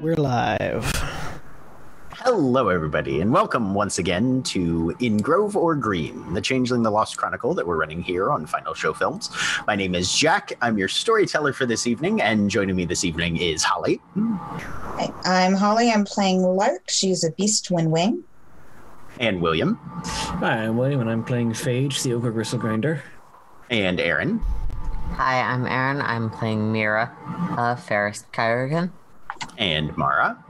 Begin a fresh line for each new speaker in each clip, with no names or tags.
We're live.
Hello, everybody, and welcome once again to In Grove or Green, the Changeling the Lost Chronicle that we're running here on Final Show Films. My name is Jack. I'm your storyteller for this evening, and joining me this evening is Holly.
Hi, I'm Holly. I'm playing Lark. She's a beast Windwing.
And William.
Hi, I'm William, and I'm playing Phage, the Ogre Gristle Grinder.
And Erin.
Hi, I'm Erin. I'm playing Mira, uh, Fairest Chirurgeon.
And Mara.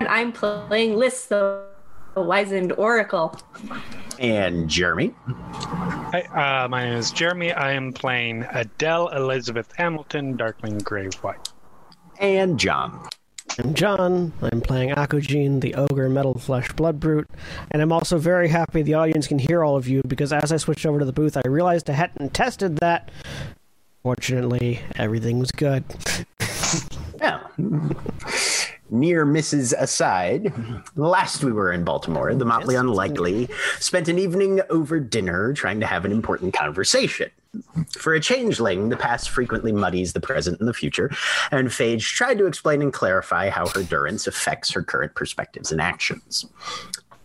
And I'm playing Liss, the wizened oracle.
And Jeremy.
Hi, uh, my name is Jeremy. I am playing Adele Elizabeth Hamilton, Darkling Grey White.
And John.
I'm John. I'm playing Akujin, the ogre metal flesh blood brute, and I'm also very happy the audience can hear all of you because as I switched over to the booth, I realized I hadn't tested that. Fortunately, everything was good.
Yeah. Near misses aside, last we were in Baltimore, the Motley Unlikely spent an evening over dinner trying to have an important conversation. For a changeling, the past frequently muddies the present and the future, and Phage tried to explain and clarify how her durance affects her current perspectives and actions.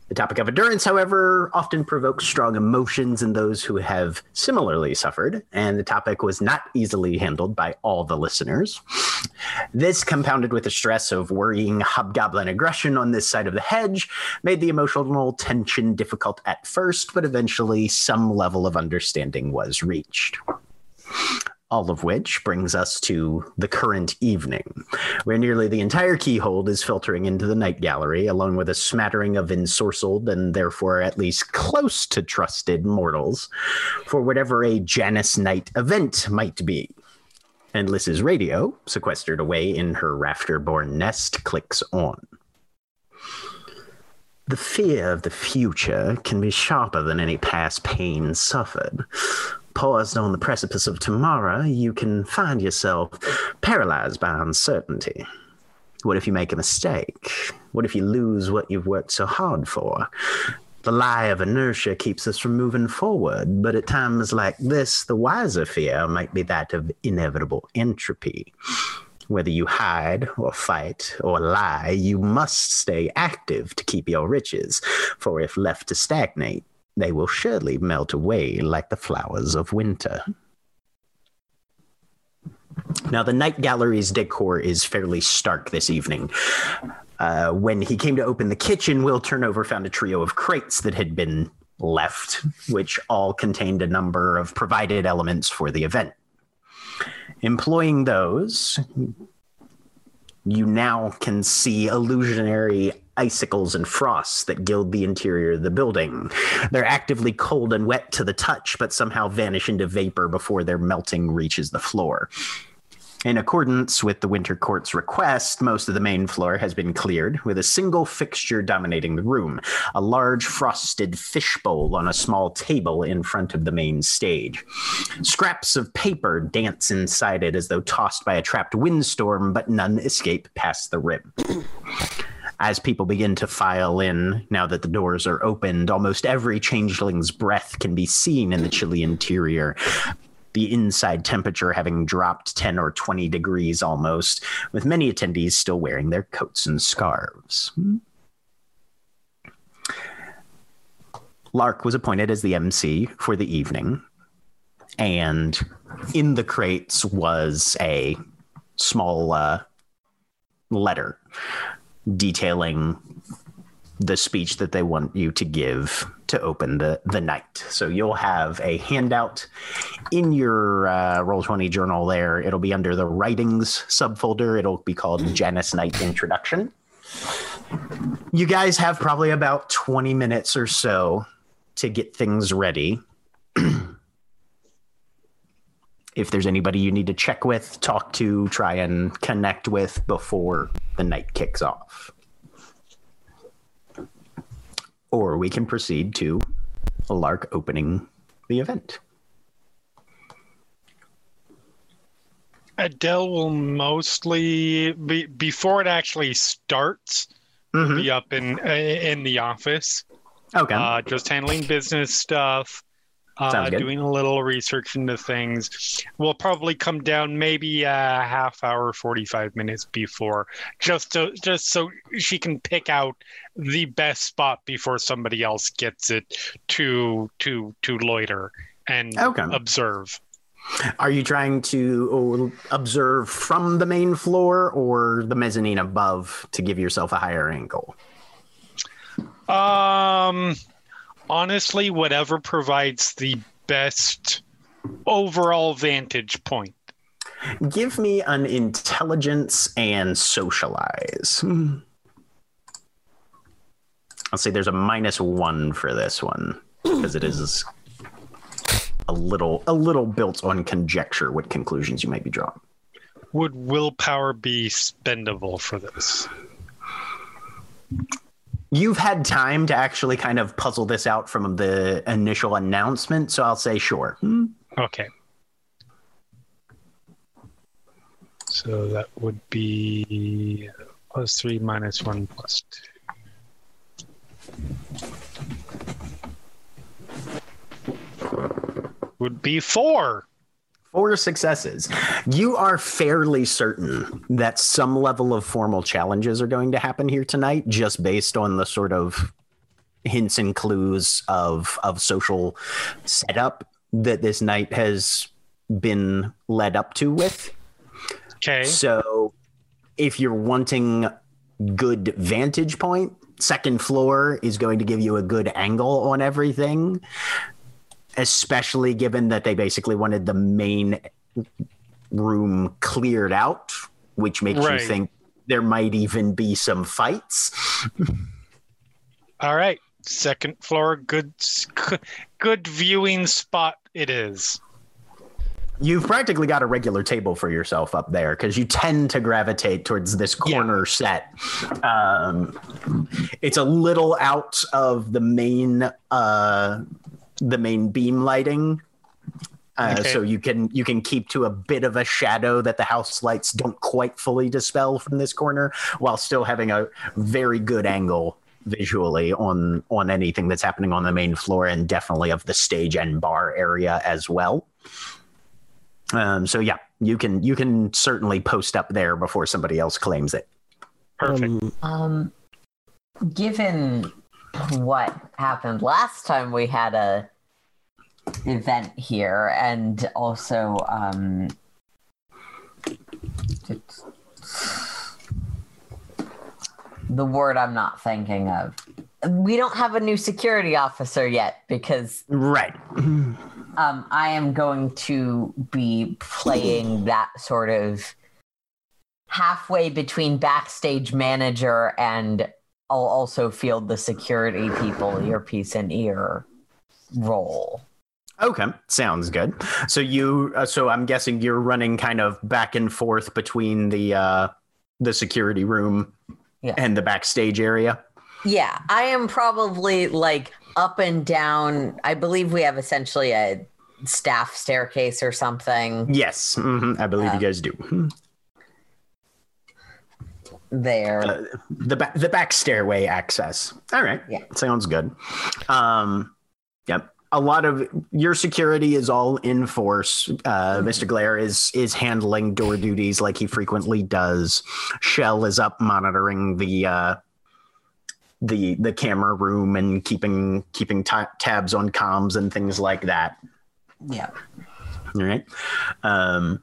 The topic of endurance, however, often provokes strong emotions in those who have similarly suffered, and the topic was not easily handled by all the listeners. This, compounded with the stress of worrying hobgoblin aggression on this side of the hedge, made the emotional tension difficult at first, but eventually some level of understanding was reached all of which brings us to the current evening, where nearly the entire keyhold is filtering into the night gallery, along with a smattering of ensorcelled and therefore at least close to trusted mortals, for whatever a Janus Night event might be. And Liss's radio, sequestered away in her rafter-born nest, clicks on. The fear of the future can be sharper than any past pain suffered paused on the precipice of tomorrow, you can find yourself paralyzed by uncertainty. What if you make a mistake? What if you lose what you've worked so hard for? The lie of inertia keeps us from moving forward, but at times like this, the wiser fear might be that of inevitable entropy. Whether you hide or fight or lie, you must stay active to keep your riches, for if left to stagnate, they will surely melt away like the flowers of winter. Now, the Night Gallery's decor is fairly stark this evening. Uh, when he came to open the kitchen, Will Turnover found a trio of crates that had been left, which all contained a number of provided elements for the event. Employing those, you now can see illusionary icicles and frosts that gild the interior of the building. They're actively cold and wet to the touch, but somehow vanish into vapor before their melting reaches the floor. In accordance with the Winter Court's request, most of the main floor has been cleared, with a single fixture dominating the room a large frosted fishbowl on a small table in front of the main stage. Scraps of paper dance inside it as though tossed by a trapped windstorm, but none escape past the rim. As people begin to file in, now that the doors are opened, almost every changeling's breath can be seen in the chilly interior. the inside temperature having dropped 10 or 20 degrees almost, with many attendees still wearing their coats and scarves. Lark was appointed as the MC for the evening, and in the crates was a small uh, letter detailing the speech that they want you to give to open the, the night. So you'll have a handout in your uh, Roll20 journal there. It'll be under the writings subfolder. It'll be called Janus Night Introduction. You guys have probably about 20 minutes or so to get things ready. if there's anybody you need to check with, talk to, try and connect with before the night kicks off. Or we can proceed to a lark opening the event.
Adele will mostly be before it actually starts.
Mhm.
Be up in in the office,
Okay.
uh, just handling business stuff, uh, doing a little research into things. We'll probably come down maybe a half hour, forty five minutes before, just to just so she can pick out the best spot before somebody else gets it to to to loiter and
Okay.
observe.
Are you trying to observe from the main floor or the mezzanine above to give yourself a higher angle?
Um, honestly, whatever provides the best overall vantage point.
Give me an intelligence and socialize. I'll say there's a minus one for this one because it is a little a little built on conjecture what conclusions you might be drawing.
Would willpower be spendable for this?
You've had time to actually kind of puzzle this out from the initial announcement, so I'll say sure. Hmm.
Okay. So that would be plus three minus one plus two. Would be four.
Four successes. You are fairly certain that some level of formal challenges are going to happen here tonight, just based on the sort of hints and clues of of social setup that this night has been led up to with.
Okay.
So, if you're wanting good vantage point, second floor is going to give you a good angle on everything, especially given that they basically wanted the main room cleared out, which makes
Right.
you think there might even be some fights.
All right. Second floor, good, good viewing spot. It is.
You've practically got a regular table for yourself up there because you tend to gravitate towards this corner set. Um, it's a little out of the main uh, the main beam lighting. Uh,
Okay.
So you can you can keep to a bit of a shadow that the house lights don't quite fully dispel from this corner, while still having a very good angle visually on on anything that's happening on the main floor, and definitely of the stage and bar area as well. Um, so yeah, you can you can certainly post up there before somebody else claims it.
Perfect.
Um,
Um, given what happened last time we had a event here, and also um, the word I'm not thinking of. We don't have a new security officer yet because
Right.
um, I am going to be playing that sort of halfway between backstage manager and I'll also field the security people Your earpiece and ear role.
Okay, sounds good. So you, uh, so I'm guessing you're running kind of back and forth between the uh, the security room
Yeah.
and the backstage area.
Yeah, I am probably like up and down. I believe we have essentially a staff staircase or something
Yes, hmm I believe you
Um,
guys do.
There.
Uh, the back the back stairway access. All right.
Yeah.
Sounds good. Um, yep. a lot of your security is all in force. Uh, Mr. Glare is is handling door duties like he frequently does. Shell is up monitoring the uh, the the camera room and keeping keeping ta- tabs on comms and things like that.
Yeah.
All right. Um,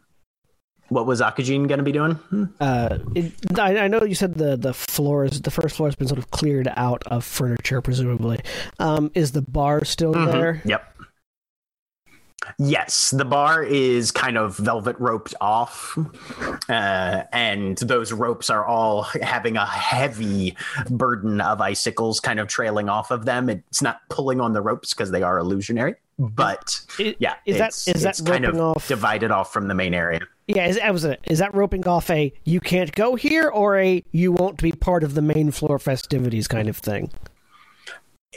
what was Akujin going to be doing?
Uh, it, I, I know you said the the floors, the first floor has been sort of cleared out of furniture, presumably. Um, is the bar still
Mhm.
there?
Yep. Yes, the bar is kind of velvet roped off, uh, and those ropes are all having a heavy burden of icicles kind of trailing off of them. It's not pulling on the ropes because they are illusionary, but
I-
yeah,
is that is
it's, that kind of
off-
divided off from the main area.
Yeah, is, was it. Is that roping off a you can't go here or a you won't be part of the main floor festivities kind of thing?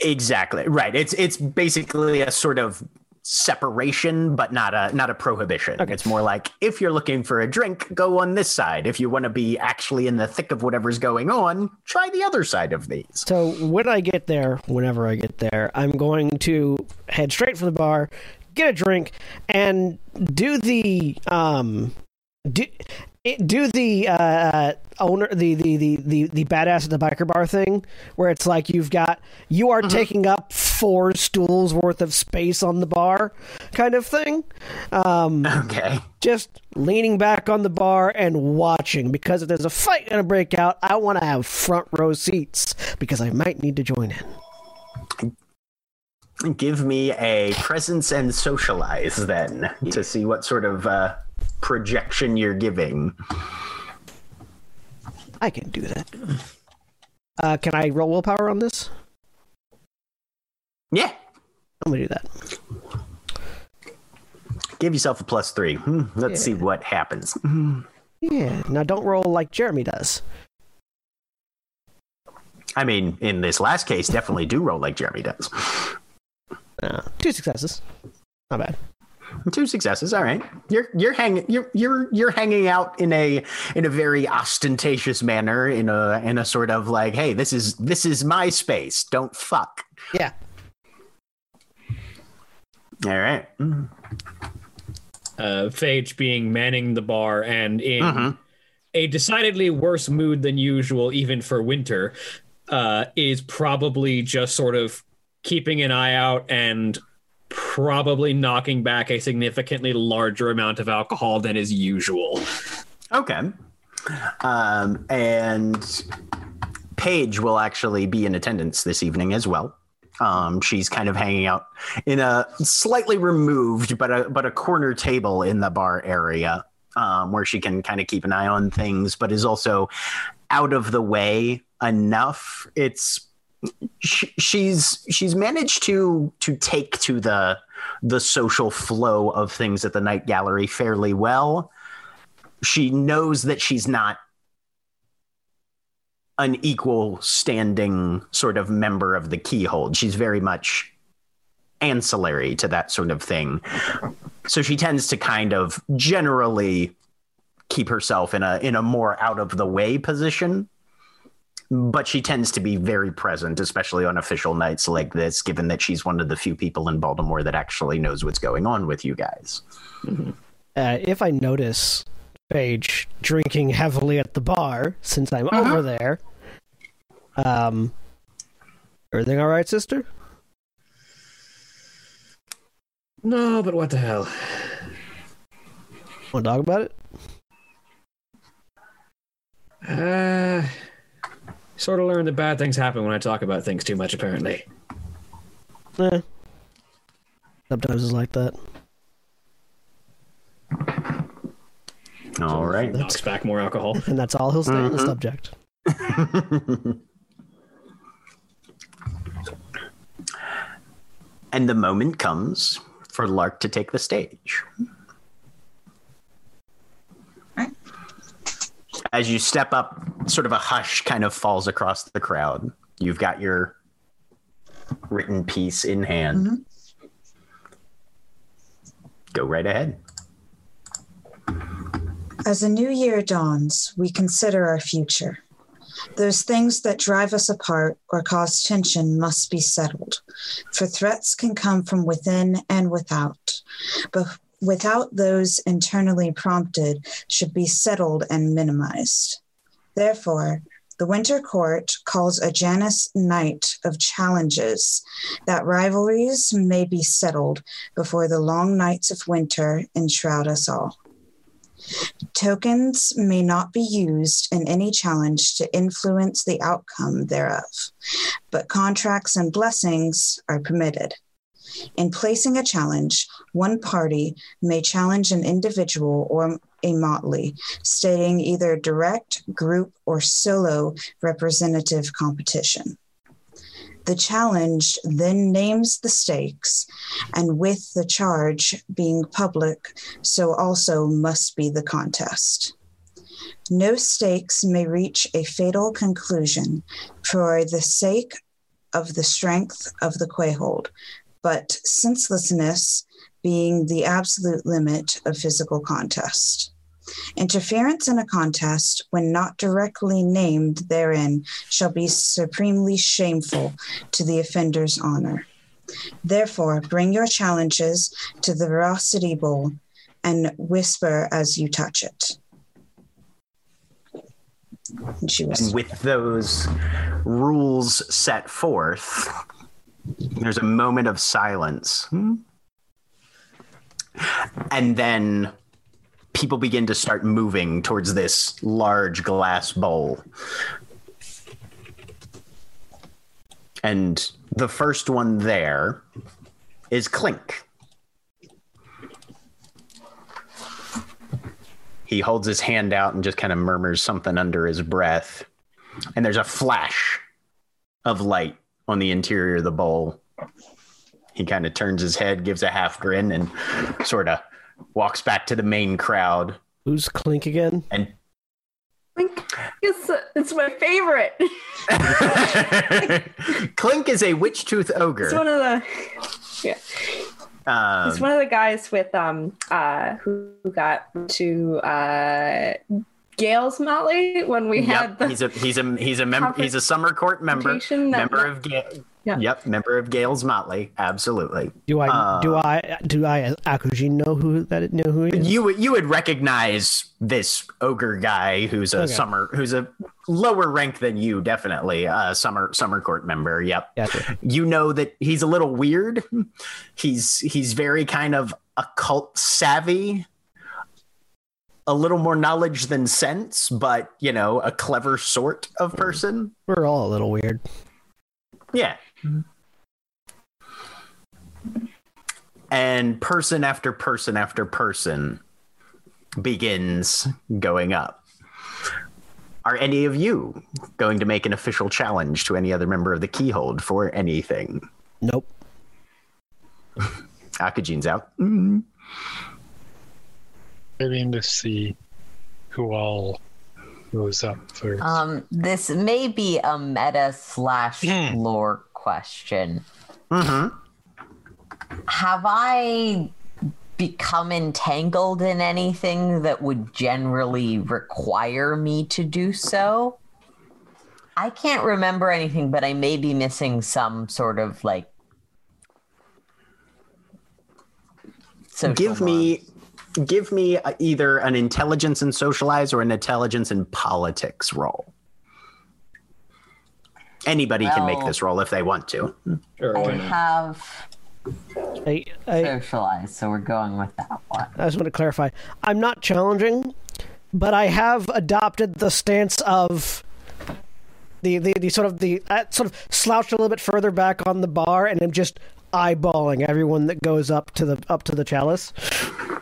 Exactly right. It's it's basically a sort of separation, but not a not a prohibition.
Okay.
It's more like if you're looking for a drink, go on this side. If you want to be actually in the thick of whatever's going on, try the other side of these.
So when I get there, whenever I get there, I'm going to head straight for the bar, get a drink, and do the um do it, do the uh owner the, the the the the badass at the biker bar thing where it's like you've got you are taking up four stools worth of space on the bar kind of thing um
Okay.
just leaning back on the bar and watching because if there's a fight gonna break out, I want to have front row seats because I might need to join in.
Give me a presence and socialize then to see what sort of uh, projection you're giving.
I can do that. Uh, can I roll willpower on this?
Yeah.
I'm gonna do that.
Give yourself a plus three. Hmm, Let's see what happens.
Yeah. Now don't roll like Jeremy does.
I mean, in this last case, definitely do roll like Jeremy does.
Uh, two successes. Not bad.
Two successes. All right. You're you're hanging you're you're you're hanging out in a in a very ostentatious manner in a in a sort of like, hey, this is this is my space. Don't fuck.
Yeah.
All right.
Uh, Phage being manning the bar and in
Mhm.
a decidedly worse mood than usual, even for winter, uh, is probably just sort of keeping an eye out and probably knocking back a significantly larger amount of alcohol than is usual.
Okay. Um, and Paige will actually be in attendance this evening as well. Um, she's kind of hanging out in a slightly removed, but a but a corner table in the bar area, um, where she can kind of keep an eye on things, but is also out of the way enough. It's she, she's she's managed to to take to the the social flow of things at the night gallery fairly well she knows that she's not an equal standing sort of member of the keyhold. She's very much ancillary to that sort of thing. So she tends to kind of generally keep herself in a in a more out of the way position. But she tends to be very present, especially on official nights like this, given that she's one of the few people in Baltimore that actually knows what's going on with you guys.
Uh, if I notice Paige drinking heavily at the bar since I'm over there, um, everything all right, sister?
No, but what the hell?
Want to talk about it?
Uh, sort of learned that bad things happen when I talk about things too much, apparently.
Eh. Sometimes it's like that.
All right.
Knocks back more alcohol.
And that's all he'll say on the subject.
and the moment comes for Lark to take the stage. As you step up, sort of a hush kind of falls across the crowd. You've got your written piece in hand.
Mhm.
Go right ahead.
As a new year dawns, we consider our future. Those things that drive us apart or cause tension must be settled, for threats can come from within and without. But without those internally prompted should be settled and minimized. Therefore, the Winter Court calls a Janus night of challenges that rivalries may be settled before the long nights of winter enshroud us all. Tokens may not be used in any challenge to influence the outcome thereof, but contracts and blessings are permitted. In placing a challenge, one party may challenge an individual or a motley, stating either direct, group, or solo representative competition. The challenged then names the stakes, and with the charge being public, so also must be the contest. No stakes may reach a fatal conclusion for the sake of the strength of the keyhold, but senselessness being the absolute limit of physical contest. Interference in a contest, when not directly named therein, shall be supremely shameful to the offender's honor. Therefore, bring your challenges to the Veracity Bowl and whisper as you touch it. And she
And with those rules set forth, there's a moment of silence. Hmm? And then people begin to start moving towards this large glass bowl. And the first one there is Clink. He holds his hand out and just kind of murmurs something under his breath. And there's a flash of light on the interior of the bowl. He kind of turns his head, gives a half grin, and sort of walks back to the main crowd.
Who's Clink again?
And
It's, it's my favorite.
Clink is a witch tooth
It's
ogre.
one of the yeah.
Um,
He's one of the guys with um uh who who got to uh Gail's Motley when we had the
he's a he's a he's a member he's a summer court member
confrontation that-
member of Gale.
Yeah.
Yep, member of Gale's Motley. Absolutely.
Do I
Uh,
do I do I Akujin know who that know who he is?
You would you would recognize this ogre guy who's a
Okay.
summer who's a lower rank than you, definitely. Uh summer summer court member. Yep.
Gotcha.
You know that he's a little weird. He's he's very kind of occult savvy. A little more knowledge than sense, but you know, a clever sort of person.
We're all a little weird.
Yeah. And person after person after person begins going up. Are any of you going to make an official challenge to any other member of the Keyhold for anything?
Nope.
Akujin's out. Mm.
Waiting to see who all goes up first.
Um, this may be a meta slash
Hmm.
lore question.
Mm-hmm.
Have I become entangled in anything that would generally require me to do so? I can't remember anything, but I may be missing some sort of like. social
Give me give me uh, either an intelligence and socialize or an intelligence and politics role. Anybody can make this role if they want to.
Sure,
I have
I, I,
socialized, so we're going with that one.
I just want to clarify. I'm not challenging, but I have adopted the stance of the the, the sort of the uh, sort of slouched a little bit further back on the bar, and I'm just eyeballing everyone that goes up to the up to the chalice.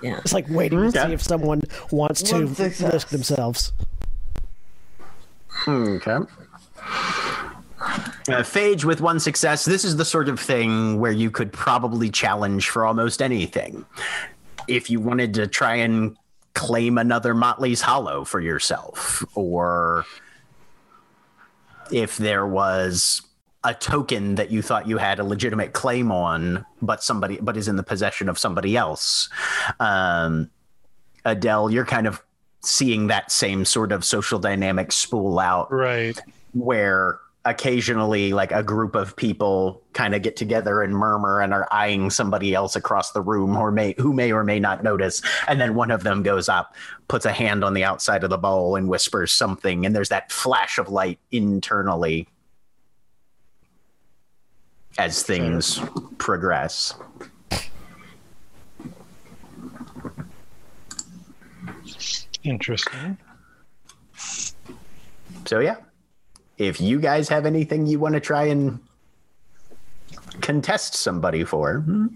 Yeah.
It's like waiting to see if someone wants to risk themselves.
Okay. Uh, Phage with one success. This is the sort of thing where you could probably challenge for almost anything. If you wanted to try and claim another Motley's Hollow for yourself, or if there was a token that you thought you had a legitimate claim on, but somebody but is in the possession of somebody else. Um, Adele, you're kind of seeing that same sort of social dynamic spool out
Right.
where occasionally like a group of people kind of get together and murmur and are eyeing somebody else across the room or may who may or may not notice and then one of them goes up puts a hand on the outside of the bowl and whispers something and there's that flash of light internally as things progress
Interesting.
so yeah if you guys have anything you want to try and contest somebody for hmm,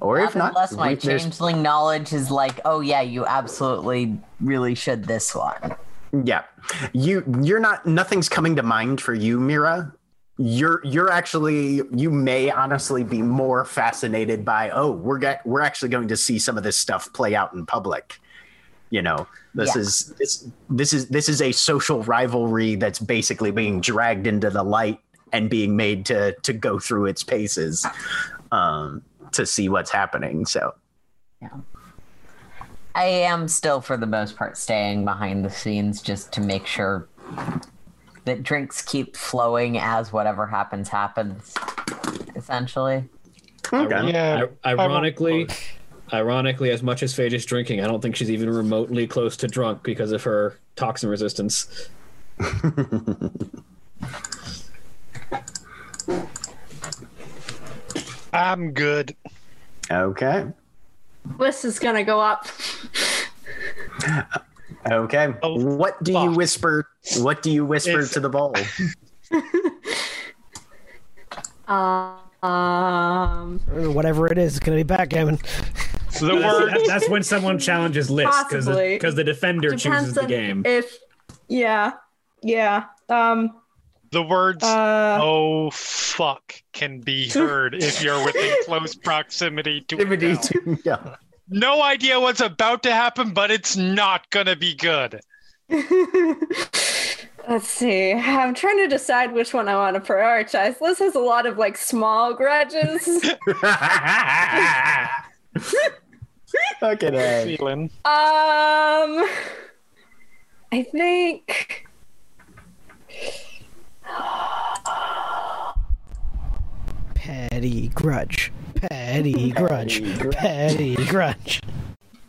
or if not
Unless my changeling knowledge is like, oh yeah, you absolutely really should this one.
Yeah. You you're not nothing's coming to mind for you, Mira. You're you're actually you may honestly be more fascinated by, oh, we're get, we're actually going to see some of this stuff play out in public. You know, this
Yeah.
is this this is this is a social rivalry that's basically being dragged into the light and being made to to go through its paces um to see what's happening. So
I am still, for the most part, staying behind the scenes just to make sure that drinks keep flowing as whatever happens happens. Essentially,
okay.
Yeah.
I- ironically, ironically, as much as Phage is drinking, I don't think she's even remotely close to drunk because of her toxin resistance.
I'm good.
Okay.
Bliss is gonna go up.
Okay.
Oh,
what do you whisper? What do you whisper
If-
to the bowl?
Um,
whatever it is, it's going to be backgammon.
The
That's,
word
that's when someone challenges Liss because the, the defender chooses the game.
if yeah, yeah. Um,
the words
uh,
oh fuck can be heard if you're within close proximity to it now.
yeah.
No idea what's about to happen, but it's not gonna be good.
Let's see. I'm trying to decide which one I want to prioritize. Liss has a lot of like small grudges.
Fucking A.
Feeling.
um, I think.
Petty grudge. Petty grudge. Petty grudge.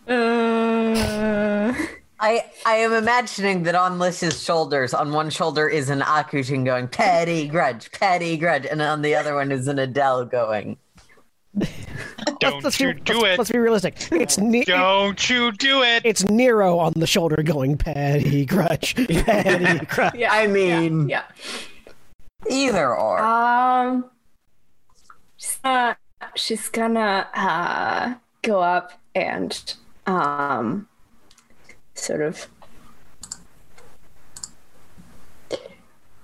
Uh,
I I am imagining that on Liss's shoulders, on one shoulder is an Akujin going petty grudge, petty grudge, and on the other one is an Adele going.
Don't
Let's
you
be,
do
let's,
it.
let's be realistic. It's ne-
Don't you do it.
it's Nero on the shoulder going petty grudge. Petty grudge.
yeah.
I mean,
yeah.
Either or.
Um, she's gonna, she's gonna uh, go up and um, sort of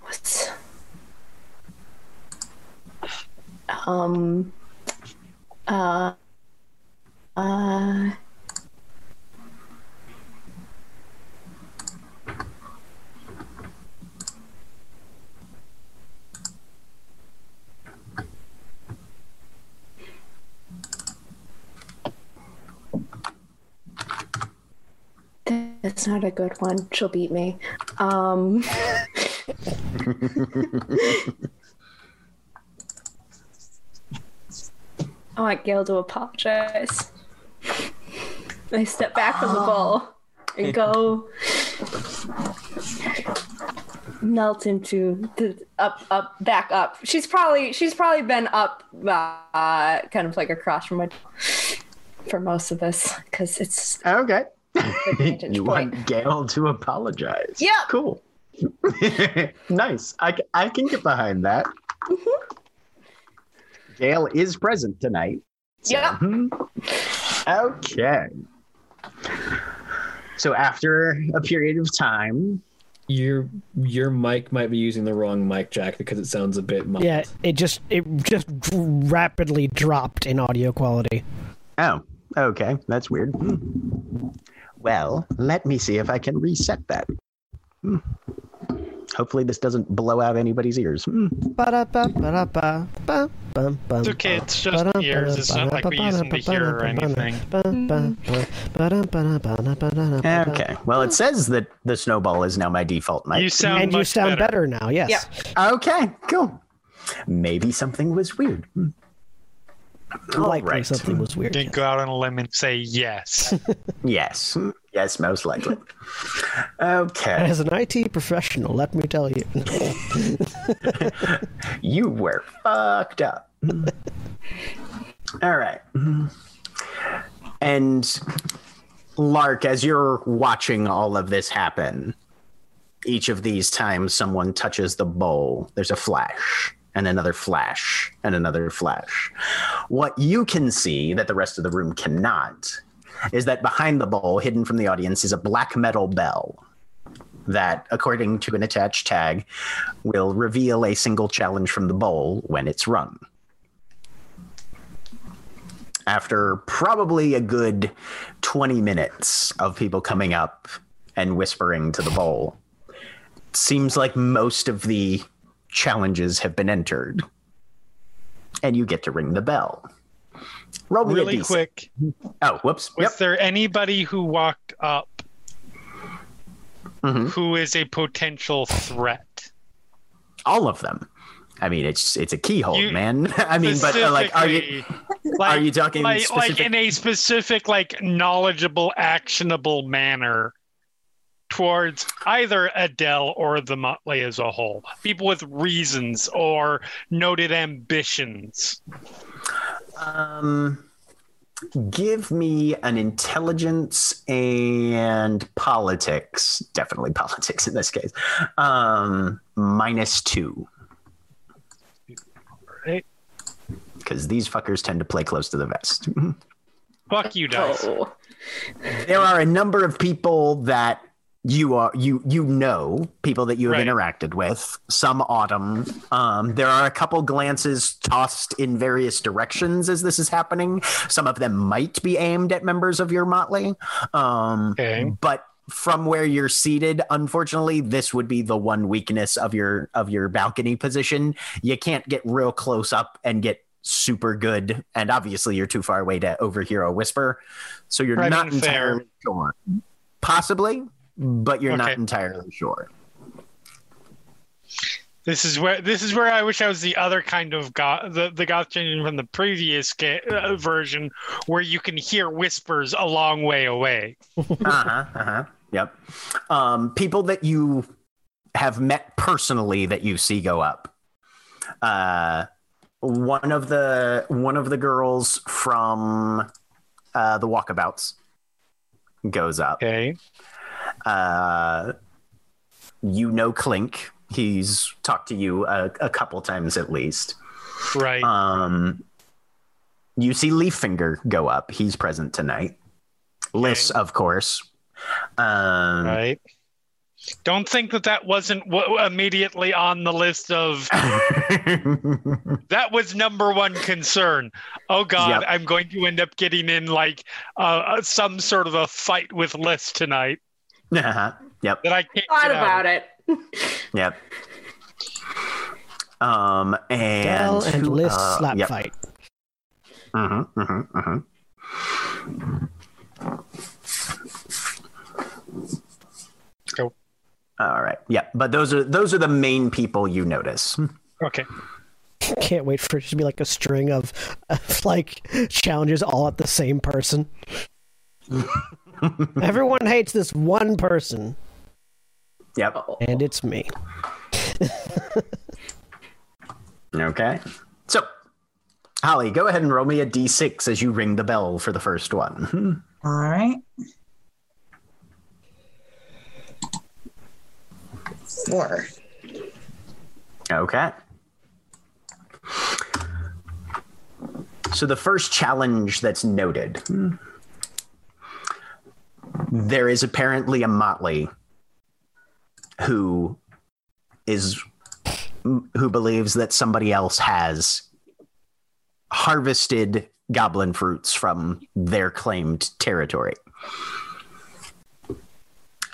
what's um uh uh. That's not a good one. She'll beat me. Um, I want Gail to apologize. I step back from the bowl and go melt into the up, up, back up. She's probably she's probably been up, uh, kind of like across from my for most of this because it's
Okay.
vantage
you
point.
want Gail to apologize.
Yeah.
Cool. nice. I, I can get behind that.
Mm-hmm.
Gail is present tonight. So,
Yep.
hmm. Okay. So after a period of time,
Your your mic might be using the wrong mic jack because it sounds a bit muffled.
Yeah, it just it just rapidly dropped in audio quality.
Oh, okay. That's weird. Well, let me see if I can reset that. Hmm. Hopefully, this doesn't blow out anybody's ears. Hmm.
Ba-da-ba, ba-da-ba, ba,
It's okay, it's just ears. It's not like we use them to hear or anything.
Okay. Well, it says that the snowball is now my default mic.
You sound
And you
much
sound better, now, yes.
Yeah.
Okay, cool. Maybe something was weird. Hmm. All
Likely
right.
something was weird.
Can go out on a limb and say yes.
Yes. Yes, most likely. Okay.
As an IT professional, let me tell you.
You were fucked up. All right. And Lark, as you're watching all of this happen, each of these times someone touches the bowl, there's a flash and another flash and another flash. What you can see that the rest of the room cannot is that behind the bowl, hidden from the audience, is a black metal bell that, according to an attached tag, will reveal a single challenge from the bowl when it's rung. After probably a good 20 minutes of people coming up and whispering to the bowl, seems like most of the challenges have been entered. And you get to ring the bell. Roll
really quick,
Oh, whoops.
was
Yep.
there anybody who walked up
Mhm.
who is a potential threat?
All of them. I mean, it's it's a keyhold,
You-
man. I mean, but uh, like, are you
Specifically,
are you talking
like,
specific?
like in a specific, like knowledgeable, actionable manner towards either Adele or the Motley as a whole? People with reasons or noted ambitions.
Um, give me an intelligence and politics. Definitely politics in this case. Um, minus two.
Right?
Because these fuckers tend to play close to the vest.
Fuck you, dice.
Oh.
there are a number of people that you are you you know people that you have
Right.
interacted with some autumn. Um there are a couple glances tossed in various directions as this is happening. Some of them might be aimed at members of your motley. Um
Okay.
but from where you're seated unfortunately this would be the one weakness of your of your balcony position. You can't get real close up and get super good. And obviously you're too far away to overhear a whisper. So you're
Right,
not entirely sure. Possibly but you're not entirely sure.
This is where this is where I wish I was the other kind of goth, the the goth changing from the previous ga- uh, version, where you can hear whispers a long way away.
uh-huh uh-huh. Yep. Um people that you have met personally that you see go up. Uh one of the one of the girls from uh the walkabouts goes up.
Okay.
Uh you know clink he's talked to you a, a couple times at least
Right.
um you see leaffinger go up he's present tonight liss of course um
right. Don't think that that wasn't w- immediately on the list of that was number one concern. Oh God,
Yep.
I'm going to end up getting in like uh, some sort of a fight with Liss tonight
uh-huh. yep
that I can't
Thought about it.
Yep. Um and
Dell and
who-
Liss
uh,
slap
yep.
fight.
Mhm, mhm, mhm.
Go.
All right. Yeah, but those are those are the main people you notice.
Okay.
Can't wait for it to be like a string of, of like challenges all at the same person. Everyone hates this one person,
Yep.
and it's me.
Okay. So, Holly, go ahead and roll me a d6 as you ring the bell for the first one.
All right. Four.
Okay. So the first challenge that's noted there is apparently a motley who is who believes that somebody else has harvested goblin fruits from their claimed territory.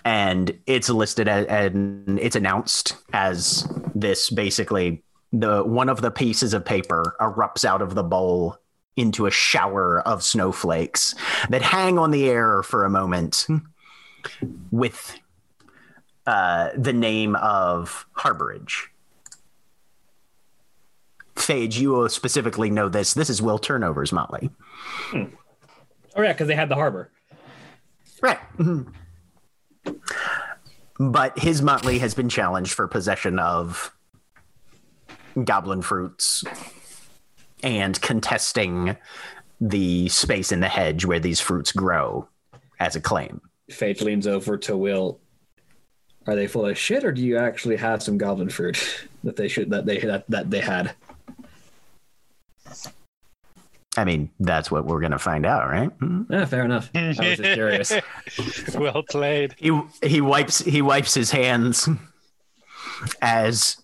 And it's listed as, and it's announced as this basically the one of the pieces of paper erupts out of the bowl into a shower of snowflakes that hang on the air for a moment hmm. with uh, the name of Harborage. Phage, you will specifically know this. This is Will Turnover's Motley. Hmm.
Oh yeah, because they had the harbor.
Right. Mm-hmm. But his motley has been challenged for possession of goblin fruits and contesting the space in the hedge where these fruits grow as a claim.
Fate leans over to Will. Are they full of shit, or do you actually have some goblin fruit that they should that they that, that they had?
I mean, that's what we're going to find out, right? Hmm.
Yeah, fair enough. I was just curious.
well played.
He he wipes he wipes his hands as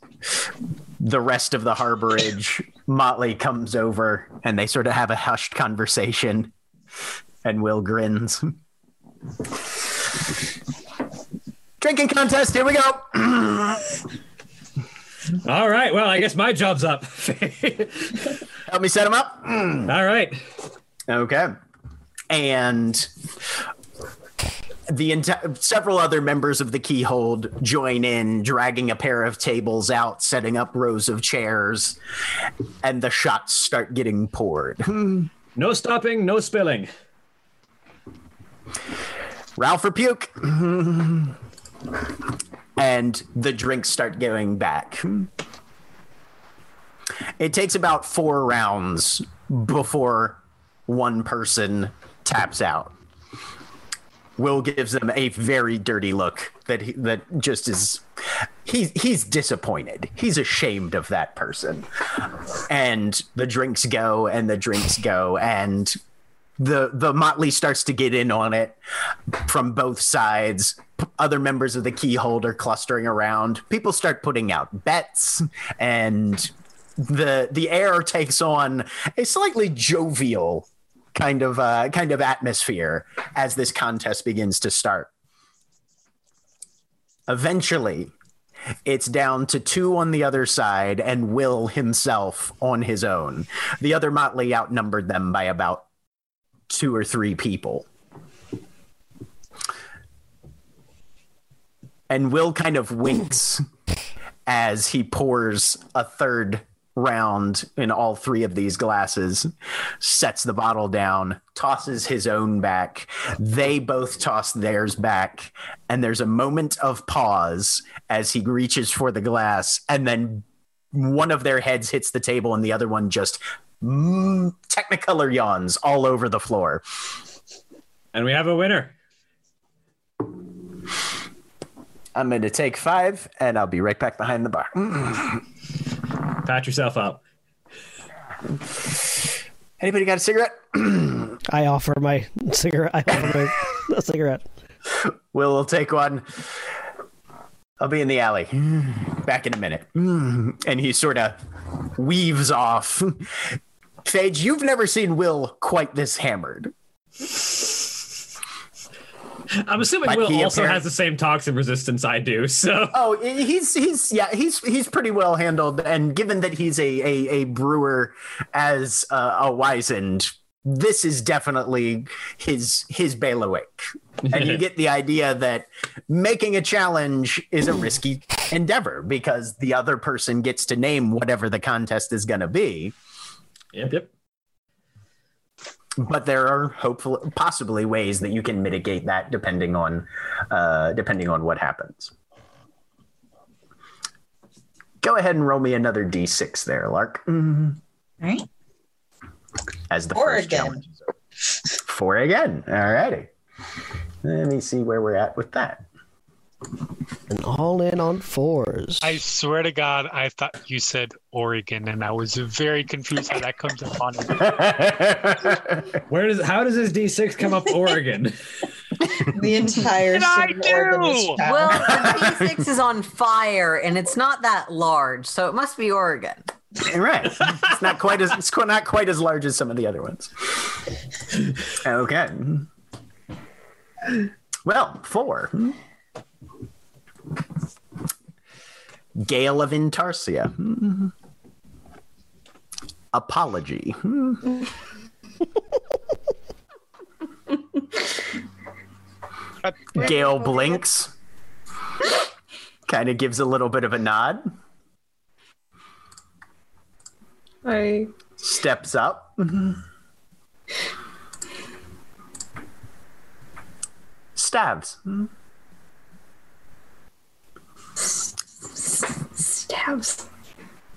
the rest of the harborage motley comes over and they sort of have a hushed conversation and Will grins. Drinking contest, here we go.
All right. Well, I guess my job's up.
Help me set him up.
All right.
Okay. And the enti- several other members of the Keyhold join in, dragging a pair of tables out, setting up rows of chairs, and the shots start getting poured.
No stopping, no spilling.
Ralph or puke. and the drinks start going back. It takes about four rounds before one person taps out. Will gives them a very dirty look that he, that just is he's he's disappointed. He's ashamed of that person. And the drinks go and the drinks go and the the motley starts to get in on it from both sides other members of the keyhold are clustering around people start putting out bets and the the air takes on a slightly jovial kind of uh, kind of atmosphere as this contest begins to start eventually it's down to two on the other side and will himself on his own the other motley outnumbered them by about two or three people. And Will kind of winks as he pours a third round in all three of these glasses, sets the bottle down, tosses his own back. They both toss theirs back. And there's a moment of pause as he reaches for the glass. And then one of their heads hits the table and the other one just mm, technicolor yawns all over the floor.
And we have a winner.
I'm going to take five and I'll be right back behind the bar.
Pat yourself up.
Anybody got a cigarette?
I offer my cigarette. I offer my a cigarette.
Will will take one. I'll be in the alley. Back in a minute. And he sort of weaves off. Phage, you've never seen Will quite this hammered.
I'm assuming
But
Will also
apparent-
has the same toxin resistance I do. So
Oh, he's he's yeah he's he's pretty well handled, and given that he's a a, a brewer as uh, a wizened, this is definitely his his bailiwick, and you get the idea that making a challenge is a risky endeavor because the other person gets to name whatever the contest is going to be,
yep, yep.
But there are hopefully possibly ways that you can mitigate that depending on uh, depending on what happens. Go ahead and roll me another d6 there, Lark.
All right.
As the
Four
first
again.
challenge is over. Four again. All righty. Let me see where we're at with that.
And all in on fours.
I swear to God, I thought you said Oregon, and I was very confused how that comes up on it.
Where does how does this D6 come up Oregon?
The entire
Did I
city of Oregon is
do?
Well, the D6 is on fire and it's not that large, so it must be Oregon.
right. It's not quite as it's qu- not quite as large as some of the other ones. Okay. Well, four. Gail of Intarsia. apology. Hmm.
Uh,
Gail blinks, kind of gives a little bit of a nod,
I
steps up. Stabs.
Stabs.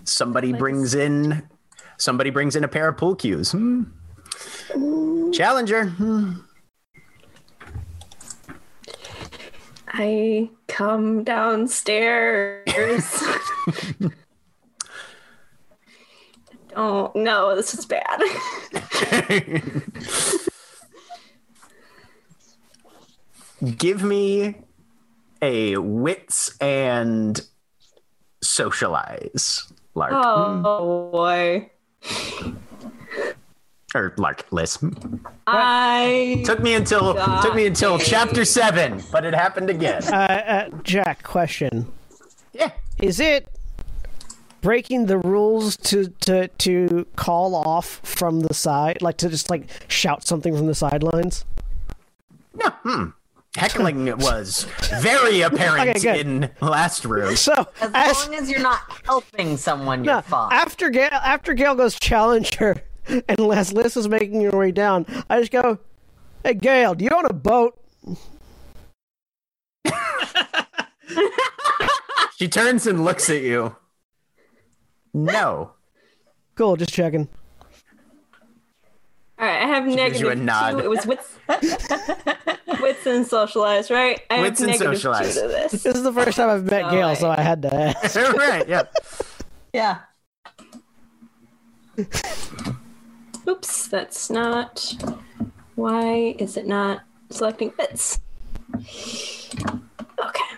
Somebody brings in somebody brings in a pair of pool cues. Hmm. Challenger. Hmm.
I come downstairs. oh no, this is bad.
Give me a wits and socialize. Lark.
oh boy.
Or Lark, Liss.
I
Took me until
Got
took me until
it.
chapter seven, but it happened again.
Uh, uh, Jack, question:
Yeah.
Is it breaking the rules to to to call off from the side, like to just like shout something from the sidelines?
No. Hmm. Heckling was very apparent
Okay, good.
in last room.
So
As
as
long as you're not helping someone, you're
no,
fine.
after Gail after Gail goes challenger, and as Liss is making her way down, I just go, "Hey Gail, do you own a boat?"
She turns and looks at you. No.
Cool, just checking.
All right. I have
gives
negative
you a nod.
two. It was wits, wits and socialize, right? I
Wits
have
and
negative
socialize.
two to this.
This is the first time I've met
Oh,
Gail,
I-
so I had to ask.
right, yeah.
yeah.
Oops, that's not. Why is it not selecting bits? Okay.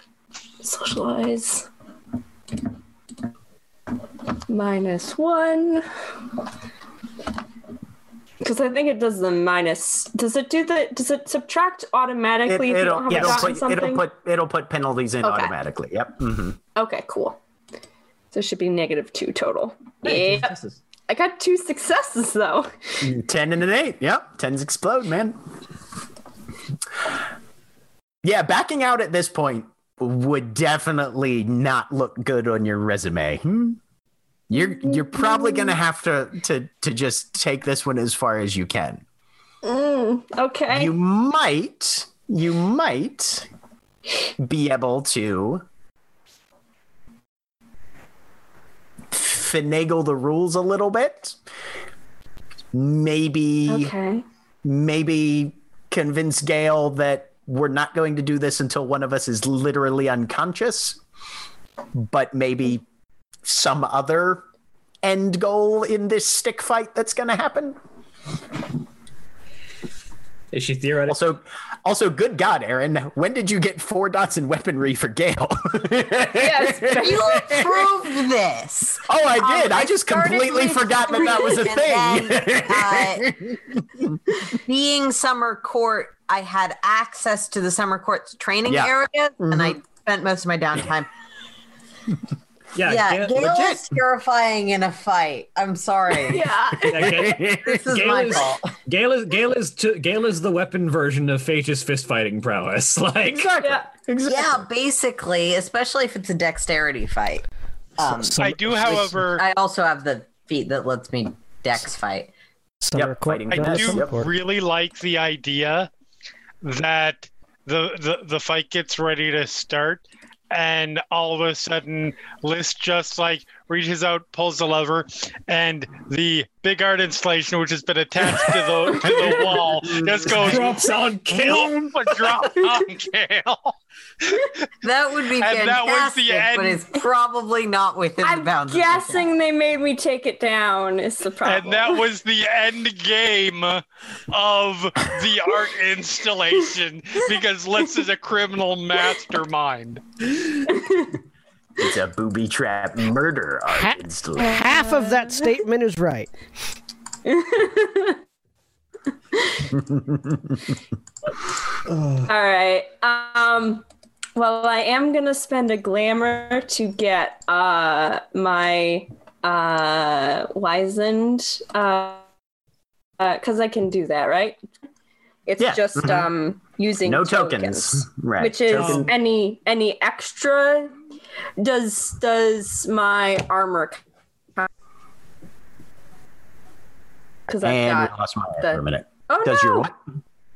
Socialize. Minus one. Because I think it does the minus. Does it do the? Does it subtract
It,
automatically if
it'll,
don't have
it'll, put,
something?
it'll put it'll put penalties in
Okay.
automatically. Yep. hmm
Okay, cool. So it should be negative two total. Yeah. I got two successes though.
Ten and an eight. Yep. Tens explode, man. Yeah, backing out at this point would definitely not look good on your resume. Hmm? You're you're probably gonna have to to to just take this one as far as you can.
Mm, okay.
You might you might be able to finagle the rules a little bit. Maybe
okay.
maybe convince Gail that we're not going to do this until one of us is literally unconscious, but maybe some other end goal in this stick fight that's going to happen.
Is she theoretically?
Also, also, good God, Erin, when did you get four dots in weaponry for Gail?
Yes,
You approved this.
oh, I did.
Um,
I just
started
completely forgot that that was a thing.
and uh, Being summer court, I had access to the summer court's training
Yeah.
areas, and I spent most of my downtime.
Yeah,
Yeah,
Gail-
Gail is terrifying in a fight. I'm sorry.
Yeah.
yeah, Gail-
This is
Gail
my
is-
fault.
Gail is Gail is to, Gail is the weapon version of Phaedra's fist fighting prowess. Like
exactly.
Yeah.
Exactly.
Yeah, basically, especially if it's a dexterity fight. Um,
Some-
I do, however,
I also have the feat that lets me dex fight.
Summer
Yep,
court-
fighting
I
Jonas
do
Summer
really like the idea that the, the the fight gets ready to start, and all of a sudden, Liss just like reaches out, pulls the lever, and the big art installation, which has been attached to the to the wall, just goes
drops on
drop on.
That would be
And
fantastic,
that was the end,
but
end.
it's probably not within the
I'm
bounds. of the
guessing they made me take it down. Is the problem?
And that was the end game of the art installation because Liss is a criminal mastermind.
It's a booby trap murder art
Ha-
installation.
Half of that statement is right.
All right. Um. Well, I am gonna spend a glamour to get uh my uh, wizened, uh, because I can do that, right? It's
Yeah,
just
mhm.
um using
No tokens. Right.
which is
Token-
any any extra. Does does my armor? Because
we
got.
lost Maya
the-
for a minute.
Oh
Does
no!
your what?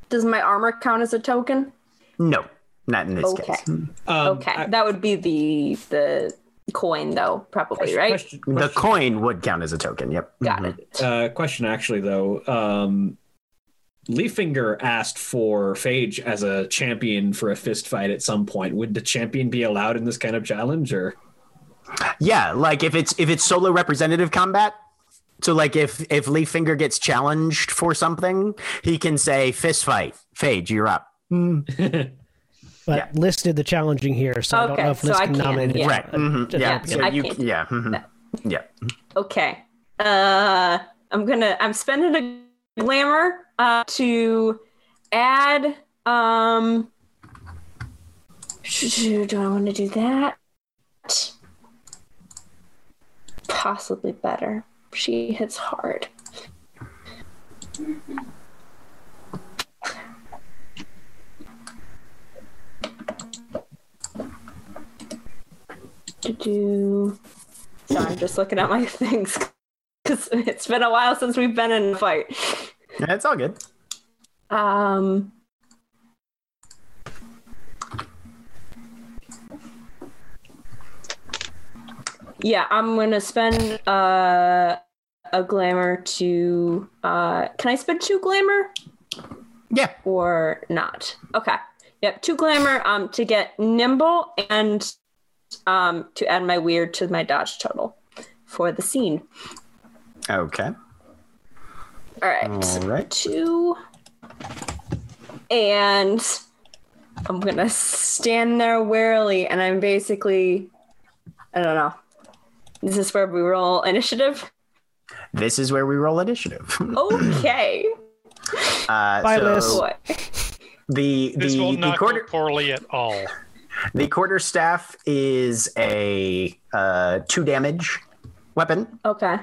Does my armor count as a token?
No, not in this
Okay.
case.
Um,
Okay,
I-
that would be the the coin, though, probably, right?
Question,
The coin would count as a token. Yep.
Got
Mhm.
it.
uh, question actually though. Um, Leafinger asked for Phage as a champion for a fist fight at some point. Would the champion be allowed in this kind of challenge, or
Yeah, like if it's if it's solo representative combat. So like if if Leaffinger gets challenged for something, he can say fist fight. Phage, you're up.
But
Yeah.
Liss did the challenging here, so I don't know if
so
Liss
I
can nominate
yeah.
it.
Right. mhm, Yeah. So you
can't
yeah. mhm, Yeah.
Okay. Uh, I'm gonna. I'm spending a glamour uh, to add. Um, do I want to do that? Possibly better. She hits hard. To do. So I'm just looking at my things because it's been a while since we've been in a fight.
Yeah, it's all good.
Um. Yeah, I'm gonna spend uh, a glamour to. Uh, can I spend two glamour
Yeah.
or not? Okay. Yep, two glamour um, to get nimble and um, to add my weird to my dodge total for the scene.
Okay.
All right.
All right.
two. And I'm gonna stand there warily, and I'm basically, I don't know. This is this where we roll initiative?
This is where we roll initiative.
Okay.
Uh,
Bye,
so
Liss.
Boy.
the
This
the
will
the
not
quarter
go poorly at all.
The quarter staff is a uh, two damage weapon
Okay.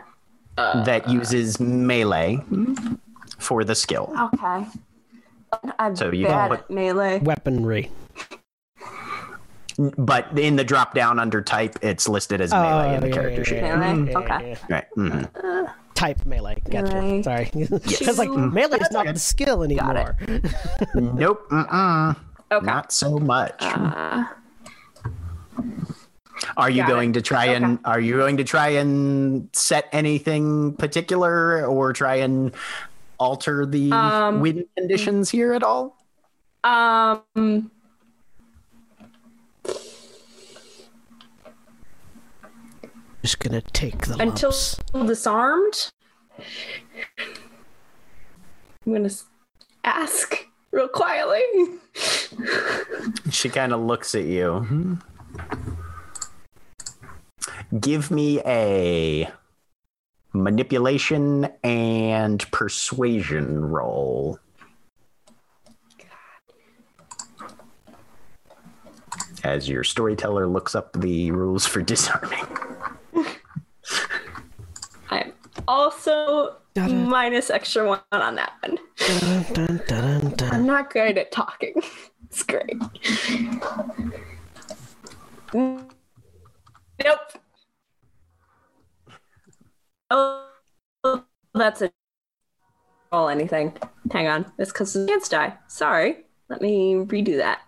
that uses melee for the skill.
Okay. I'm
So you
bad
can
at melee.
Weaponry.
But in the drop down under type, it's listed as melee in the
yeah,
character
yeah,
sheet.
yeah,
Melee?
yeah,
Okay.
yeah.
Right. mhm.
Type melee. Gotcha.
Melee.
Sorry. I was like, melee is not the skill anymore.
Nope. Mm-mm.
Okay.
Not so much.
Uh,
are you going
it.
to try and are you going to try and set anything particular or try and alter the
Um,
wind conditions here at all?
um.
Just gonna take the
until
lumps.
disarmed. I'm gonna ask real quietly.
She kind of looks at you. Give me a manipulation and persuasion roll. As your storyteller looks up the rules for disarming.
I'm also
Da-da.
minus extra one on that one.
Dun, dun, dun, dun.
I'm not great at talking. It's great. Nope. Oh, that's a roll anything. Hang on. It's because the chance die. Sorry. Let me redo that.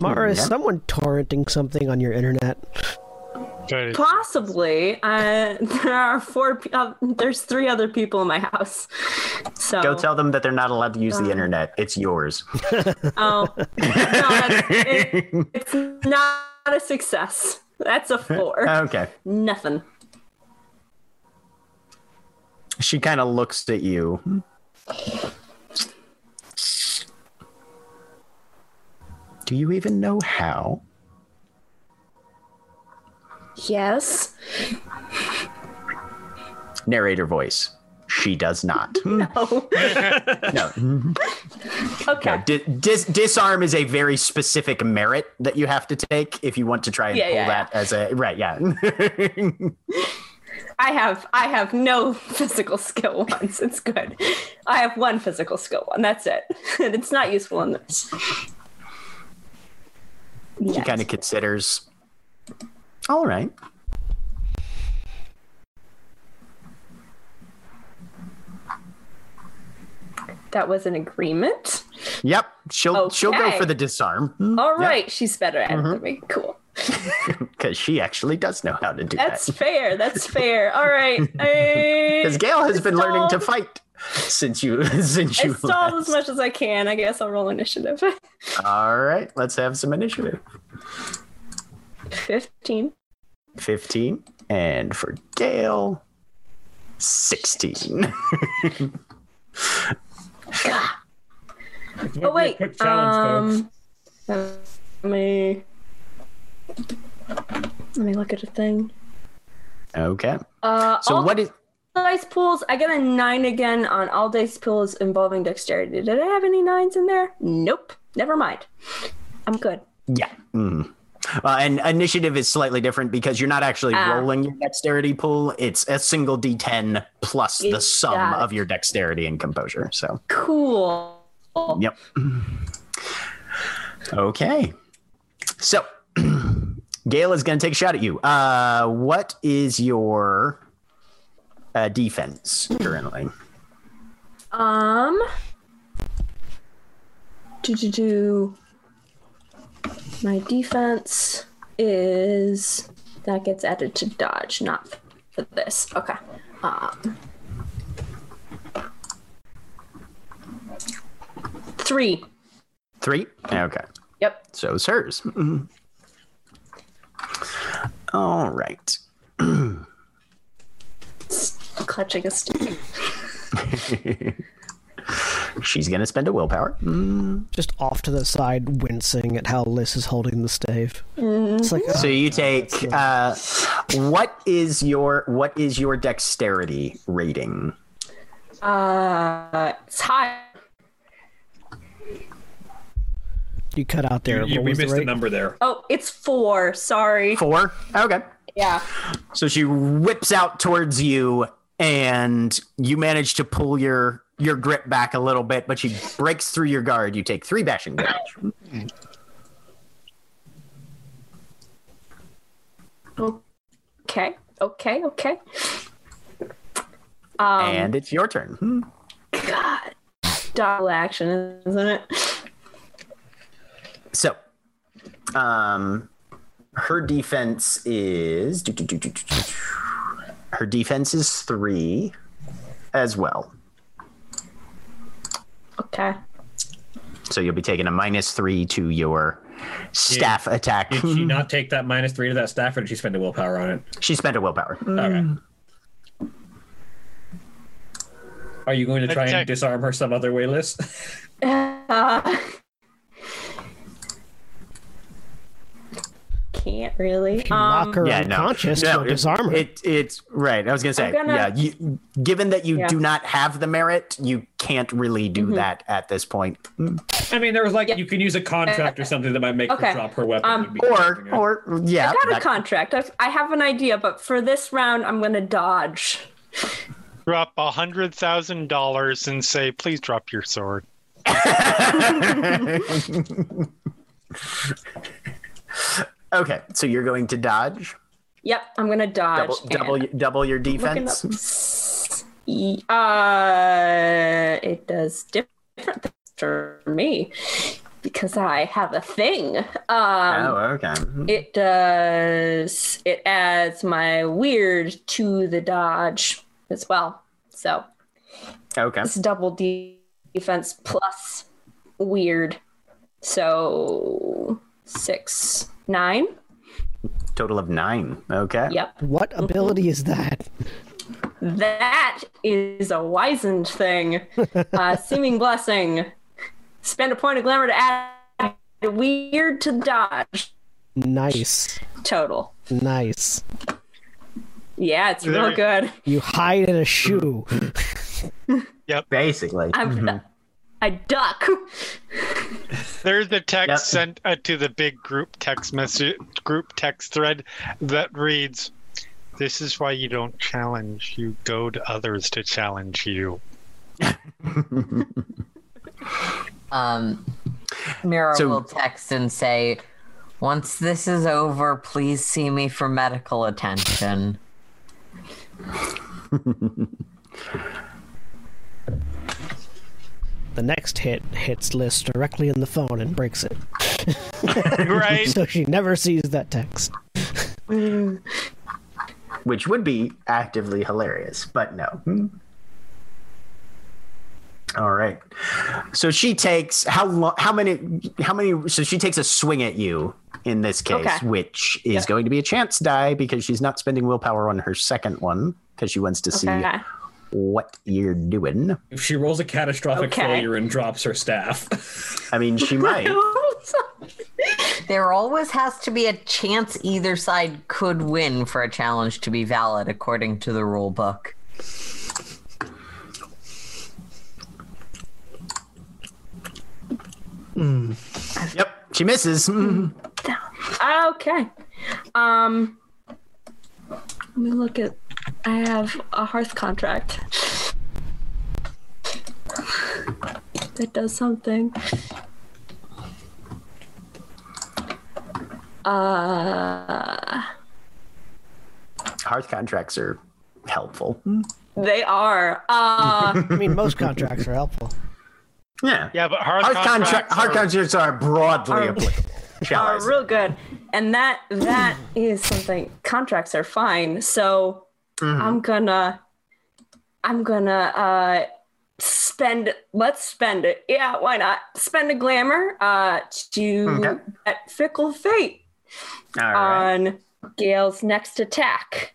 Mara, is someone torrenting something on your internet?
But
Possibly. Uh, there are four. Uh, there's three other people in my house. So.
Go tell them that they're not allowed to use the internet. It's yours.
Oh. no, it, it's not a success. That's a four.
okay.
Nothing.
She kind of looks at you. Do you even know how?
Yes.
Narrator voice. She does not.
No.
no.
Okay.
Di- dis- disarm is a very specific merit that you have to take if you want to try and
Yeah,
pull
yeah,
that as a right. Yeah.
I have I have no physical skill ones. It's good. I have one physical skill one. That's it. And it's not useful in this.
She
Yet.
kind of considers. All right.
That was an agreement.
Yep. She'll she'll go for the disarm hmm.
All right, she's better at it mm-hmm. than me. Cool.
because she actually does know how to do
That's
that.
That's fair. That's fair. All right.
Because Gail has been learning to fight since you since
I
you.
stalled as much as I can. I guess I'll roll initiative.
All right. Let's have some initiative.
15.
15 and for Gail 16.
Oh, wait.
Quick challenge, folks.
Um, let me. Let me look at a thing.
okay.
Uh,
So
all
what is
dice pools? I get a nine again on all dice pools involving dexterity. Did I have any nines in there? Nope. Never mind. I'm good.
yeah. Mm. Uh, and initiative is slightly different because you're not actually
Ah.
rolling your dexterity pool. It's a single d10 plus the sum
that.
of your dexterity and composure. So,
Cool.
yep. Okay. So, Gail is going to take a shot at you. Uh, what is your uh, defense currently?
Um. Do do do. My defense is that gets added to dodge, not for this. Okay. Um. Three.
Three? Okay.
Yep.
So is hers. Mhm. All right.
Clutching a stick.
She's going to spend a willpower. Mm.
Just off to the side, wincing at how Liss is holding the stave. It's like,
So you take uh, what is your what is your dexterity rating?
Uh, it's high.
you cut out there.
You,
what
we
was the
missed the number there.
Oh, it's four. Sorry.
Four. Okay.
Yeah.
So she whips out towards you, and you manage to pull your your grip back a little bit, but she breaks through your guard. You take three bashing damage.
Okay. Okay. Okay. Um,
and it's your turn. Hmm.
God, double action, isn't it?
So, um, her defense is her defense is three as well.
Okay.
So you'll be taking a minus three to your staff attack.
Did she not take that minus three to that staff, or did she spend a willpower on it?
She spent a willpower.
Okay. Are you going to try
Okay.
and disarm her some other way, Liss?
Uh, can't really.
Knock
Um,
her
Yeah, no,
unconscious
no,
to
it-
disarm her.
It, it's right. I was gonna say,
gonna-
yeah. You, given that you
Yeah.
do not have the merit, you can't really do
Mhm.
that at this point.
I mean, there was like
Yeah.
you can use a contract or something that might make
Okay.
her drop her weapon.
Um,
Or, or yeah,
I got a contract. I've, I have an idea, but for this round, I'm going to dodge.
Drop a hundred thousand dollars and say, "Please drop your sword."
okay, so you're going to dodge.
Yep, I'm going to dodge.
Double, double, double your defense.
Uh, it does different things for me because I have a thing. Um,
oh, okay.
It does. It adds my weird to the dodge as well. So
Okay.
it's double de- defense plus weird. So six, nine.
Total of nine. Okay.
Yep.
What ability is that?
That is a wizened thing. Uh, seeming blessing. Spend a point of glamour to add weird to dodge.
Nice.
Total.
Nice.
Yeah, it's real good.
You hide in a shoe. Yep.
Basically.
I'm.
Mhm.
I duck.
There's a text
Yep.
sent uh, to the big group text message group text thread that reads, This is why you don't challenge. You goad others to challenge you.
Um, Mira
So-
will text and say, "Once this is over, please see me for medical attention."
The next hit hits Liss directly in the phone and breaks it.
Right?
So she never sees that text.
Which would be actively hilarious, but no. Hmm. All right. So she takes how long? How many? How many? So she takes a swing at you in this case,
Okay.
which is going to be a chance die because she's not spending willpower on her second one because she wants to see
Okay.
What you're doing.
If she rolls a catastrophic
Okay.
failure and drops her staff,
I mean, she might.
There always has to be a chance either side could win for a challenge to be valid, according to the rule book.
yep, she misses.
Okay. Um, let me look at. I have a hearth contract. That does something. Uh,
Hearth contracts are helpful.
they are. Uh,
I mean, most contracts are helpful.
Yeah.
Yeah, but hard
Hearth,
contracts.
contract, hearth
are-
contracts are broadly
Are-
applicable.
Are real good, and that that is something. Contracts are fine, so
Mhm.
I'm gonna, I'm gonna uh spend. Let's spend it. Yeah, why not? Spend a glamour uh to
Okay.
at fickle fate
All right.
on Gail's next attack.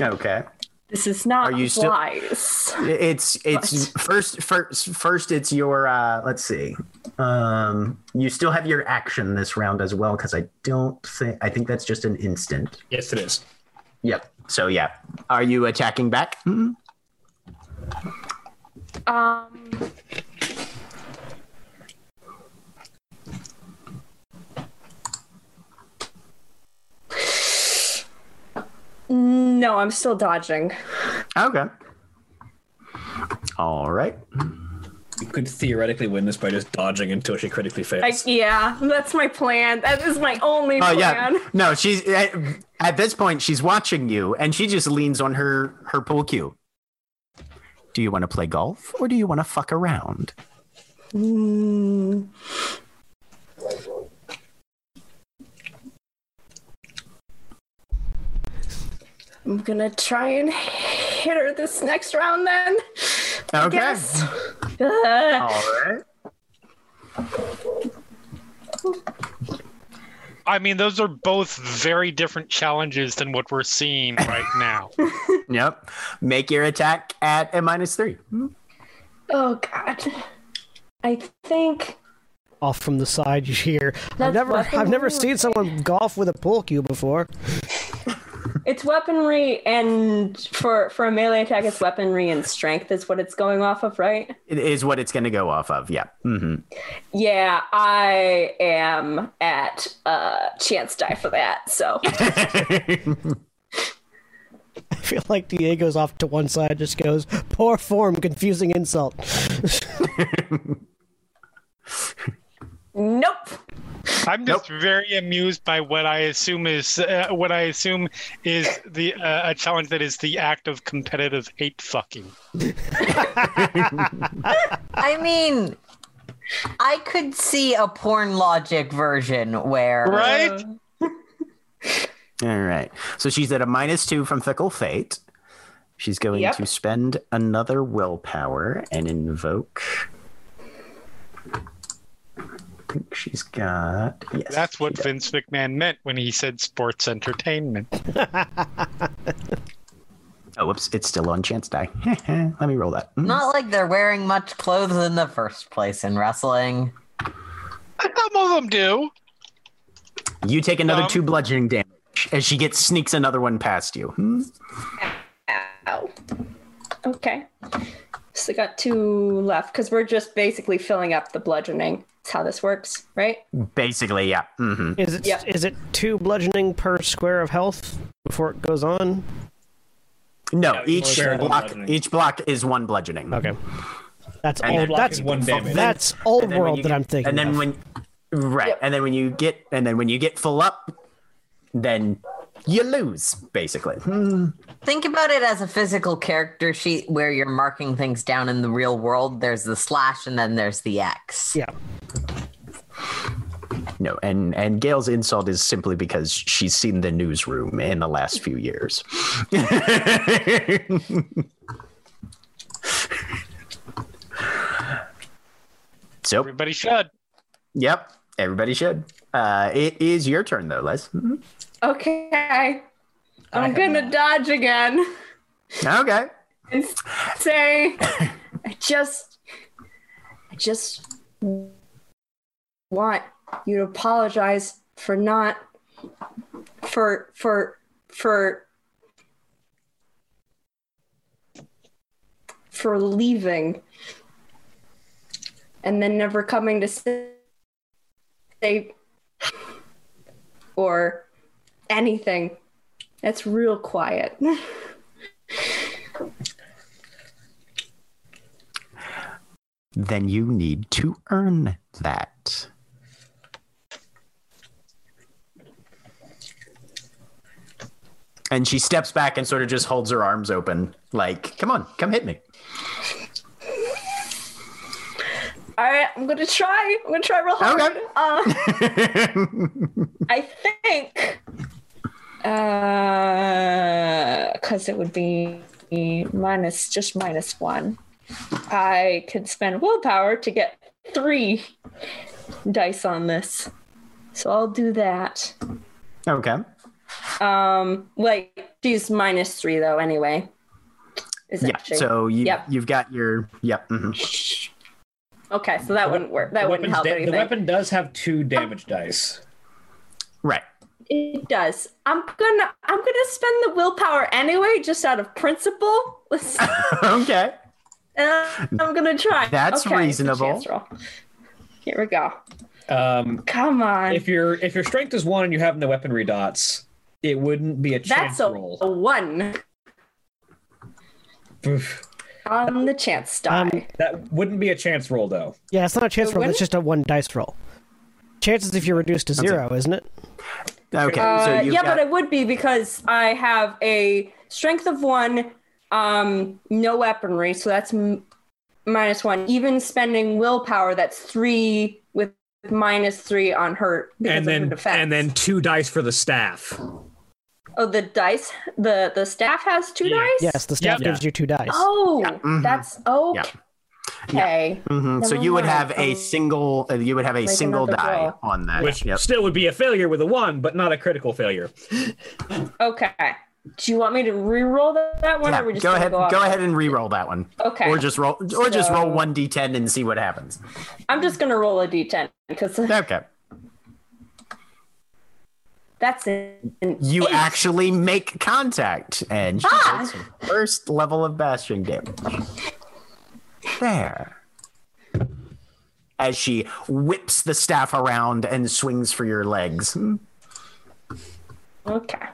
okay.
This is not
Are you still-
wise.
It's it's first first first it's your uh let's see. Um you still have your action this round as well cuz I don't think I think that's just an instant.
yes, it is.
Yep. So yeah. Are you attacking back? Hmm?
Um. No, I'm still dodging.
Okay. All right.
You could theoretically win this by just dodging until she critically fails.
I, yeah, that's my plan. That is my only
Oh
plan.
yeah. No, she's at, at this point she's watching you and she just leans on her her pool cue. Do you want to play golf or do you want to fuck around?
Mm. I'm gonna try and hit her this next round then. I
Okay.
guess.
All right.
I mean, those are both very different challenges than what we're seeing right now.
Yep. Make your attack at a minus three.
oh god. I think
Off from the side, you hear. I've
That's
never,
weaponry.
I've never seen someone golf with a pool cue before.
it's weaponry and for for a melee attack it's weaponry and strength is what it's going off of, right?
It is what it's going to go off of. Yeah. Mm-hmm.
Yeah, I am at uh chance die for that. So
I feel like Diego's off to one side, just goes, poor form, confusing insult.
nope.
I'm just very amused by what I assume is uh, what I assume is the uh, a challenge that is the act of competitive hate fucking.
I mean, I could see a porn logic version where
Right?
All right. So she's at a minus two from Fickle Fate. She's going
Yep.
to spend another willpower and invoke. I think she's got. Yes.
That's what
she does.
Vince McMahon meant when he said sports entertainment.
Oh, whoops. It's still on chance die. Let me roll that. Hmm.
not like they're wearing much clothes in the first place in wrestling.
Some of them do.
You take another
Um,
two bludgeoning damage as she gets sneaks another one past you. Hmm?
Ow. Okay. So got two left because we're just basically filling up the bludgeoning. That's how this works, right?
Basically, yeah. hmm
Is it is
Yep.
it two bludgeoning per square of health before it goes on?
No,
Yeah,
each block each block is one bludgeoning.
Okay. That's
And
old. That's
one damage.
that's old
And
world
you
that I'm thinking.
And then
of.
when right,
Yep.
and then when you get and then when you get full up, then you lose basically. Hmm.
Think about it as a physical character sheet where you're marking things down in the real world. There's the slash and then there's the X.
yeah.
No, and and Gail's insult is simply because she's seen the newsroom in the last few years. so,
Everybody should.
yep, everybody should. Uh, it is your turn though, Les.
Okay. I'm gonna dodge again
Okay.
and say, I just, I just want you to apologize for not, for, for, for, for leaving and then never coming to say or anything. It's real quiet.
Then you need to earn that. And she steps back and sort of just holds her arms open, like, come on, come hit me.
All right, I'm gonna try. I'm gonna try real hard.
Okay.
Uh, I think, because it would be minus just minus one. I could spend willpower to get three dice on this, so I'll do that.
okay.
Um, like she's minus three though. Anyway, is
Yeah.
actually
So you,
Yep.
you've got your, yep. mhm.
Okay. So that wouldn't work. That wouldn't help
da- the weapon does have two damage dice.
Right.
It does. I'm gonna I'm gonna spend the willpower anyway, just out of principle.
Okay.
uh, I'm gonna try.
That's
Okay,
reasonable.
Here we go.
Um,
Come on.
if your if your strength is one and you have no weaponry dots, it wouldn't be a chance
That's a,
roll.
a one
Oof.
On the chance die.
Um,
That wouldn't be a chance roll though.
Yeah, it's not a chance
So
roll. It's just a one dice roll. Chances if you're reduced to zero, isn't it?
Okay.
Uh,
so
yeah,
got,
but it would be because I have a strength of one, um, no weaponry, so that's m- minus one. Even spending willpower, that's three with minus three on hurt because
And
of her
then
defense.
and then two dice for the staff.
Oh, the dice, the the staff has two
Yeah.
dice.
Yes, the staff
Yeah.
gives you two dice.
Oh,
mhm.
that's okay.
Yeah.
Okay.
Mhm. So you would have a single, uh, you would have a
make
single die
roll.
on that.
Which
Yep.
still would be a failure with a one, but not a critical failure.
Okay. Do you want me to re-roll that, that one,
Yeah,
or we just
go ahead.
Go,
Go ahead and re-roll that one.
Okay.
Or just roll, or just roll one d10 and see what happens.
I'm just gonna roll a d10 because
Okay.
That's an
You
eight.
actually make contact, and she
Ah.
first level of bashing damage. There. As she whips the staff around and swings for your legs.
Okay.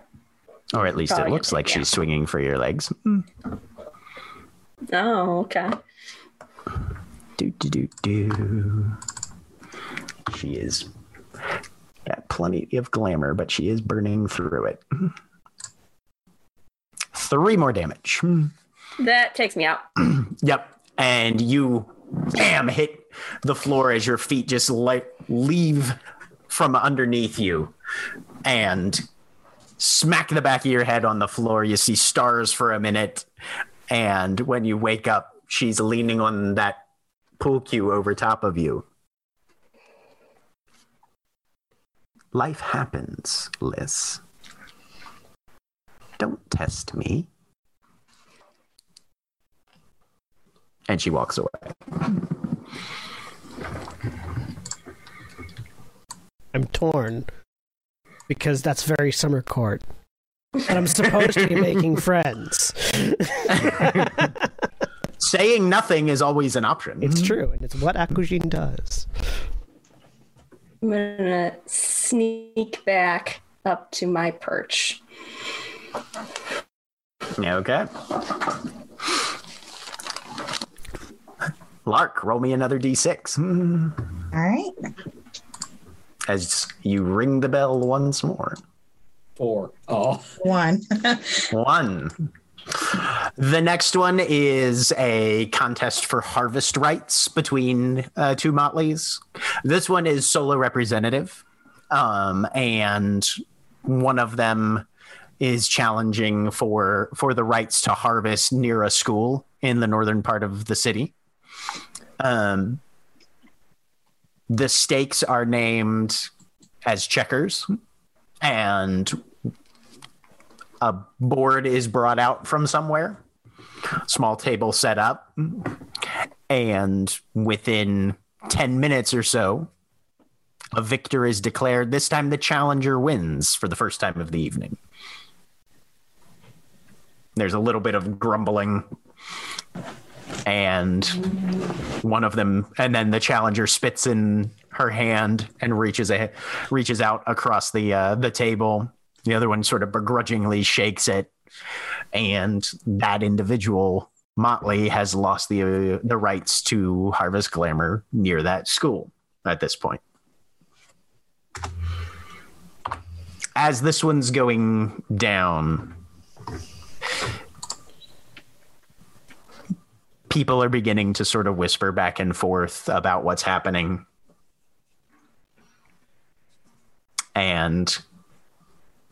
Or at least
Probably
it looks like
take-
she's swinging for your legs.
Oh, okay.
Do, do, do, do. She is got plenty of glamour, but she is burning through it. Three more damage.
That takes me out.
Yep. And you bam hit the floor as your feet just like leave from underneath you and smack the back of your head on the floor. You see stars for a minute. And when you wake up, she's leaning on that pool cue over top of you. Life happens, Liss. Don't test me. And she walks away.
I'm torn because that's very summer court. And I'm supposed to be making friends.
Saying nothing is always an option.
It's true, and it's what Akujin does.
I'm gonna sneak back up to my perch.
Okay. Lark, roll me another d6 Hmm.
All right.
as you ring the bell once more.
Four. Oh.
One.
One. The next one is a contest for harvest rights between uh, two Motleys. This one is solo representative, um, and one of them is challenging for for the rights to harvest near a school in the northern part of the city. Um, the stakes are named as checkers, and a board is brought out from somewhere, small table set up, and within 10 minutes or so, a victor is declared. This time, the challenger wins for the first time of the evening. There's a little bit of grumbling, and one of them, and then the challenger spits in her hand and reaches a reaches out across the uh, the table. The other one sort of begrudgingly shakes it, and that individual Motley has lost the uh, the rights to harvest glamour near that school at this point. As this one's going down, people are beginning to sort of whisper back and forth about what's happening. And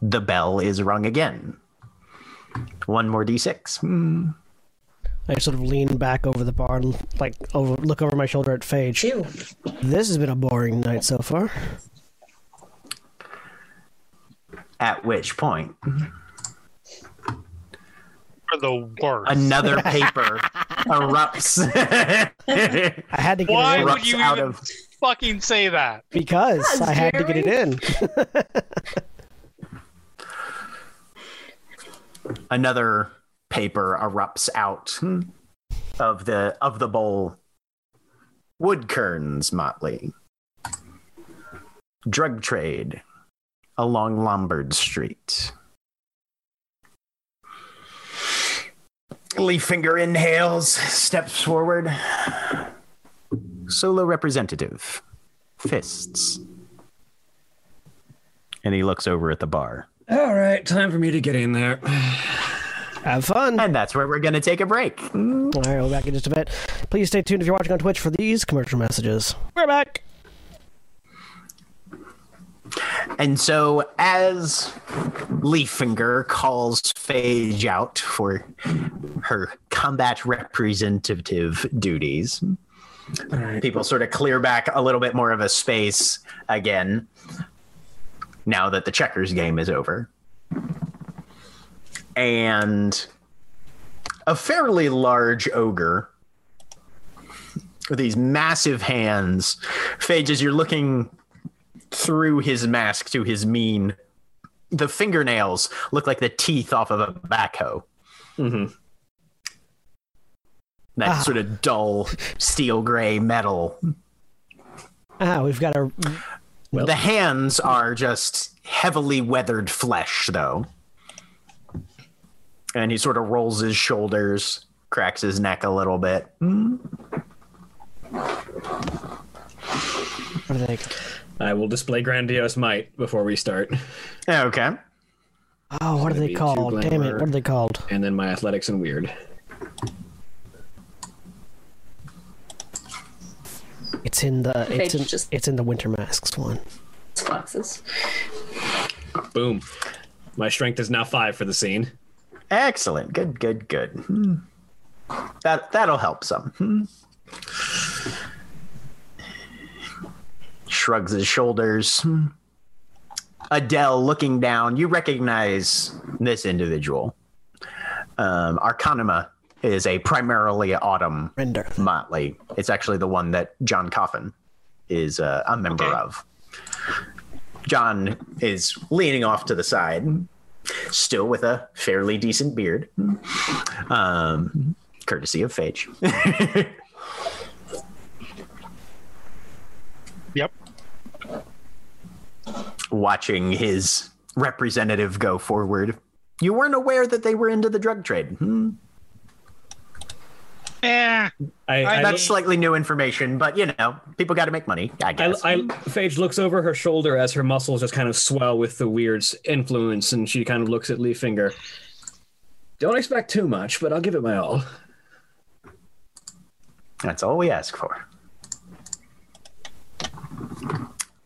the bell is rung again. One more d6. Hmm.
I sort of lean back over the bar and like over, look over my shoulder at Phage.
Two.
This has been a boring night so far.
At which point,
For the worst.
another paper erupts.
I had to get
Why
it in
would you
out
even
of
fucking say that?
because
Yes,
I had to get it in.
another paper erupts out of the of the bowl. Woodkerns Motley. Drug trade along Lombard Street. Leaffinger inhales, steps forward. Solo representative. Fists. And he looks over at the bar.
All right, time for me to get in there.
Have fun.
And that's where we're going to take a break.
All right, we'll be back in just a bit. Please stay tuned if you're watching on Twitch for these commercial messages. We're back.
And so, as Leaffinger calls Phage out for her combat representative duties, people sort of clear back a little bit more of a space again now that the checkers game is over. And a fairly large ogre with these massive hands. Phage, as you're looking through his mask to his mean, the fingernails look like the teeth off of a backhoe.
hmm
That
Ah.
sort of dull steel gray metal.
Ah, we've got a.
Well-
the hands are just heavily weathered flesh, though. And he sort of rolls his shoulders, cracks his neck a little bit.
What are they?
I will display grandiose might before we start,
Okay.
Oh, what are they
be two
called? Damn it! What are they called?
and then my athletics and weird.
It's in the. It's in.
Just-
It's in the winter masks one.
Foxes.
Boom. My strength is now five for the scene.
Excellent. Good, good, good. Hmm. That that'll help some. Hmm. Shrugs his shoulders. Hmm. Adele looking down, you recognize this individual. Um, Arcanima is a primarily autumn
Render.
motley. It's actually the one that John Coffin is uh, a member
Okay.
of. John is leaning off to the side, still with a fairly decent beard, um, courtesy of Phage.
Yep.
Watching his representative go forward, You weren't aware that they were into the drug trade. Hmm.
Eh,
I, I,
That's slightly new information, but you know, people got to make money. I
I,
guess.
I, Phage looks over her shoulder as her muscles just kind of swell with the weird influence, and she kind of looks at Leaf Finger. Don't expect too much, but I'll give it my all.
That's all we ask for.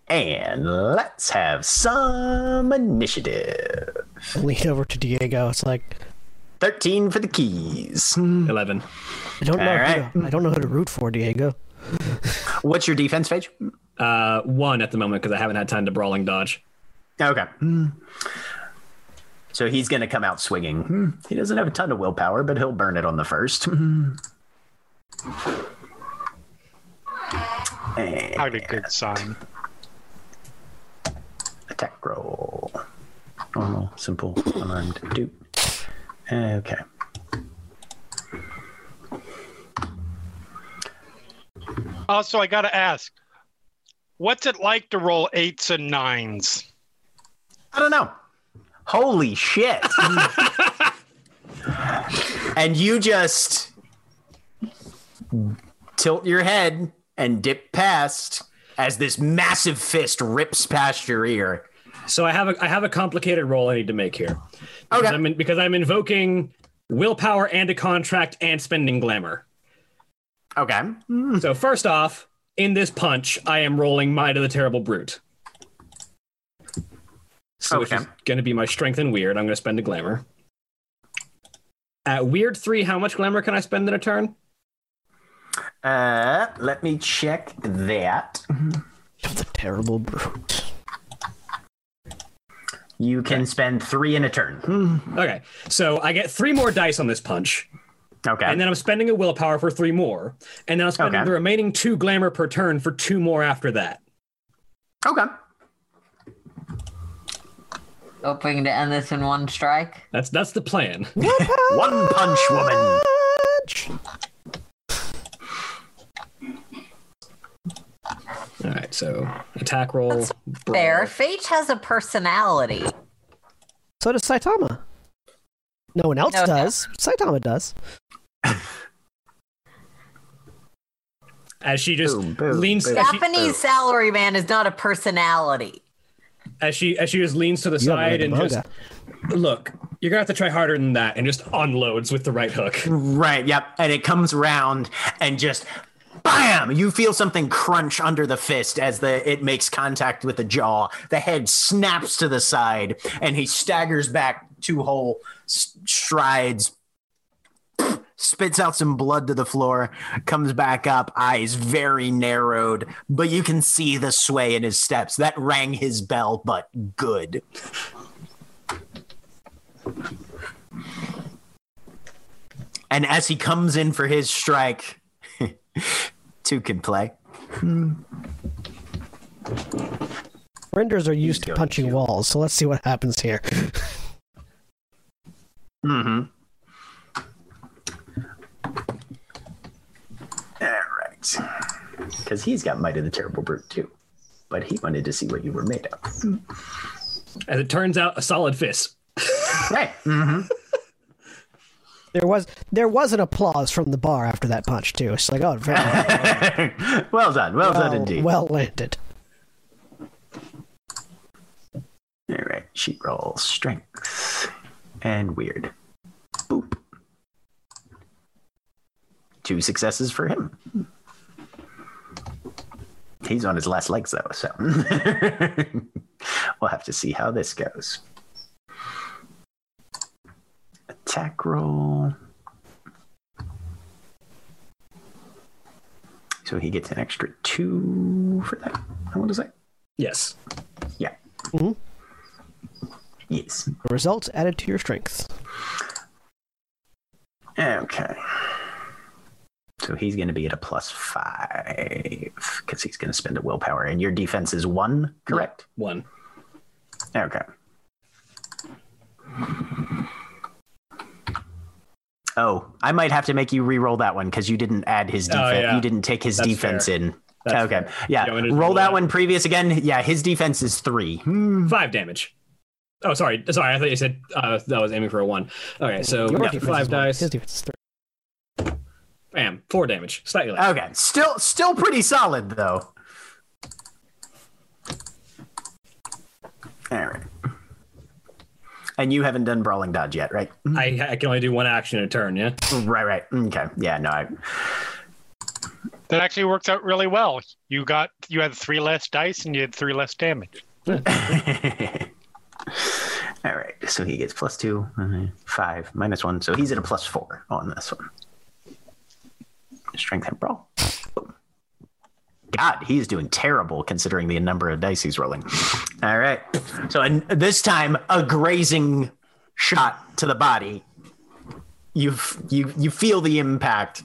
And let's have some initiative.
Lean over to Diego. It's like
Thirteen for the keys.
Eleven.
I don't know.
All
Who
right.
to, I don't know who to root for, Diego.
What's your defense page?
Uh, one at the moment because I haven't had time to brawling dodge.
Okay. Hmm. So he's going to come out swinging. Hmm. He doesn't have a ton of willpower, but he'll burn it on the first. And
not a good sign.
attack roll. Normal, simple, unarmed, dupe. Okay.
Also, I gotta ask, what's it like to roll eights and nines?
I don't know. Holy shit. and you just tilt your head and dip past as this massive fist rips past your ear.
So I have a I have a complicated roll I need to make here. Because
Okay.
I'm in, because I'm invoking willpower and a contract and spending glamour.
Okay.
So first off, in this punch, I am rolling Might of the Terrible Brute. So which
Okay.
is going to be my strength and weird. I'm going to spend a glamour. At weird three, how much glamour can I spend in a turn?
Uh, let me check that.
You're the terrible brute.
You can spend three in a turn.
Okay, so I get three more dice on this punch,
Okay.
and then I'm spending a willpower for three more, and then I'm spending
Okay.
the remaining two glamour per turn for two more after that.
okay.
Hoping to end this in one strike.
That's that's the plan.
One punch woman.
All right, so attack roll. brawl.
Fair. Fate has a personality.
So does Saitama. No one else
No, no.
does. Saitama does.
As she just
Boom, boom,
leans,
boom.
as she,
Japanese salaryman is not a personality.
as she as she just leans to the
You
side and
manga.
just look. You're gonna have to try harder than that, and just unloads with the right hook.
Right, yep. And it comes round and just bam! You feel something crunch under the fist as the it makes contact with the jaw. The head snaps to the side and he staggers back two whole strides. Spits out some blood to the floor, comes back up, eyes very narrowed, but you can see the sway in his steps. That rang his bell, but good. And as he comes in for his strike, two can play.
Renders are used to punching
to-
walls, so let's see what happens here.
Mm-hmm. All right. Because he's got Might of the Terrible Brute too. But he wanted to see what you were made of.
As it turns out, a solid fist.
Right. Mm-hmm.
There was there was an applause from the bar after that punch too. It's like, oh, very
well done. Well, done indeed.
well landed.
All right. She rolls strength and weird. Boop. Two successes for him. He's on his last legs though, so we'll have to see how this goes. Attack roll. So he gets an extra two for that. What is that?
Yes.
Yeah.
Mm-hmm.
Yes.
Results added to your strength.
Okay. So he's going to be at a plus five because he's going to spend a willpower. And your defense is one, correct?
One.
Okay. Oh, I might have to make you re-roll that one because you didn't add his
Oh,
defense.
yeah.
You didn't take his
That's
defense
fair.
in.
That's
okay.
fair.
Yeah.
You want me to
Roll
roll
that
that?
one previous again. Yeah, his defense is three. Hmm.
Five damage. Oh, sorry, sorry. I thought you said uh, that was aiming for a one. Okay, so yeah, five
is one.
dice.
His defense is three.
Bam, four damage. Slightly less.
Okay, still still pretty solid though. All right. And you haven't done brawling dodge yet, right?
I, I can only do one action in a turn. Yeah.
Right, right. Okay. Yeah, no. I,
That actually works out really well. You got you had three less dice and you had three less damage.
All right. So he gets plus two, uh, five, minus one. So he's at a plus four on this one. Strength and brawl. God, he's doing terrible considering the number of dice he's rolling. All right. So and this time, a grazing shot to the body. You you you feel the impact,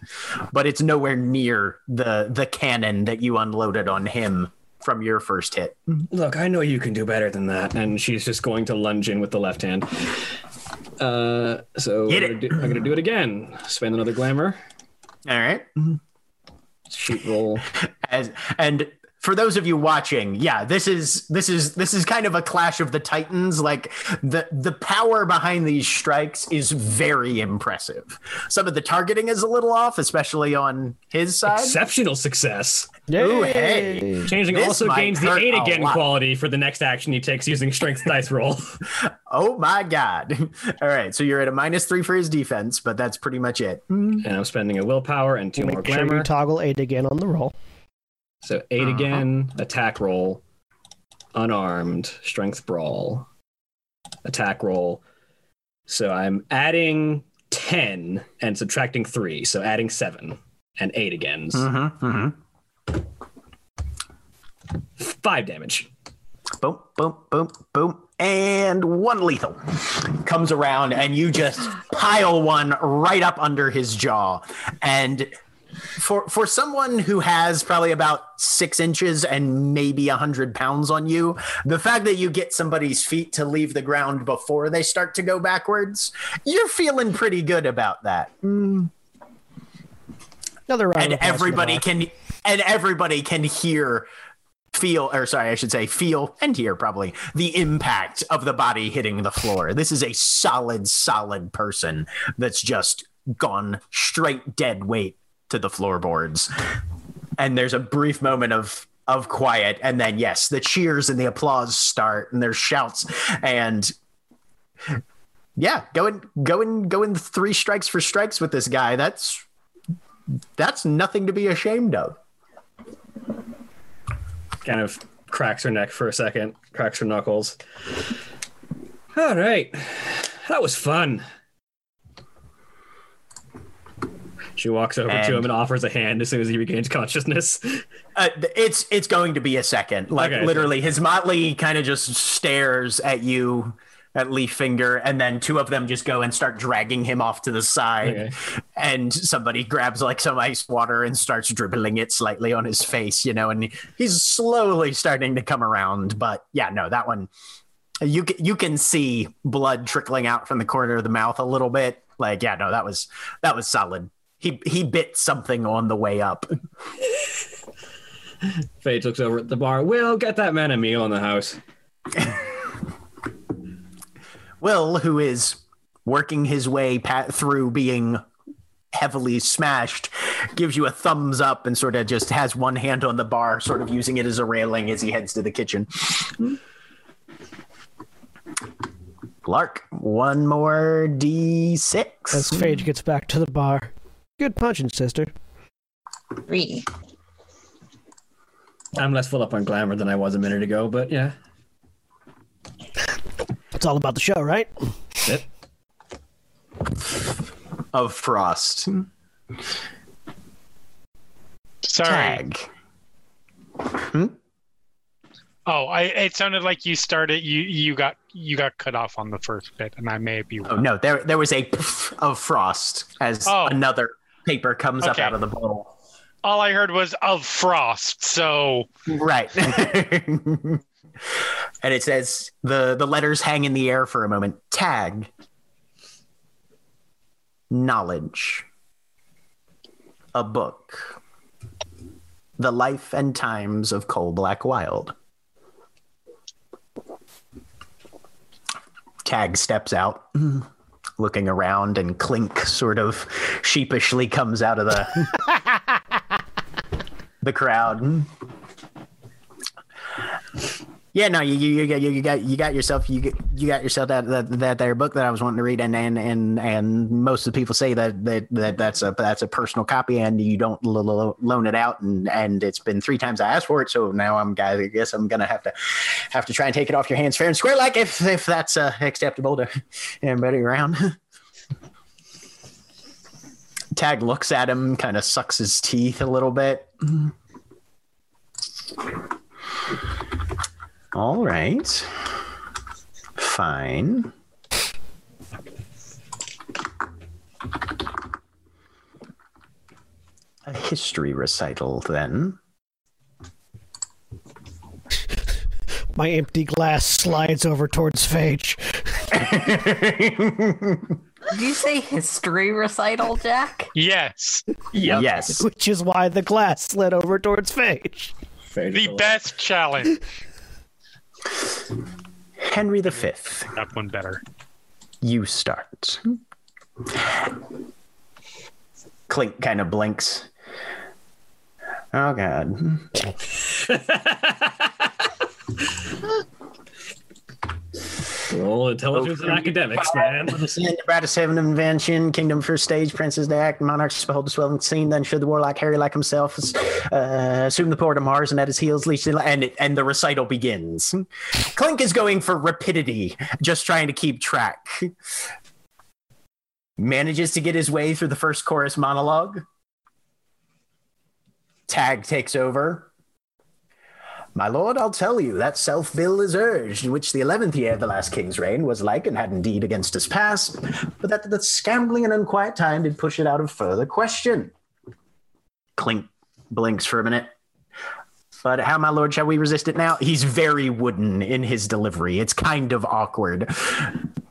but it's nowhere near the the cannon that you unloaded on him from your first hit.
Look, I know you can do better than that, and she's just going to lunge in with the left hand. Uh, so
Hit
I'm
it.
gonna, do, I'm gonna do it again. Spend another glamour.
All right.
Mm-hmm. Shoot roll.
as and for those of you watching yeah this is this is this is kind of a clash of the titans like the the power behind these strikes is very impressive some of the targeting is a little off especially on his side
Exceptional success.
Ooh, hey.
Changing
This
also gains the
hurt
eight again
lot.
quality for the next action he takes using strength dice roll.
oh my god all right so you're at a minus three for his defense but that's pretty much it
and I'm spending a willpower and two more
Make sure
glamour.
you toggle eight again on the roll.
So 8
Uh-huh.
again, attack roll, unarmed, strength brawl, attack roll. So I'm adding 10 and subtracting 3. So adding 7 and 8 again.
mm-hmm, mm-hmm.
5 damage.
boom, boom, boom, boom, and one lethal comes around, and you just pile one right up under his jaw. And for for someone who has probably about six inches and maybe a hundred pounds on you, the fact that you get somebody's feet to leave the ground before they start to go backwards, you're feeling pretty good about that. Mm.
Another round
and
of applause for the
everybody can and everybody can hear feel or sorry i should say feel and hear probably the impact of the body hitting the floor. This is a solid solid person that's just gone straight dead weight to the floorboards and there's a brief moment of of quiet and then yes the cheers and the applause start and there's shouts and yeah going going going three strikes for strikes with this guy that's that's nothing to be ashamed of.
Kind of cracks her neck for a second, cracks her knuckles. All right. That was fun. She walks over to him and offers a hand as soon as he regains consciousness.
Uh, it's it's going to be a second. Like
Okay.
literally, his motley kind of just stares at you, at Leaf Finger, and then two of them just go and start dragging him off to the side.
Okay.
And somebody grabs like some ice water and starts dribbling it slightly on his face, you know, and he's slowly starting to come around. But yeah, no, that one. You can, you can see blood trickling out from the corner of the mouth a little bit. Like, yeah, no, that was that was solid. He he bit something on the way up.
Phage looks over at the bar. Will, get that man a meal in the house.
Will, who is working his way pat through being heavily smashed, gives you a thumbs up and sort of just has one hand on the bar, sort of using it as a railing as he heads to the kitchen. Lark, one more d6.
As Phage gets back to the bar. Good punching, sister.
Three.
I'm less full up on glamour than I was a minute ago, but yeah.
It's all about the show, right?
Yep.
of frost.
Sorry.
Tag. Hmm?
Oh, I it sounded like you started you you got you got cut off on the first bit, and I may be
Oh no, there there was a pff of frost as
Oh.
another paper comes up out of the bowl.
all I heard was of frost. So
Right. and it says the the letters hang in the air for a moment. Tag. Knowledge. A book. The life and times of Coal Black Wild. Tag steps out, looking around, and Clink sort of sheepishly comes out of the the crowd. Yeah, no, you you, you got you got you got yourself you you got yourself that, that that there book that I was wanting to read, and and and and most of the people say that that, that that's a that's a personal copy, and you don't lo- lo- loan it out, and and it's been three times I asked for it, so now I'm. I guess I'm gonna have to have to try and take it off your hands fair and square, like if if that's uh, acceptable to everybody around. Tag looks at him, kind of sucks his teeth a little bit. All right. Fine. A history recital, then.
My empty glass slides over towards Phage.
Did you say history recital, Jack?
Yes,
Yep.
Yes.
Which is why the glass slid over towards Phage.
the best challenge.
Henry V,
That one better.
you start. Clink kind of blinks. Oh, God.
All intelligence and academics, man.
The sin, Apparatus Heaven Invention, Kingdom First Stage, Princes to Act, Monarchs behold the swelling scene. Then should the warlock Harry like himself uh, assume the port of Mars and at his heels leash the and and the recital begins. Clink is going for rapidity, just trying to keep track. Manages to get his way through the first chorus monologue. Tag takes over. My lord, I'll tell you, that self bill is urged, which the eleventh year of the last king's reign was like and had indeed against us passed, but that the scambling and unquiet time did push it out of further question. Clink blinks for a minute. But how, my lord, shall we resist it now? He's very wooden in his delivery. It's kind of awkward.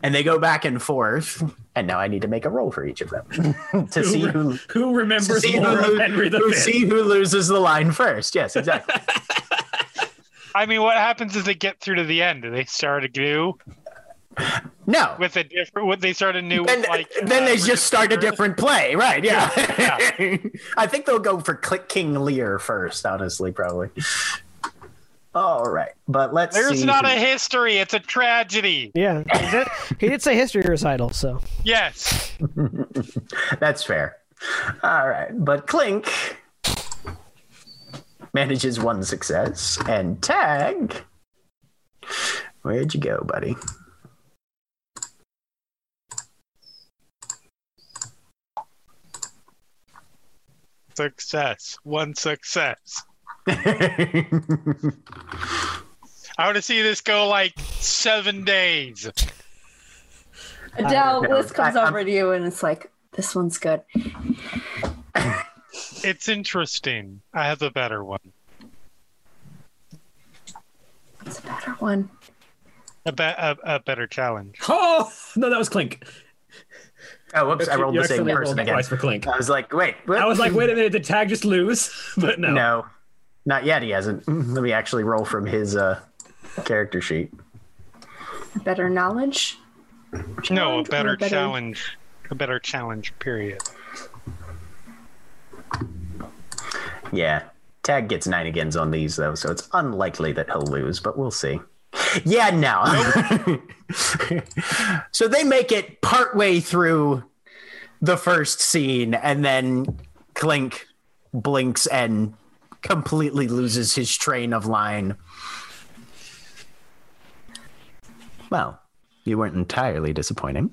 And they go back and forth. And now I need to make a roll for each of them to see who,
Who remembers
see
more
who,
of Henry
who,
V?
see who loses the line first. Yes, exactly.
I mean, what happens is they get through to the end? Do they start a new?
No.
with a different? What they start anew
then,
with like?
then
uh,
they just start a different play, right? Yeah.
Yeah,
I think they'll go for Click King Lear first, honestly, probably. All right, but let's
There's
see.
not a history. It's a tragedy.
Yeah, is it? he did say history recital, so
Yes.
That's fair. All right, but Clink manages one success, and Tag. Where'd you go, buddy?
Success. One success. I want to see this go like seven days.
Adele,
I-
Bliss comes
I-
over to you and it's like, this one's good.
It's interesting. I have a better one.
It's a better one.
A, be- a, a better challenge.
Oh no, that was Clink.
oh, whoops! I rolled
You
the same person again.
Twice for Clink.
I was like, wait. What?
I was like, wait a minute, did Tag just lose? But no.
No, not yet. He hasn't. Let me actually roll from his uh, character sheet.
A better knowledge?
No, a better,
a better-
challenge. A better challenge. Period.
Yeah. Tag gets nine agains on these though, so it's unlikely that he'll lose, but we'll see. Yeah, no. so they make it partway through the first scene, and then Clink blinks and completely loses his train of line. Well, you weren't entirely disappointing.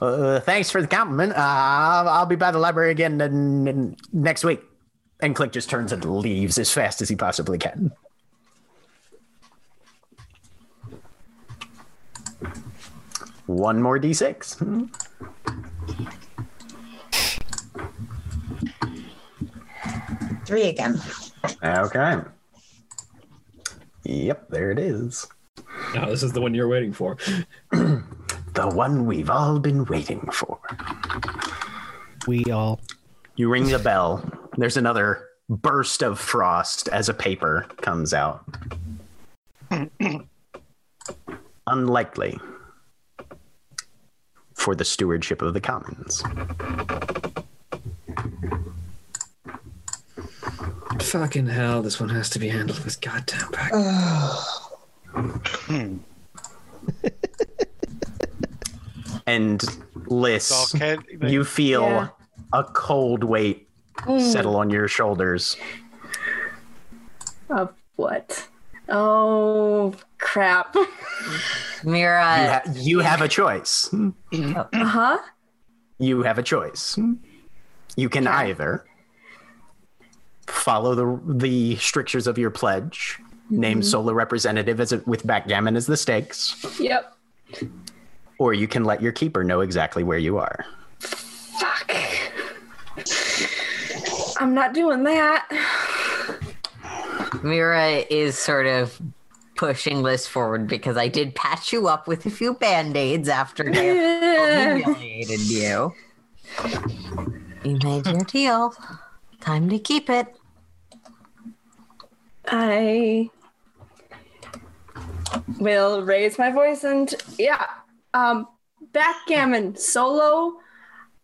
Uh, thanks for the compliment. Uh, I'll, I'll be by the library again n- n- next week. And Clink just turns and leaves as fast as he possibly can. One more d6.
Three again.
Okay. Yep, there it is.
No, this is the one you're waiting for.
The one we've all been waiting for.
we all.
You ring the bell. There's another burst of frost as a paper comes out. unlikely for the stewardship of the commons.
Fucking hell, this one has to be handled with goddamn back.
And Liss,
So,
you feel
Yeah.
a cold weight settle on your shoulders.
Of what? Oh crap.
Mira,
You, ha- you have a choice.
Uh huh.
You have a choice. You can either follow the the strictures of your pledge, name solo representative as a, with backgammon as the stakes,
Yep.
Or you can let your keeper know exactly where you are.
Fuck. I'm not doing that.
Mira is sort of pushing Liss forward because I did patch you up with a few band aids after they humiliated you. You made your deal. Time to keep it.
I will raise my voice and yeah. Um backgammon solo.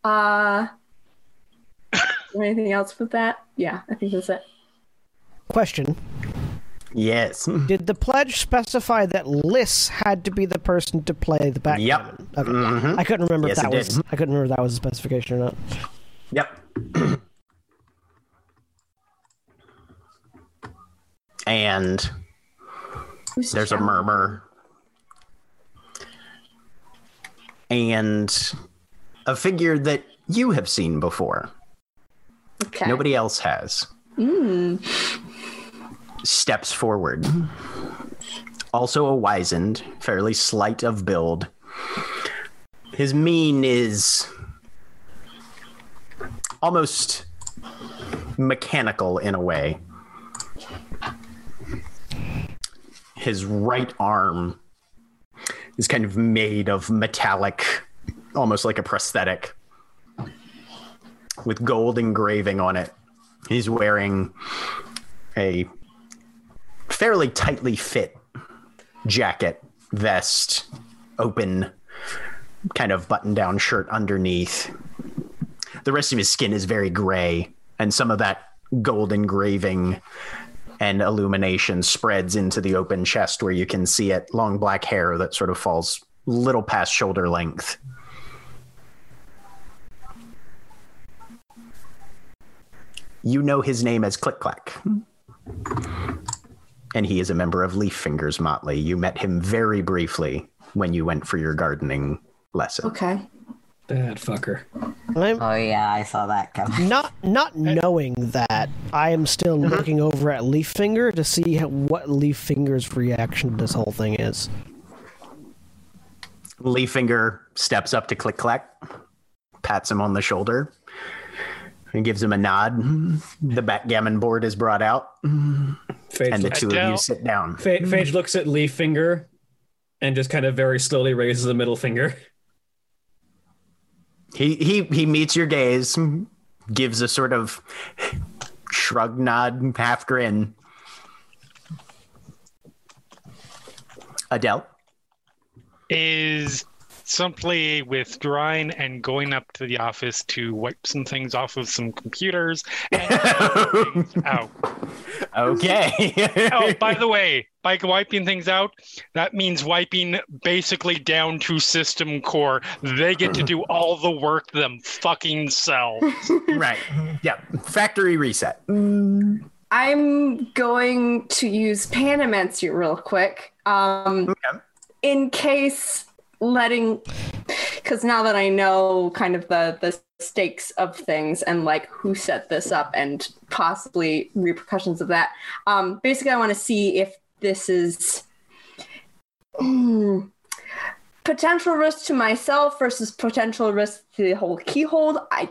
Uh anything else with that? Yeah, I think that's it.
Question:
Yes.
Did the pledge specify that Liss had to be the person to play the backgammon? Okay.
Mhm.
I couldn't remember
Yes,
if that was.
did.
I couldn't remember if that was a specification or not.
Yep. and
Who's
there's a murmur. And a figure that you have seen before.
Okay.
Nobody else has.
Mm.
Steps forward. Also a wizened, fairly slight of build. His mien is almost mechanical in a way. His right arm is kind of made of metallic, almost like a prosthetic, with gold engraving on it. He's wearing a fairly tightly fit jacket, vest, open, kind of button down shirt underneath. The rest of his skin is very gray, and some of that gold engraving and illumination spreads into the open chest where you can see it long black hair that sort of falls little past shoulder length. You know his name as Click Clack. And he is a member of Leaf Fingers Motley. You met him very briefly when you went for your gardening lesson.
Okay.
Bad fucker.
I'm
Oh yeah, I saw that coming.
not not knowing that. I am still mm-hmm. looking over at Leaffinger to see how, what Leaffinger's reaction to this whole thing is.
Leaf Finger steps up to Click Clack, pats him on the shoulder, and gives him a nod. The backgammon board is brought out,
Phage,
and the two of you sit down.
Pha- Phage looks at Leaf Finger and just kind of very slowly raises the middle finger.
He he he meets your gaze, gives a sort of shrug, nod, half grin. Adele,
is simply withdrawing and going up to the office to wipe some things off of some computers and things out.
okay.
Oh, by the way, by wiping things out, that means wiping basically down to system core. They get to do all the work them fucking selves.
right. Yeah. Factory reset.
I'm going to use Panamancy real quick. Um,
Okay.
in case letting, because now that I know kind of the the stakes of things and like who set this up and possibly repercussions of that. Um, basically, I want to see if this is Hmm. potential risk to myself versus potential risk to the whole keyhold. I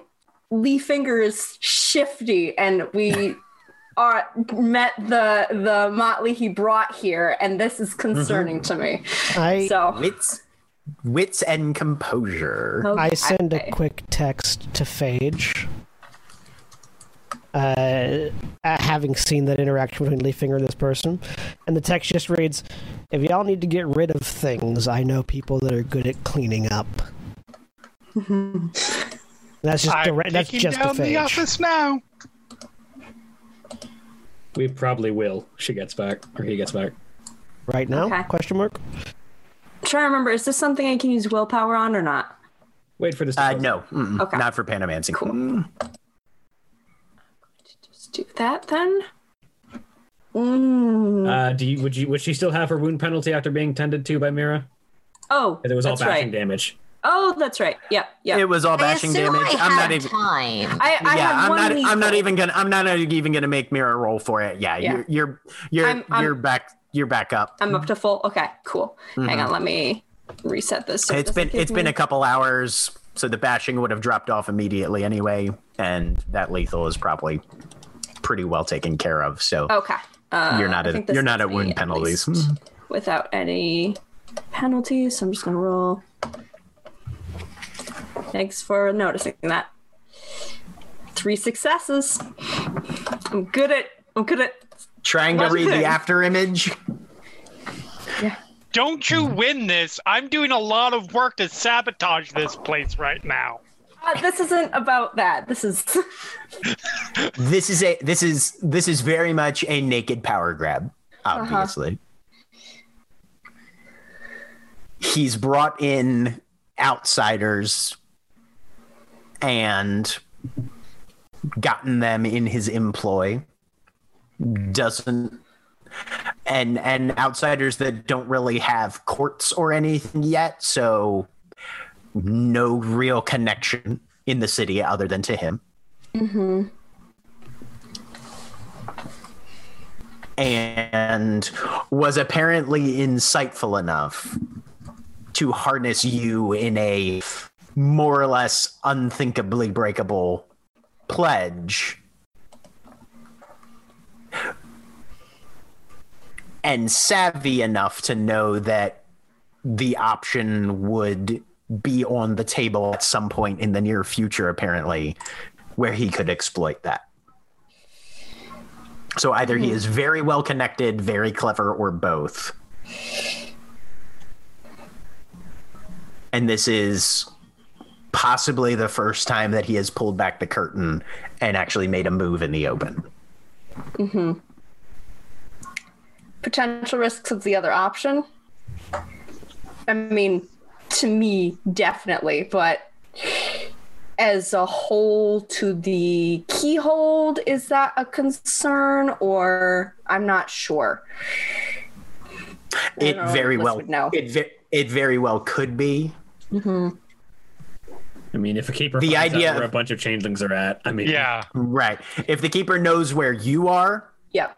Leaf Finger is shifty, and we are met the the motley he brought here, and this is concerning to me.
I
So
Wits, wits and composure.
I send a quick text to Phage. uh, having seen that interaction between Leafinger and this person. And the text just reads If y'all need to get rid of things, I know people that are good at cleaning up. that's just
I'm
direct, that's
taking
just
down
the
the office now.
We probably will. She gets back, or he gets back.
Right now?
Okay.
Question mark.
Trying to remember, is this something I can use willpower on or not?
Wait for this. To
Uh, no, mm-mm,
Okay.
not for Panamancing. Mm.
Let's do that then. Mm.
Uh, do you would you would she still have her wound penalty after being tended to by Mira?
oh,
it was all
that's
bashing
right.
damage.
Oh, that's right. Yeah, yep.
It was all bashing
assume
damage.
I
I'm not even.
time.
I, I
yeah,
have
I'm
one
not. I'm not even gonna. I'm not even gonna make Mira roll for it. Yeah,
Yeah.
you're you're you're
I'm- I'm-
you're back. You're back up.
I'm up to full. Okay, cool. Hang
Mhm.
on, let me reset this. so
It's been it's been a couple hours, so the bashing would have dropped off immediately anyway, and that lethal is probably pretty well taken care of. So
Okay. Uh,
you're not at you're not at wound
me
penalties.
least without any penalties. So I'm just gonna roll. Thanks for noticing that. Three successes. I'm good at. I'm good at.
Trying to read the after image.
Don't you win this? I'm doing a lot of work to sabotage this place right now.
Uh, this isn't about that. This is.
This is a this is this is very much a naked power grab. Obviously, he's brought in outsiders and gotten them in his employ. Doesn't and and outsiders that don't really have courts or anything yet, so no real connection in the city other than to him. and was apparently insightful enough to harness you in a more or less unthinkably breakable pledge. And savvy enough to know that the option would be on the table at some point in the near future, apparently, where he could exploit that. So either he hmm. is very well connected, very clever, or both. And this is possibly the first time that he has pulled back the curtain and actually made a move in the open. Mm-hmm.
Potential risks of the other option. I mean, to me, definitely, but as a whole, to the keyhold, is that a concern, or I'm not sure.
It very well
would know.
it it very well could be. Hmm.
I mean, if a keeper
The
finds
idea
out where
of-
a bunch of changelings are at, I mean,
Yeah.
Right. If the keeper knows where you are,
Yep.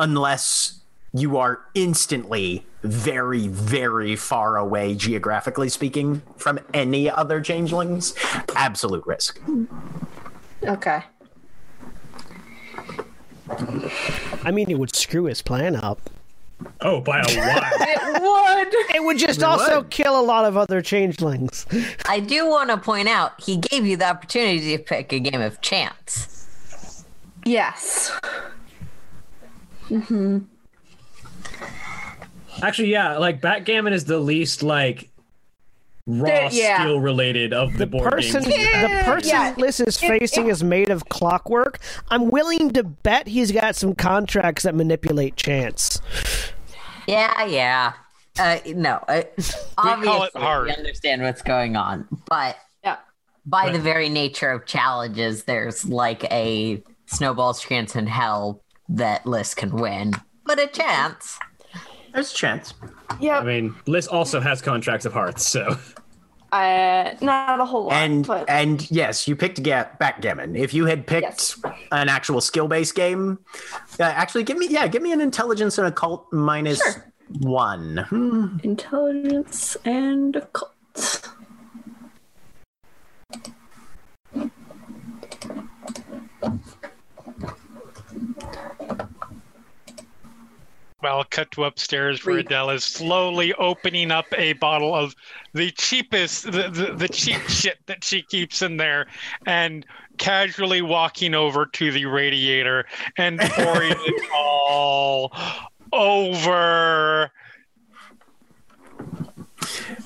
unless you are instantly very, very far away, geographically speaking, from any other changelings, absolute risk.
Okay.
I mean, it would screw his plan up.
Oh, by a lot.
It would.
It would just also kill a lot of other changelings.
I do want to point out he gave you the opportunity to pick a game of chance.
Yes. Mm-hmm.
Actually, yeah, like backgammon is the least like raw
There- yeah.
skill related of the,
The
board
person,
games.
the person
yeah.
Liss is facing is made of clockwork. I'm willing to bet he's got some contracts that manipulate chance.
Yeah, yeah. Uh, no, uh,
call
obviously
it hard.
we understand what's going on, but
Yeah.
by the very nature of challenges, there's like a snowball's chance in hell that Liss can win, but a chance.
There's a chance.
Yeah.
I
mean, Liss also has contracts of hearts, so
Uh, not a whole lot,
And
but
and yes, you picked ga- backgammon. If you had picked
Yes.
an actual skill-based game, uh, actually, give me yeah, give me an intelligence and occult minus
Sure.
one. Hmm.
intelligence and occult.
Well, cut to upstairs where
Read.
Adele is slowly opening up a bottle of the cheapest, the, the, the cheap shit that she keeps in there and casually walking over to the radiator and pouring it all over.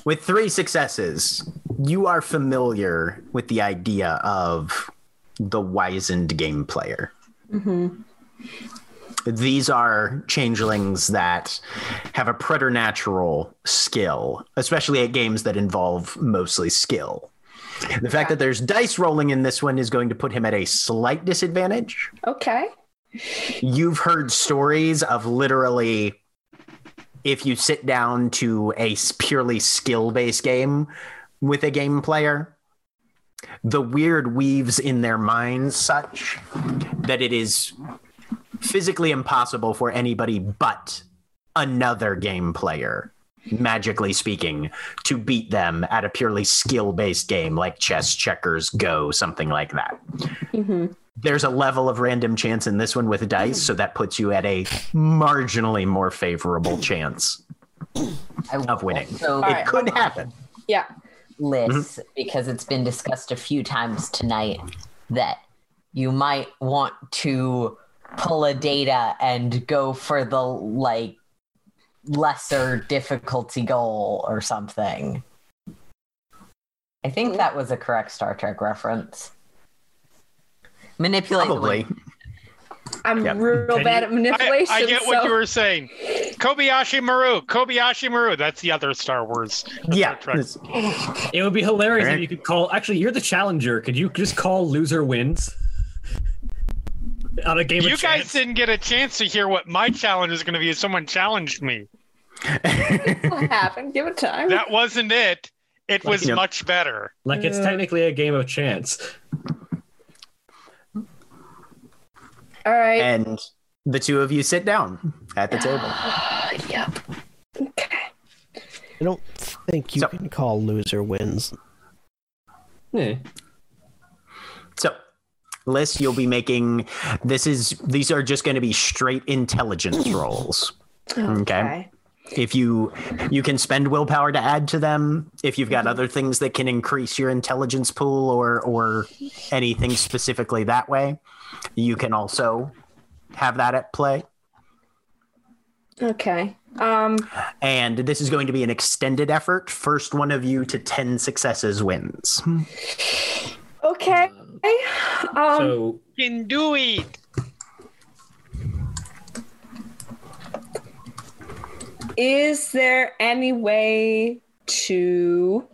With three successes, you are familiar with the idea of the wizened game player. Mm-hmm. These are changelings that have a preternatural skill, especially at games that involve mostly skill. The fact that there's dice rolling in this one is going to put him at a slight disadvantage.
Okay.
You've heard stories of literally if you sit down to a purely skill based game with a game player, the weird weaves in their minds such that it is physically impossible for anybody but another game player, magically speaking, to beat them at a purely skill based game like chess, checkers, go, something like that
Mm-hmm.
there's a level of random chance in this one with dice, so that puts you at a marginally more favorable chance
I will
of winning.
So,
it
Alright.
could happen.
Yeah.
list because it's been discussed a few times tonight that you might want to pull a data and go for the like lesser difficulty goal or something. I think that was a correct Star Trek reference. Manipulate
Probably.
I'm
Yep.
real
Can
bad
you-
at manipulation.
I, I get what you were saying. Kobayashi Maru. Kobayashi Maru. That's the other Star Wars.
Yeah.
Trek.
It would be hilarious
Alright.
if you could call. Actually, you're the challenger. Could you just call loser wins on a game
You
of
guys
chance?
didn't get a chance to hear what my challenge is going to be if someone challenged me.
What happened? Give it time.
That wasn't it. It was
Yep.
much better.
Like it's technically a game of chance.
All right.
and the two of you sit down at the table.
Ah, yep. Okay.
I don't think you
So-
can call loser wins.
Yeah.
Liss, you'll be making this is these are just going to be straight intelligence rolls. Okay. If you you can spend willpower to add to them, if you've got other things that can increase your intelligence pool or or anything specifically that way, you can also have that at play.
Okay. Um.
And this is going to be an extended effort. First one of you to 10 successes wins.
Okay. Um.
So
Can do it.
Is there any way to,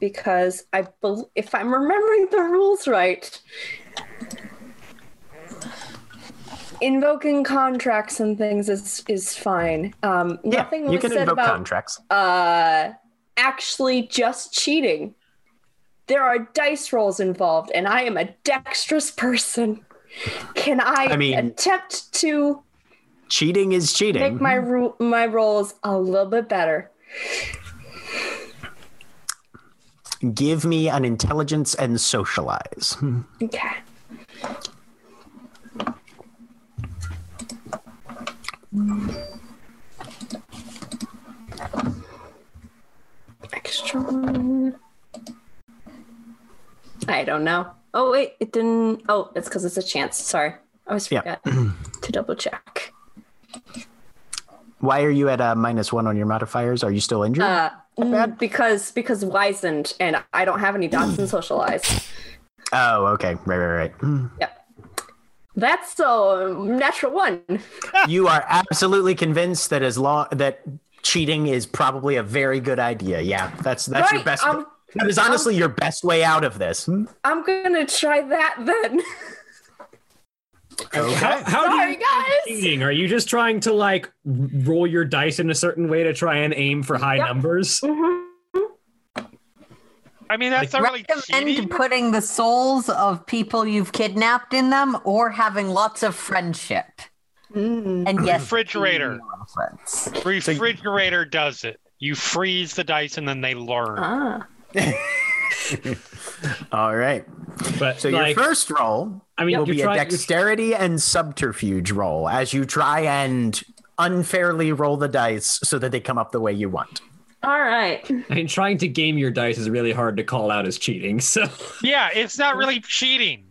because I, bel if I'm remembering the rules right, invoking contracts and things is is fine. Um, nothing
yeah, you
was
can
said
invoke
about
contracts.
uh, actually just cheating. There are dice rolls involved, and I am a dexterous person. Can I,
I mean-
attempt to
Cheating is cheating.
make my ru- my rolls a little bit better?
Give me an intelligence and socialize.
Okay. Extra one. I don't know. Oh wait, it didn't. Oh, it's because it's a chance. Sorry, I always
Yeah.
forget to double check.
Why are you at a minus one on your modifiers? Are you still injured?
Uh, mm, because because wizened, and I don't have any dots in socialize.
oh, okay. Right, right, right.
Yep. That's a natural one.
you are absolutely convinced that as long that cheating is probably a very good idea. Yeah, that's that's your
Right,
best.
um,
that is honestly your best way out of this. Hmm.
I'm gonna try that then.
Okay.
how, how do
Sorry,
you
guys.
cheating? Are you just trying to like roll your dice in a certain way to try and aim for high
Yep.
numbers?
I mean, that's not really
Recommend
cheating.
putting the souls of people you've kidnapped in them or having lots of friendship.
Mm.
And yes,
Refrigerator. Refrigerator does it. You freeze the dice and then they learn.
Ah.
All right.
But
So
like,
your first roll
I mean,
will
you're
be a
trying.
dexterity and subterfuge roll as you try and unfairly roll the dice so that they come up the way you want.
All right.
I mean, trying to game your dice is really hard to call out as cheating. So
Yeah, it's not really cheating.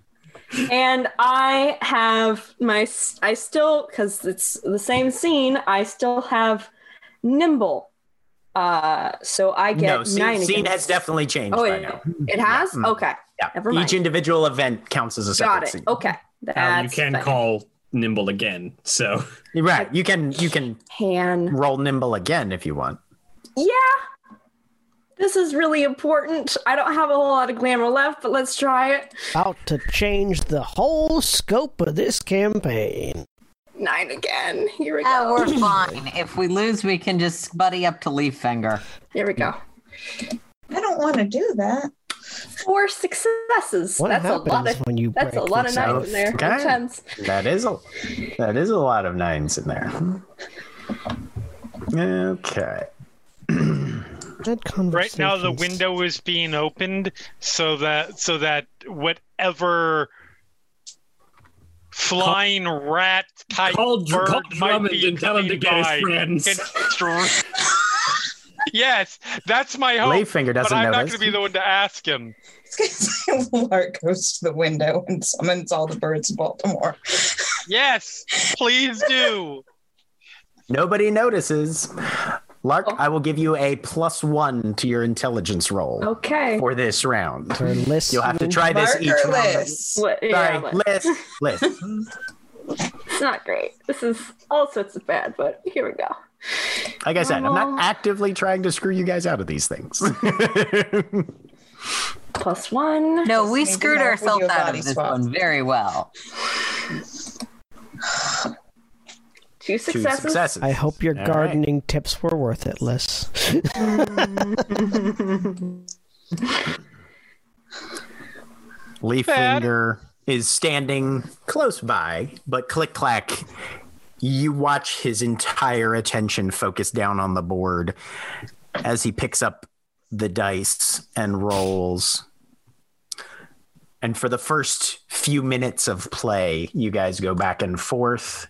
and I have my I still because it's the same scene. I still have nimble. Uh, so I get
no, scene,
nine.
scene has definitely changed
Oh,
by
it,
now.
it has.
Mm.
Okay,
Yeah.
Never mind.
Each individual event counts as a separate
got it.
scene.
Okay,
Now
that's
you can
fine.
call nimble again. So
Right. You can you can
can.
roll nimble again if you want.
Yeah, this is really important. I don't have a whole lot of glamour left, but let's try it.
About to change the whole scope of this campaign.
Nine again. Here we
Yeah,
go.
we're fine. If we lose, we can just buddy up to Leaf Finger.
Here we go.
I don't want to do that.
Four successes.
What
that's a lot of.
when you
That's a lot of nines
out?
in there.
Okay.
Tens.
That is a that is a lot of nines in there. Okay.
That
Right now, the window is being opened so that so that whatever flying rat type
call,
bird
call
might be
and tell him to get
by
his friends.
yes, that's my hope.
Leaf finger
but
doesn't
I'm not going to be the one to ask him.
Lark goes to the window and summons all the birds of Baltimore.
Yes, please do.
Nobody notices. Lark,
Oh.
I will give you a plus one to your intelligence roll
Okay.
for this round.
For listening.
You'll have to try this each
Marker
round.
Liss.
What- yeah,
Sorry,
but
Liss, Liss.
it's not great. This is all sorts of bad, but here we go.
Like I said, I'm not actively trying to screw you guys out of these things.
Plus one.
No, we
Maybe
screwed ourselves out of this
swap.
one very well.
Two
Two
successes.
successes.
I hope your
All right.
gardening tips were worth it, Liss.
Leaf Finger is standing close by, but click clack. You watch his entire attention focus down on the board as he picks up the dice and rolls. And for the first few minutes of play, you guys go back and forth,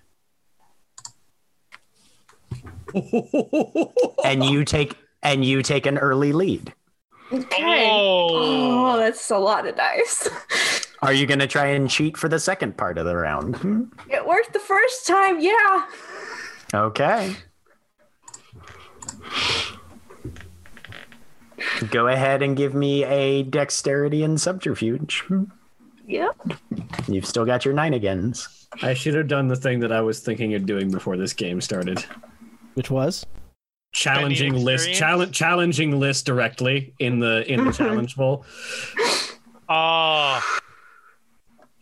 and you take and you take an early lead.
Okay.
Oh,
Oh, that's a lot of dice.
Are you going to try and cheat for the second part of the round? Hmm?
It worked the first time, yeah.
Okay. Go ahead and give me a dexterity and subterfuge. Hmm?
Yep.
You've still got your nine agains.
I should have done the thing that I was thinking of doing before this game started.
Which was?
Challenging Liss,
experience?
challenge, challenging Liss directly in the in the challenge bowl
oh,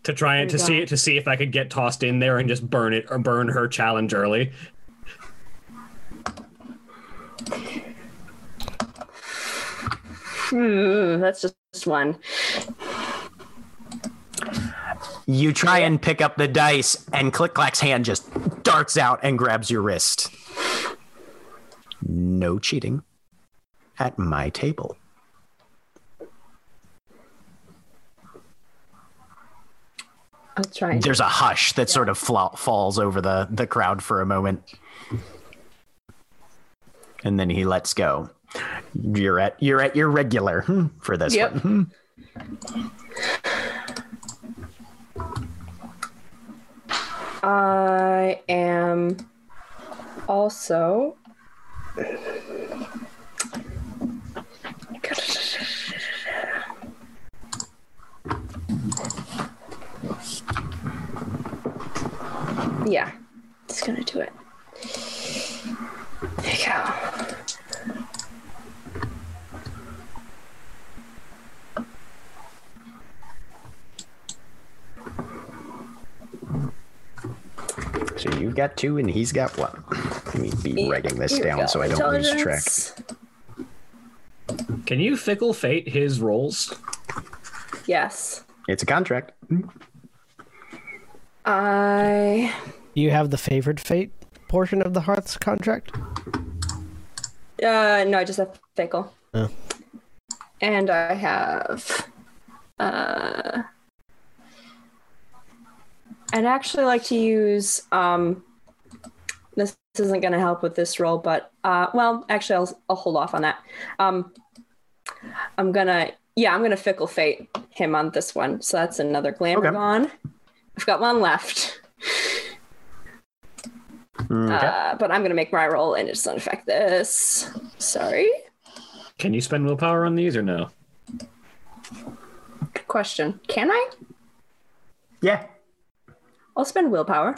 to try and to see
you go.
to see if I could get tossed in there and just burn it or burn her challenge early.
Hmm, that's just one.
You try and pick up the dice, and Click Clack's hand just darts out and grabs your wrist. No cheating at my table.
I'll try.
There's a hush that sort of fla- falls over the, the crowd for a moment. And then he lets go. You're at you're at your regular hmm, for this
Yep.
one.
I am also. Yeah, it's gonna do it. There you go.
So you've got two and he's got one. Let me be writing this
Here
down so I don't lose track.
Can you fickle fate his rolls?
Yes.
It's a contract.
I
Do you have the favored fate portion of the Hearth's contract?
Uh, no, I just have fickle.
Oh.
And I have. Uh, I'd actually like to use. Um, this isn't going to help with this roll, but uh, well, actually, I'll, I'll hold off on that. Um, I'm gonna yeah, I'm gonna fickle fate him on this one. So that's another glamour
Okay.
gone. I've got one left.
Okay.
Uh, but I'm gonna make my roll and it doesn't affect this. Sorry.
Can you spend willpower on these or no?
Good question. Can I?
yeah.
I'll spend willpower.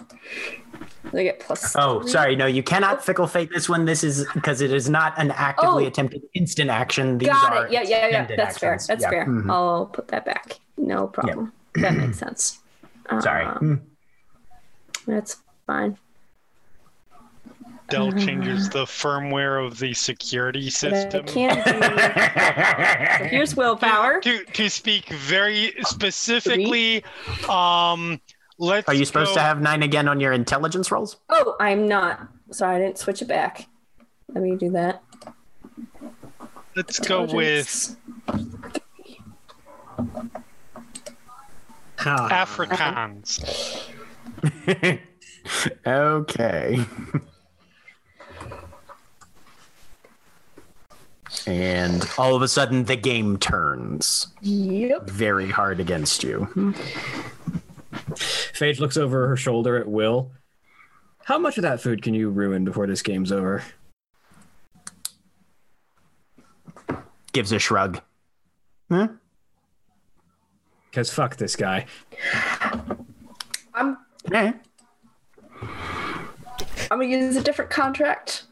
They get plus.
Oh,
three.
sorry. No, you cannot fickle fate this one. This is because it is not an actively
Oh.
attempted instant action. These
Got
are
it. Yeah, yeah, yeah.
extended
That's fair. That's
Yeah.
fair.
Mhm.
I'll put that back. No problem. That makes sense.
Sorry.
Uh,
Hmm.
That's fine.
Dell changes the firmware of the security
But I
system.
can't do. Here's willpower.
To to speak very specifically, um, let's.
Are you supposed
go-
to have nine again on your intelligence rolls?
Oh, I'm not. Sorry, I didn't switch it back. Let me do that.
Let's go with
Intelligence.
Ha.
Afrikaans.
okay. and all of a sudden, the game turns
Yep.
very hard against you.
Phage looks over her shoulder at Will. How much of that food can you ruin before this game's over?
Gives a shrug. Huh?
Because fuck this guy.
I'm
Eh.
I'm gonna use a different contract.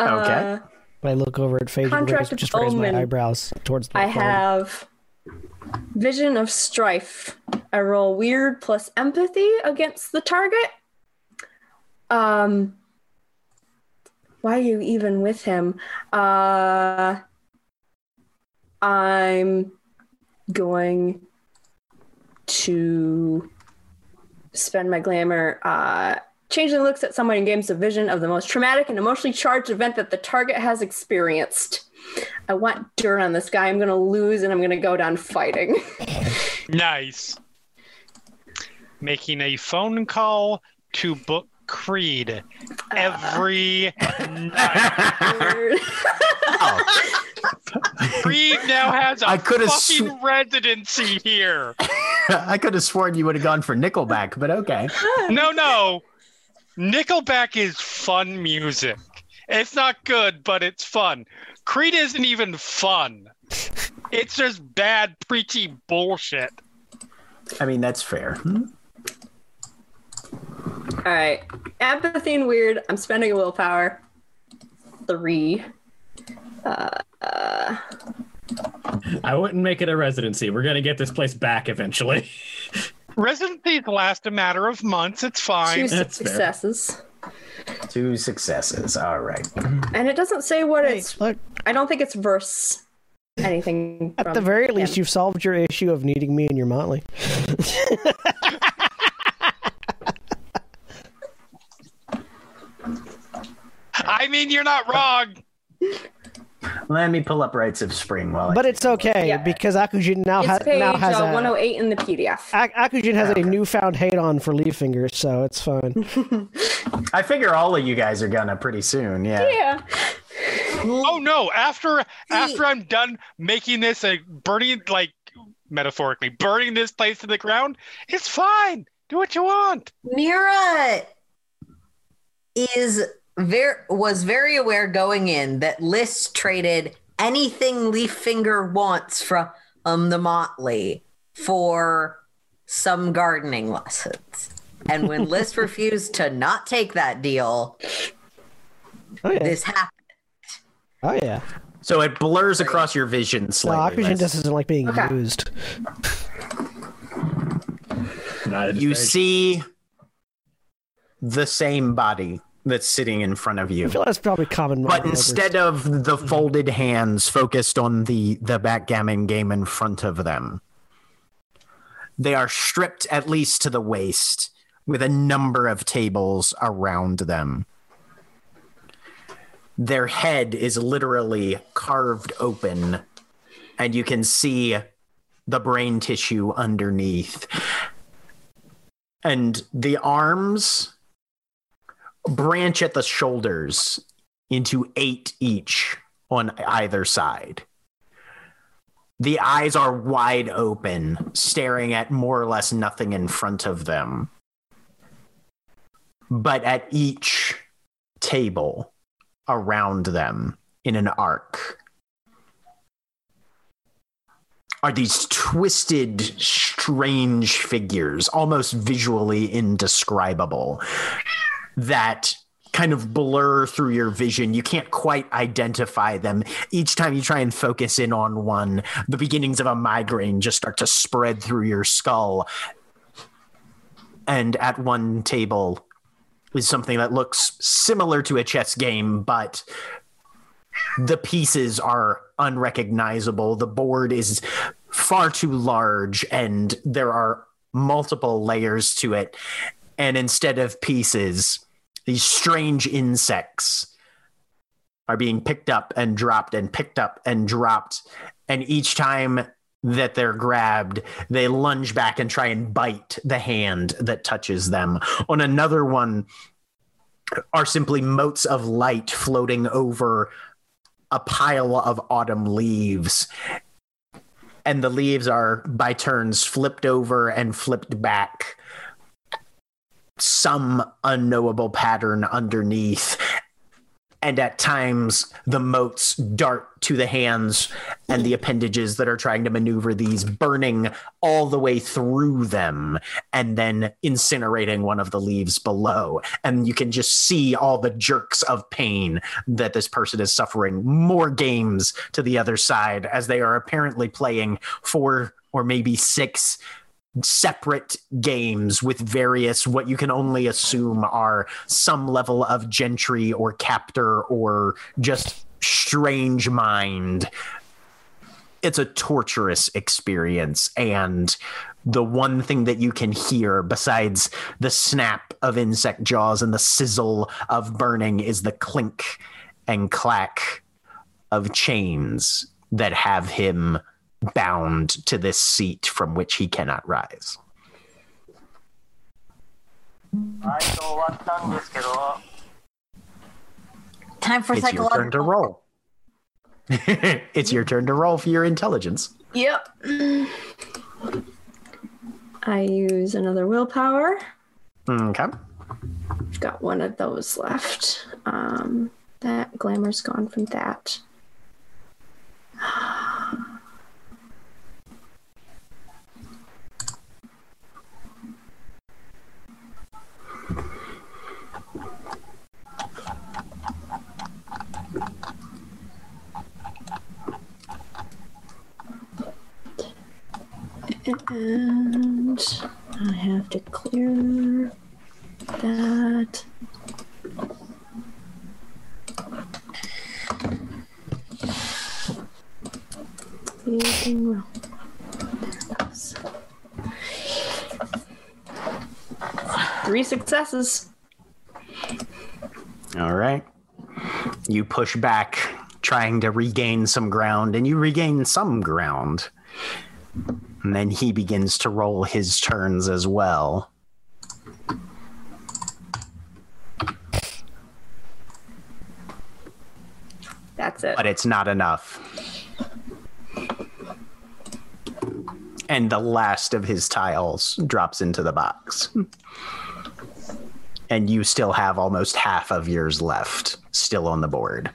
Okay.
Uh,
I look over at Phage and
Contract
raise,
of
just raise my eyebrows towards the
I
phone.
have Vision of Strife. I roll Wyrd plus empathy against the target. Um why are you even with him? Uh I'm going to spend my glamour uh Changeling looks at someone and gains a vision of the most traumatic and emotionally charged event that the target has experienced. I want dirt on this guy. I'm gonna lose and I'm gonna go down fighting.
Nice. Making a phone call to book Creed every night. Creed now has a
I coulda
fucking residency here.
I could have sworn you would have gone for Nickelback, but okay.
No, no. Nickelback is fun music. It's not good, but it's fun. Creed isn't even fun. It's just bad, preachy bullshit.
I mean, that's fair. Hmm?
All right, empathy and Wyrd. I'm spending a willpower. Three.
I wouldn't make it a residency. We're gonna get this place back eventually.
Residencies last a matter of months. It's
Two
fine.
That's fair.
Successes.
Two successes. All right.
And it doesn't say what
Hey,
it's.
look,
I don't think it's verse anything.
at the very
him.
least, you've solved your issue of needing me in your motley.
I mean, you're not wrong.
Let me pull up Rites of Spring while I.
But it's okay
Yeah.
because Akujin now,
It's
ha- now has
uh,
a
108 in the PDF.
Ak- Akujin has a newfound hate on for leaf fingers, so it's fine.
I figure all of you guys are gonna pretty soon. Yeah.
Yeah.
Oh no! After after I'm done making this a burning, like metaphorically burning this place to the ground, it's fine. Do what you want.
Mira is very was very aware going in that Liss traded anything Leaf Finger wants from um, the Motley for some gardening lessons. And when Liss refused to not take that deal,
Oh yeah,
this happened.
oh yeah.
So it blurs across your vision
No,
slightly.
Akujin
Let's-
just doesn't like being
Okay.
used.
You see the same body that's sitting in front of you.
I feel that's probably common.
But instead of the folded hands focused on the the backgammon game in front of them, they are stripped at least to the waist, with a number of tables around them. Their head is literally carved open, and you can see the brain tissue underneath. And the arms branch at the shoulders into eight each on either side. The eyes are wide open, staring at more or less nothing in front of them. But at each table around them in an arc are these twisted, strange figures, almost visually indescribable, that kind of blur through your vision. You can't quite identify them. Each time you try and focus in on one, the beginnings of a migraine just start to spread through your skull. And at one table is something that looks similar to a chess game, but the pieces are unrecognizable. The board is far too large, and there are multiple layers to it. And instead of pieces, these strange insects are being picked up and dropped and picked up and dropped. And each time that they're grabbed, they lunge back and try and bite the hand that touches them. On another one, are simply motes of light floating over a pile of autumn leaves. And the leaves are by turns flipped over and flipped back some unknowable pattern underneath. And at times, the motes dart to the hands and the appendages that are trying to maneuver these, burning all the way through them and then incinerating one of the leaves below. And you can just see all the jerks of pain that this person is suffering. More games to the other side as they are apparently playing four or maybe six separate games with various what you can only assume are some level of gentry or captor or just strange mind. It's a torturous experience. And the one thing that you can hear besides the snap of insect jaws and the sizzle of burning is the clink and clack of chains that have him bound to this seat from which he cannot rise.
はい、終わったんですけど、
Time for
It's your turn to
psychological.
roll. it's your turn to roll for your intelligence.
Yep. I use another willpower.
Okay.
I've got one of those left. Um, that glamour's gone from that. And I have to clear that. Three successes.
All right. You push back, trying to regain some ground, and you regain some ground. And then he begins to roll his turns as well.
That's it.
but it's not enough. And the last of his tiles drops into the box. And you still have almost half of yours left, still on the board.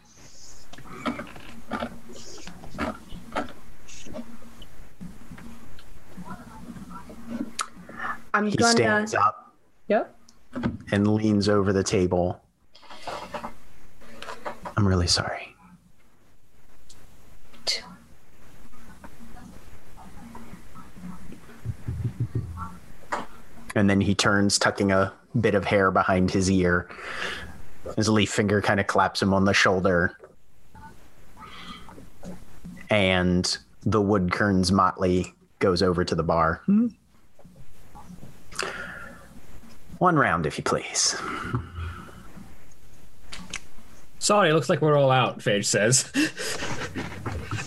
I'm
He
gonna.
stands up
Yep.
and leans over the table. I'm really sorry. And then he turns, tucking a bit of hair behind his ear. His leaf finger kind of claps him on the shoulder. And the Woodkern's motley goes over to the bar. Hmm. One round, if you please.
Sorry, looks like we're all out. Phage says,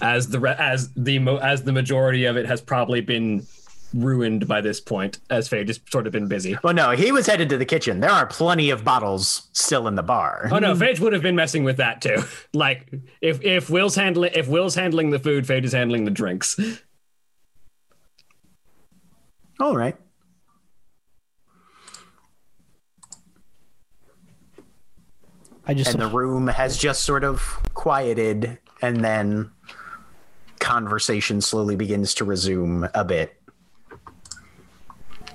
as the re- as the mo- as the majority of it has probably been ruined by this point, as Phage has sort of been busy.
Well, no, he was headed to the kitchen. There are plenty of bottles still in the bar.
Oh no, Phage would have been messing with that too. Like if if Will's handling if Will's handling the food, Phage is handling the drinks.
All right.
I just
And the room has just sort of quieted, and then conversation slowly begins to resume a bit.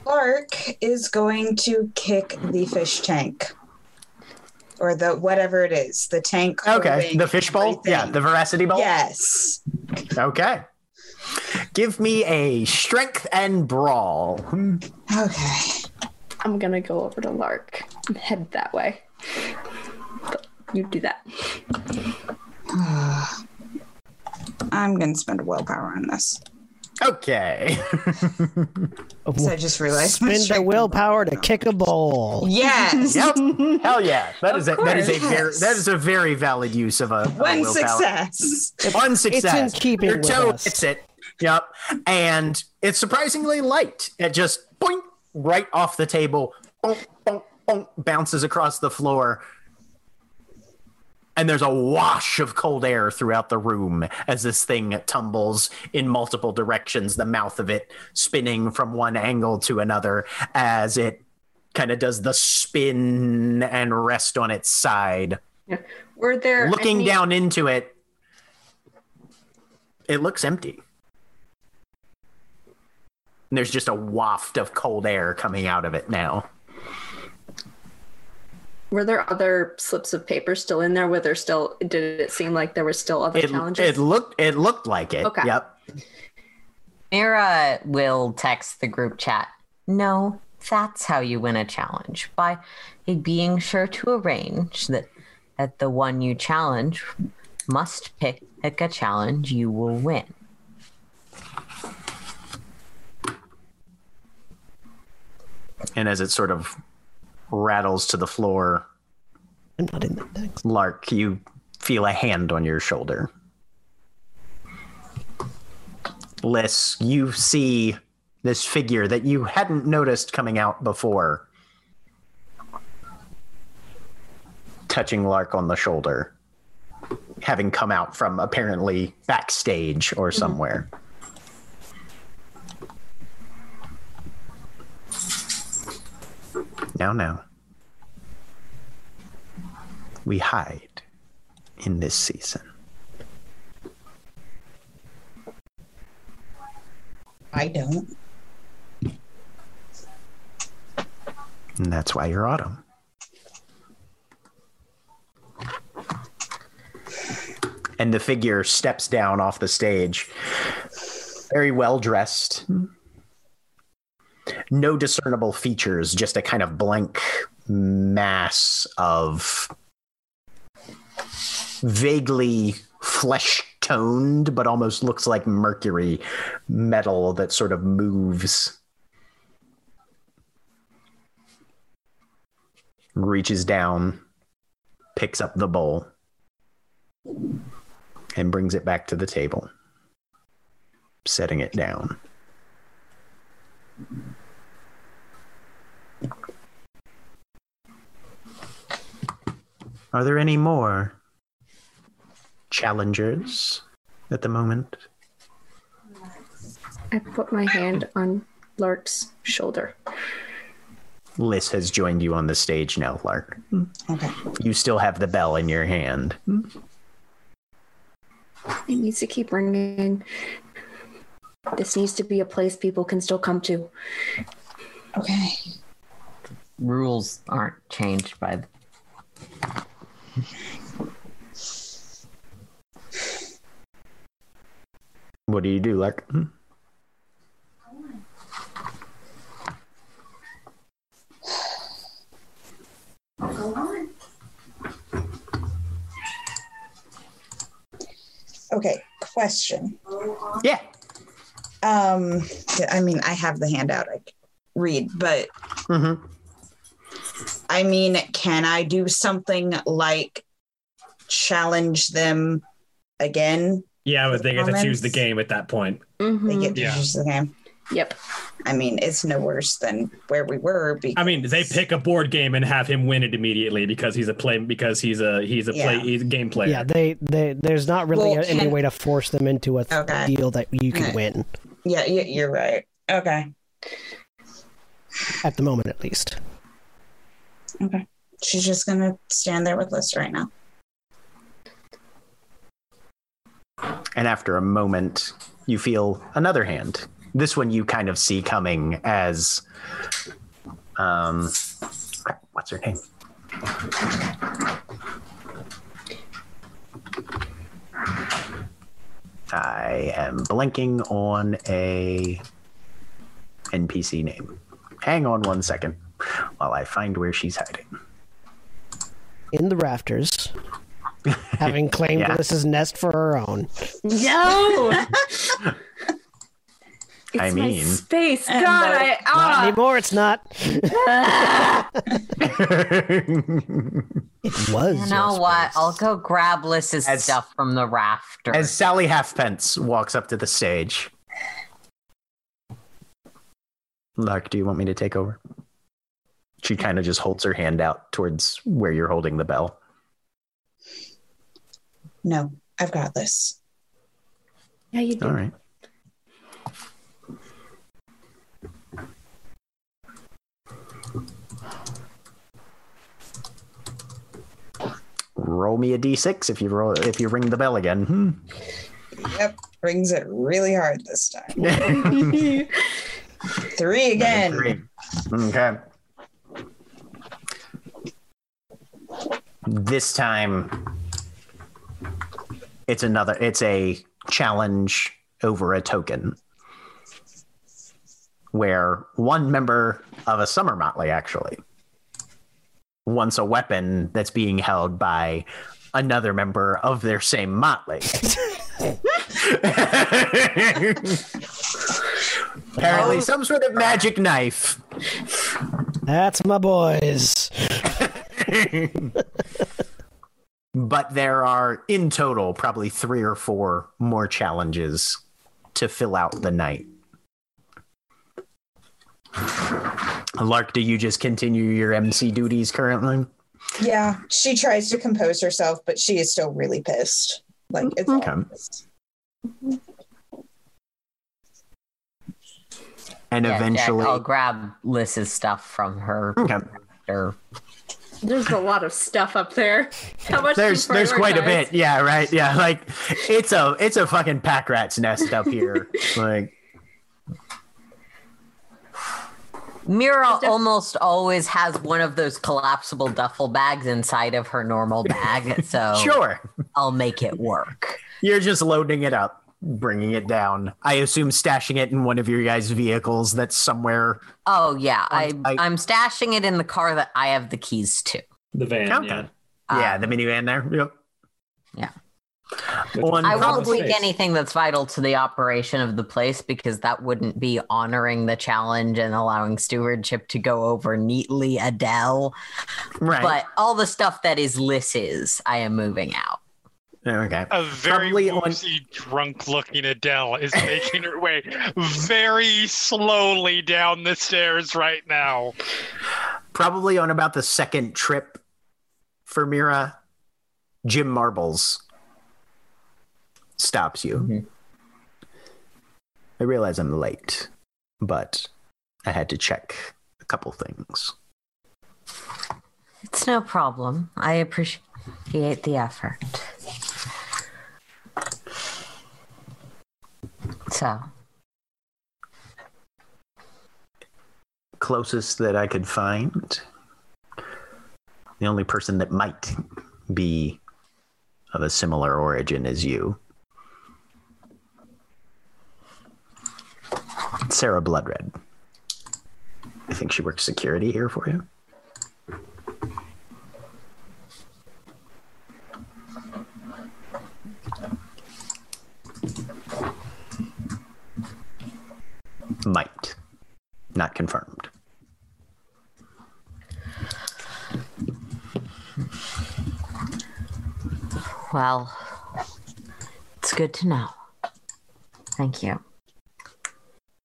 Lark is going to kick the fish tank. Or the whatever it is, the tank.
Okay,
holding
the fishbowl? Yeah,
everything.
the veracity bowl?
Yes.
Okay. Give me a strength and brawl.
Okay.
I'm gonna go over to Lark and head that way. But you do that.
I'm going to spend a willpower on this.
Okay.
So I just realized. my
spend the willpower to kick a ball.
Yes.
yep. Hell yeah. That is a that is a
course.
very that is a very valid use of a, of a
One success.
It's in
keeping
Your
with
toe
us.
hits it. Yep. And it's surprisingly light. It just boink right off the table. Bonk, bonk, bonk, bounces across the floor. And there's a wash of cold air throughout the room as this thing tumbles in multiple directions, the mouth of it spinning from one angle to another as it kind of does the spin and rest on its side Yeah.
Were there
looking
any-
down into it, it looks empty. And there's just a waft of cold air coming out of it now.
Were there other slips of paper still in there? Were there still? Did it seem like there were still other
It,
challenges?
it looked it looked like it.
Okay.
Yep.
Mira will text the group chat. No, that's how you win a challenge by being sure to arrange that that the one you challenge must pick a challenge you will win.
And as it sort of rattles to the floor,
I'm not in that next.
Lark, you feel a hand on your shoulder. Liss, you see this figure that you hadn't noticed coming out before touching Lark on the shoulder, having come out from apparently backstage or somewhere. Now, now. We hide in this season.
I don't.
And that's why you're autumn. And the figure steps down off the stage, very well dressed. No discernible features, just a kind of blank mass of vaguely flesh toned, but almost looks like mercury metal that sort of moves. reaches down, picks up the bowl, and brings it back to the table, setting it down. Are there any more challengers at the moment?
I put my hand on Lark's shoulder.
Liss has joined you on the stage now, Lark. Mm.
Okay.
You still have the bell in your hand. Mm.
It needs to keep ringing. This needs to be a place people can still come to.
Okay.
Rules aren't changed by the
What do you do, Lark?
Okay. Question.
Yeah.
Um, I mean, I have the handout I can read, but
Mm-hmm.
I mean, can I do something like challenge them again?
Yeah, but they get to choose the game at that point.
They
Mhm.
get to
Yeah.
choose the game.
Yep.
I mean, it's no worse than where we were. Because,
I mean, they pick a board game and have him win it immediately because he's a play because he's a he's a play
Yeah.
he's a game player.
Yeah, they, they there's not really
Well,
any
can-
way to force them into a
Okay.
deal that you can
Okay.
win
Yeah, you- you're right. Okay.
at the moment, at least.
Okay. She's just gonna stand there with Liss right now.
And after a moment, you feel another hand. This one you kind of see coming as um what's her name? I am blanking on a NPC name. Hang on one second while I find where she's hiding.
In the rafters, having claimed
Yeah.
Liss's nest for her own.
No. It's
I
my
mean-
space. God,
And the-
I
Not
ah.
anymore, it's not. It was.
You know what?
space.
I'll go grab Liss's
As-
stuff from the rafter.
As Sally Halfpence walks up to the stage. Lark, do you want me to take over? She kind of just holds her hand out towards where you're holding the bell.
No, I've got this.
Yeah, you do.
All right. Roll me a d6 if you roll if you ring the bell again. Hmm.
Yep. Rings it really hard this time. Three again.
Three. Okay. This time, it's another. It's a challenge over a token, where one member of a summer motley actually wants a weapon that's being held by another member of their same motley. Apparently, oh. some sort of magic knife.
That's my boys.
but there are in total probably three or four more challenges to fill out the night. Lark, do you just continue your MC duties currently?
Yeah, she tries to compose herself, but she is still really pissed. Like it's all
Okay.
pissed.
And
Yeah, Jack,
eventually,
I'll grab Liss's stuff from her.
okay.
Or
There's a lot of stuff up there. How much?
there's there's quite a bit. Yeah, right. Yeah, like it's a it's a fucking pack rat's nest up here. like
Mira almost always has one of those collapsible duffel bags inside of her normal bag, so
sure,
I'll make it work.
you're just loading it up, bringing it down. I assume stashing it in one of your guys' vehicles that's somewhere
Oh yeah, I,
I-
I'm stashing it in the car that I have the keys to.
The van.
Okay.
Yeah.
yeah,
Um,
the minivan there. Yep.
Yeah.
On
I won't leak anything that's vital to the operation of the place because that wouldn't be honoring the challenge and allowing stewardship to go over neatly, Adele.
right.
But all the stuff that is Liss's, I am moving out.
Okay.
A very
Probably on-
drunk-looking Adele is making her way very slowly down the stairs right now.
Probably on about the second trip for Mira, Jim Marbles stops you.
Mhm.
I realize I'm late, but I had to check a couple things.
It's no problem. I appreciate the effort. So,
Closest that I could find, the only person that might be of a similar origin as you. Sarah Bloodred. I think she works security here for you. Might. Not confirmed.
well, it's good to know. Thank you.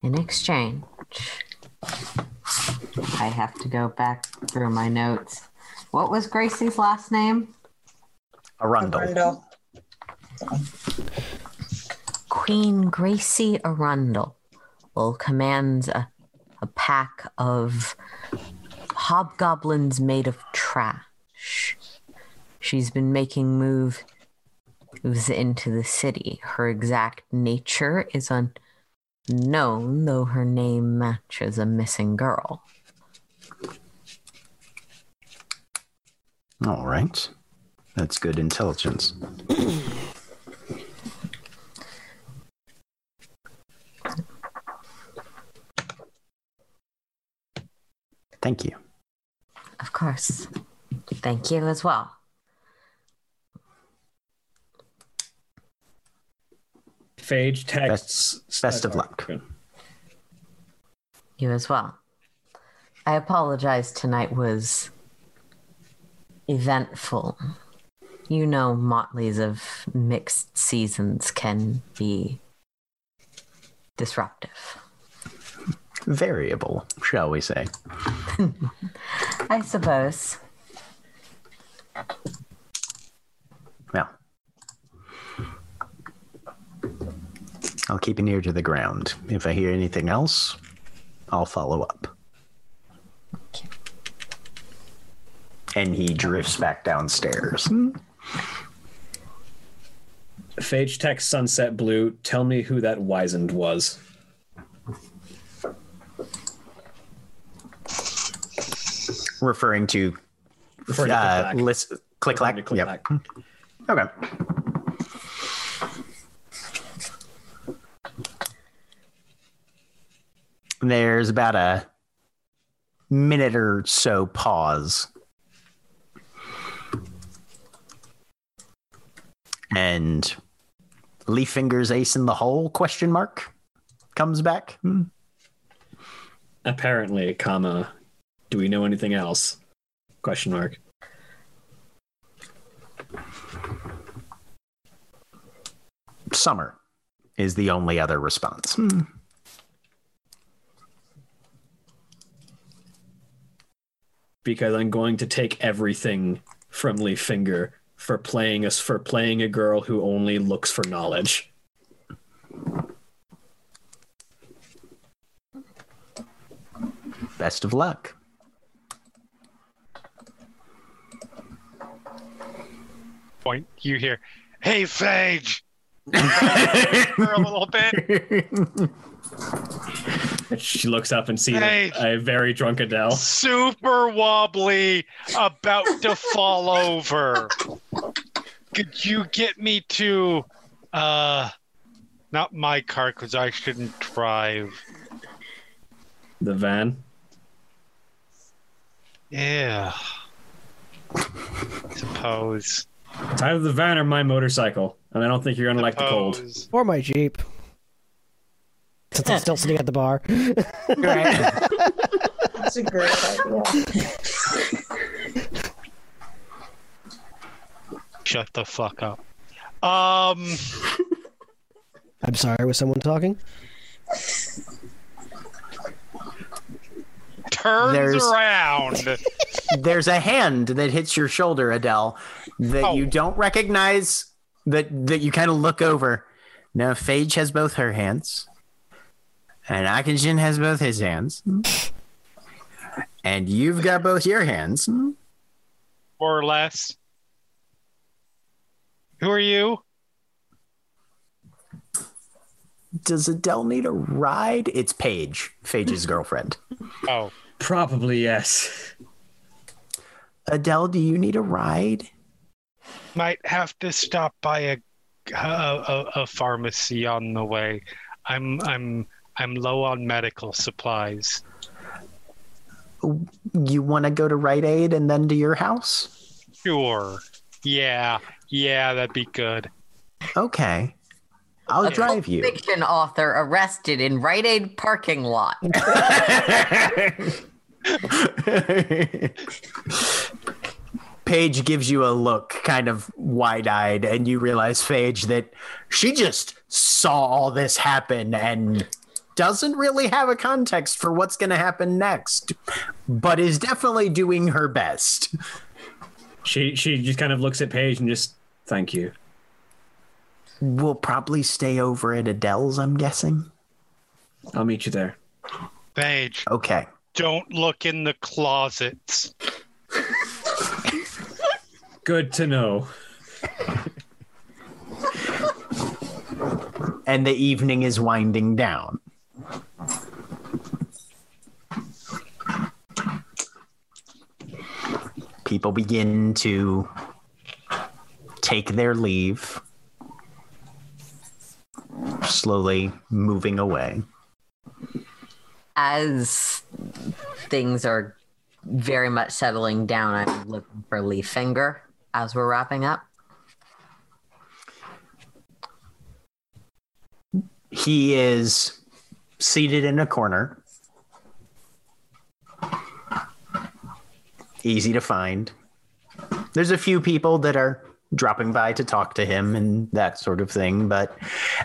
In exchange, I have to go back through my notes. What was Gracie's last name?
Arundel.
Arundel.
Queen Gracie Arundel will command a, a pack of hobgoblins made of trash. She's been making move, moves into the city. Her exact nature is unknown, though her name matches a missing girl.
All right. That's good intelligence. Thank you.
Of course. Thank you as well.
Phage texts.
best of luck.
You as well. I apologize. Tonight was eventful. You know, motleys of mixed seasons can be disruptive.
Variable, shall we say.
I suppose.
Well, I'll keep an ear to the ground. If I hear anything else, I'll follow up. And he drifts back downstairs. Hmm.
Phage texts Sunset Blue. Tell me who that wizened was.
Referring to
Referring to
uh,
Click-Clack.
list, click clack.
To
Yep. Okay. There's about a minute or so pause. And Leaf Fingers ace in the hole question mark comes back. Hmm.
Apparently, comma. Do we know anything else? Question mark.
Summer is the only other response. Hmm.
Because I'm going to take everything from Leaf Finger for playing us for playing a girl who only looks for knowledge.
Best of luck.
Point. You hear, "Hey, Phage." for a little bit.
She looks up and sees
Hey.
a, a very drunk Adele.
super wobbly, about to fall over. Could you get me to, uh, not my car because I shouldn't drive.
The van.
Yeah. Suppose.
It's either the van or my motorcycle, and I don't think you're gonna like the cold.
Suppose.
Or my Jeep. Since I'm still sitting at the bar.
That's a great idea.
Shut the fuck up. Um,
I'm sorry, was someone talking?
turns
There's-
around.
There's a hand that hits your shoulder, Adele, that
Oh.
you don't recognize. That that you kind of look over. Now, Phage has both her hands, and Akujin has both his hands, and you've got both your hands.
More or less. Who are you?
Does Adele need a ride? It's Paige, Phage's girlfriend.
Oh,
Probably yes.
Adele, do you need a ride?
might have to stop by a a, a, a pharmacy on the way. I'm I'm I'm low on medical supplies.
You want to go to Rite Aid and then to your house?
Sure. Yeah. Yeah, that'd be good.
Okay. I'll
A
drive you.
Fiction author arrested in Rite Aid parking lot.
Paige gives you a look, kind of wide eyed, and you realize, Phage, that she just saw all this happen and doesn't really have a context for what's going to happen next, but is definitely doing her best.
She she just kind of looks at Paige and just thank you.
We'll probably stay over at Adele's, I'm guessing.
I'll meet you there.
Paige,
Okay.
Don't look in the closets.
Good to know.
And the evening is winding down. People begin to take their leave, slowly moving away.
As things are very much settling down, I'm looking for Leaf Finger as we're wrapping up.
He is seated in a corner. Easy to find. There's a few people that are dropping by to talk to him and that sort of thing, but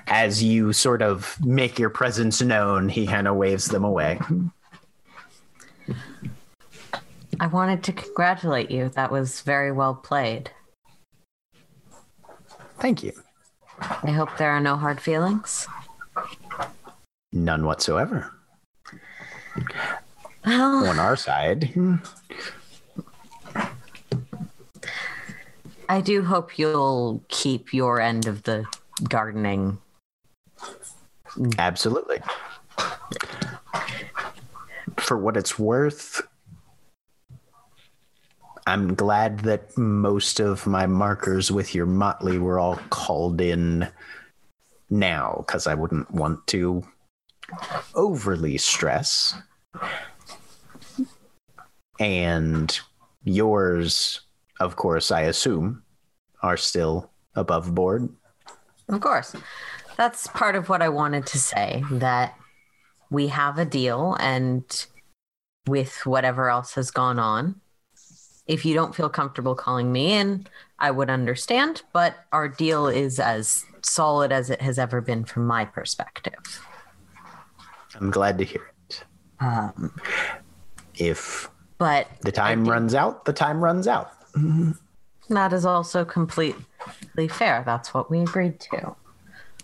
as you sort of make your presence known, he kind of waves them away.
I wanted to congratulate you. That was very well played.
Thank you.
I hope there are no hard feelings.
None whatsoever
Well,
on our side.
I do hope you'll keep your end of the gardening.
Absolutely. For what it's worth, I'm glad that most of my markers with your motley were all called in now because I wouldn't want to overly stress. And yours, of course, I assume, are still above board.
Of course. That's part of what I wanted to say that we have a deal and with whatever else has gone on. If you don't feel comfortable calling me in, I would understand, but our deal is as solid as it has ever been from my perspective.
I'm glad to hear it.
Um,
If
but
the time runs out, the time runs out.
That is also completely fair. That's what we agreed to.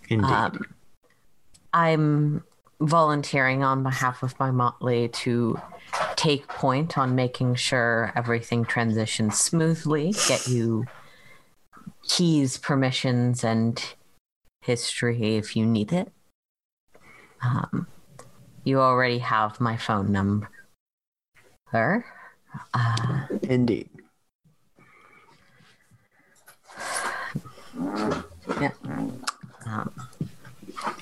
Indeed.
Um, I'm volunteering on behalf of my motley to take point on making sure everything transitions smoothly, get you keys, permissions, and history if you need it. Um, you already have my phone number. Uh,
Indeed.
Yeah. Um,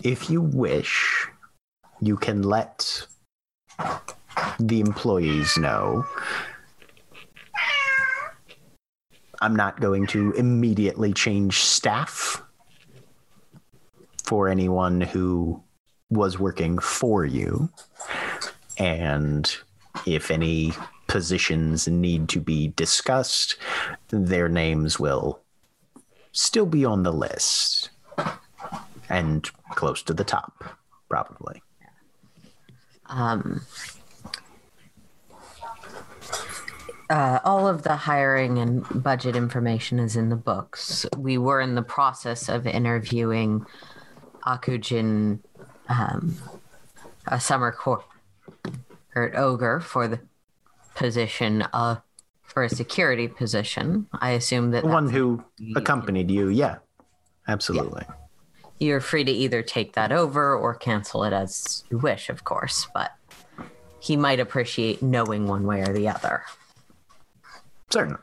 If you wish, you can let the employees know. I'm not going to immediately change staff for anyone who was working for you. And if any positions need to be discussed, their names will still be on the list and close to the top, probably.
um, uh, all of the hiring and budget information is in the books. We were in the process of interviewing Akujin, um, a summer court ogre for the position of for a security position. I assume that
The one who accompanied you, yeah, absolutely.
you're free to either take that over or cancel it as you wish, of course, but he might appreciate knowing one way or the other.
Certainly.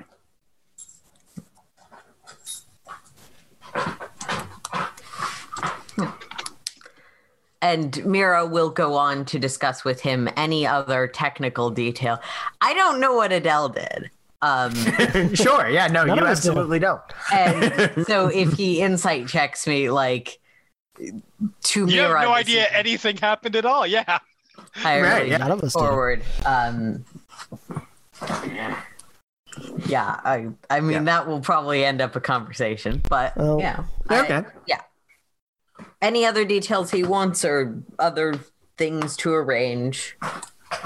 And Mira will go on to discuss with him any other technical detail. I don't know what Adele did. Um,
sure, yeah, no, you
of us do.
absolutely don't.
and so if he insight checks me, like, to
You
Mira,
have no idea
is
anything happened at all. Yeah.
entirely
Right, yeah.
None of us do.
forward. Um, yeah, I I mean
Yeah.
that will probably end up a conversation, but
Oh.
yeah, I-
Okay.
yeah. Any other details he wants or other things to arrange.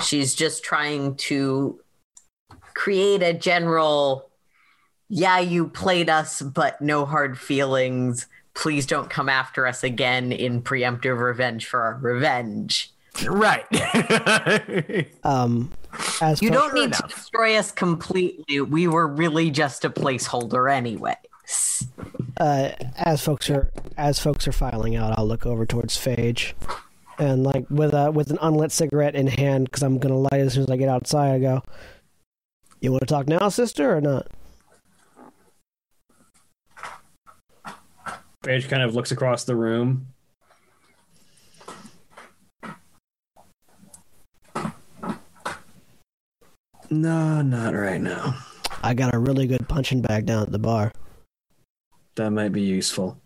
She's just trying to create a general, yeah, you played us, but no hard feelings. Please don't come after us again in preemptive revenge for our revenge.
Right.
Um, as
You don't need to destroy us completely. We were really just a placeholder anyway.
uh, as folks are as folks are filing out, I'll look over towards Phage, and like with a with an unlit cigarette in hand, because I'm gonna light as soon as I get outside. I go, "You want to talk now, sister, or not?"
Paige kind of looks across the room. No, not right now.
I got a really good punching bag down at the bar.
That might be useful.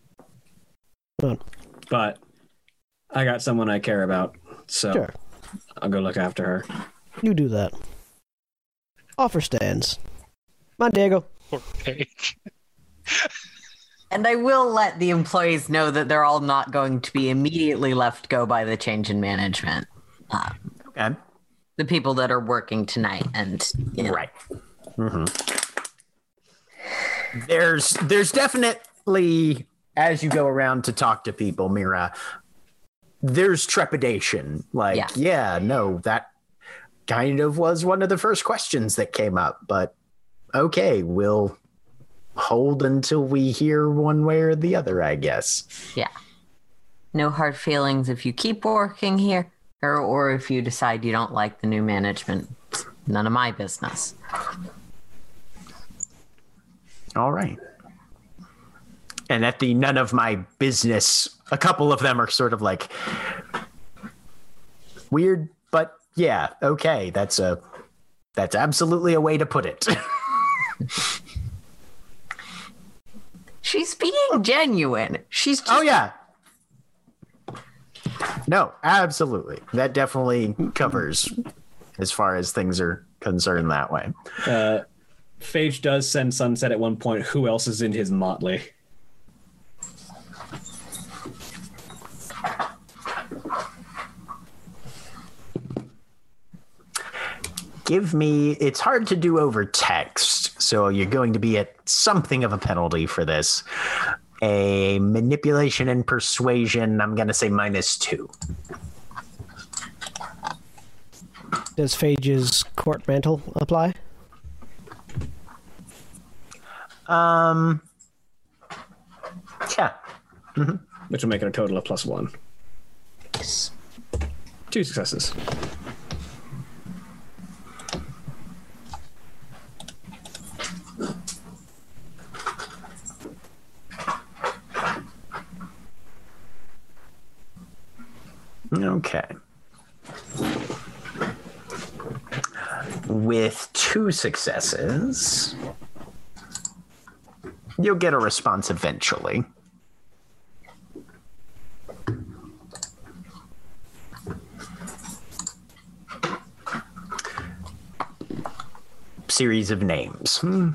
But I got someone I care about, so
Sure,
I'll go look after her.
you do that. Offer stands. Come on, Diego.
Poor Paige.
And I will let the employees know that they're all not going to be immediately left go by the change in management. Uh,
okay.
the people that are working tonight, and you know,
Right. hmm There's there's definitely as you go around to talk to people, Mira. There's trepidation. Like,
Yeah.
yeah, no, that kind of was one of the first questions that came up. But okay, we'll hold until we hear one way or the other. I guess.
yeah, no hard feelings if you keep working here, or or if you decide you don't like the new management. None of my business.
All right. And at the none of my business, a couple of them are sort of like weird, but yeah, okay, that's a that's absolutely a way to put it.
She's being genuine. She's just
oh yeah. No, absolutely. That definitely covers as far as things are concerned that way.
Uh, Phage does send Sunset at one point. Who else is in his motley?
Give me it's hard to do over text, so you're going to be at something of a penalty for this. A manipulation and persuasion, I'm gonna say minus two.
Does Phage's court mantle apply?
Um Yeah.
Which will make it a total of plus one. Two successes.
Okay. With two successes, you'll get a response eventually. Series of names. Hmm.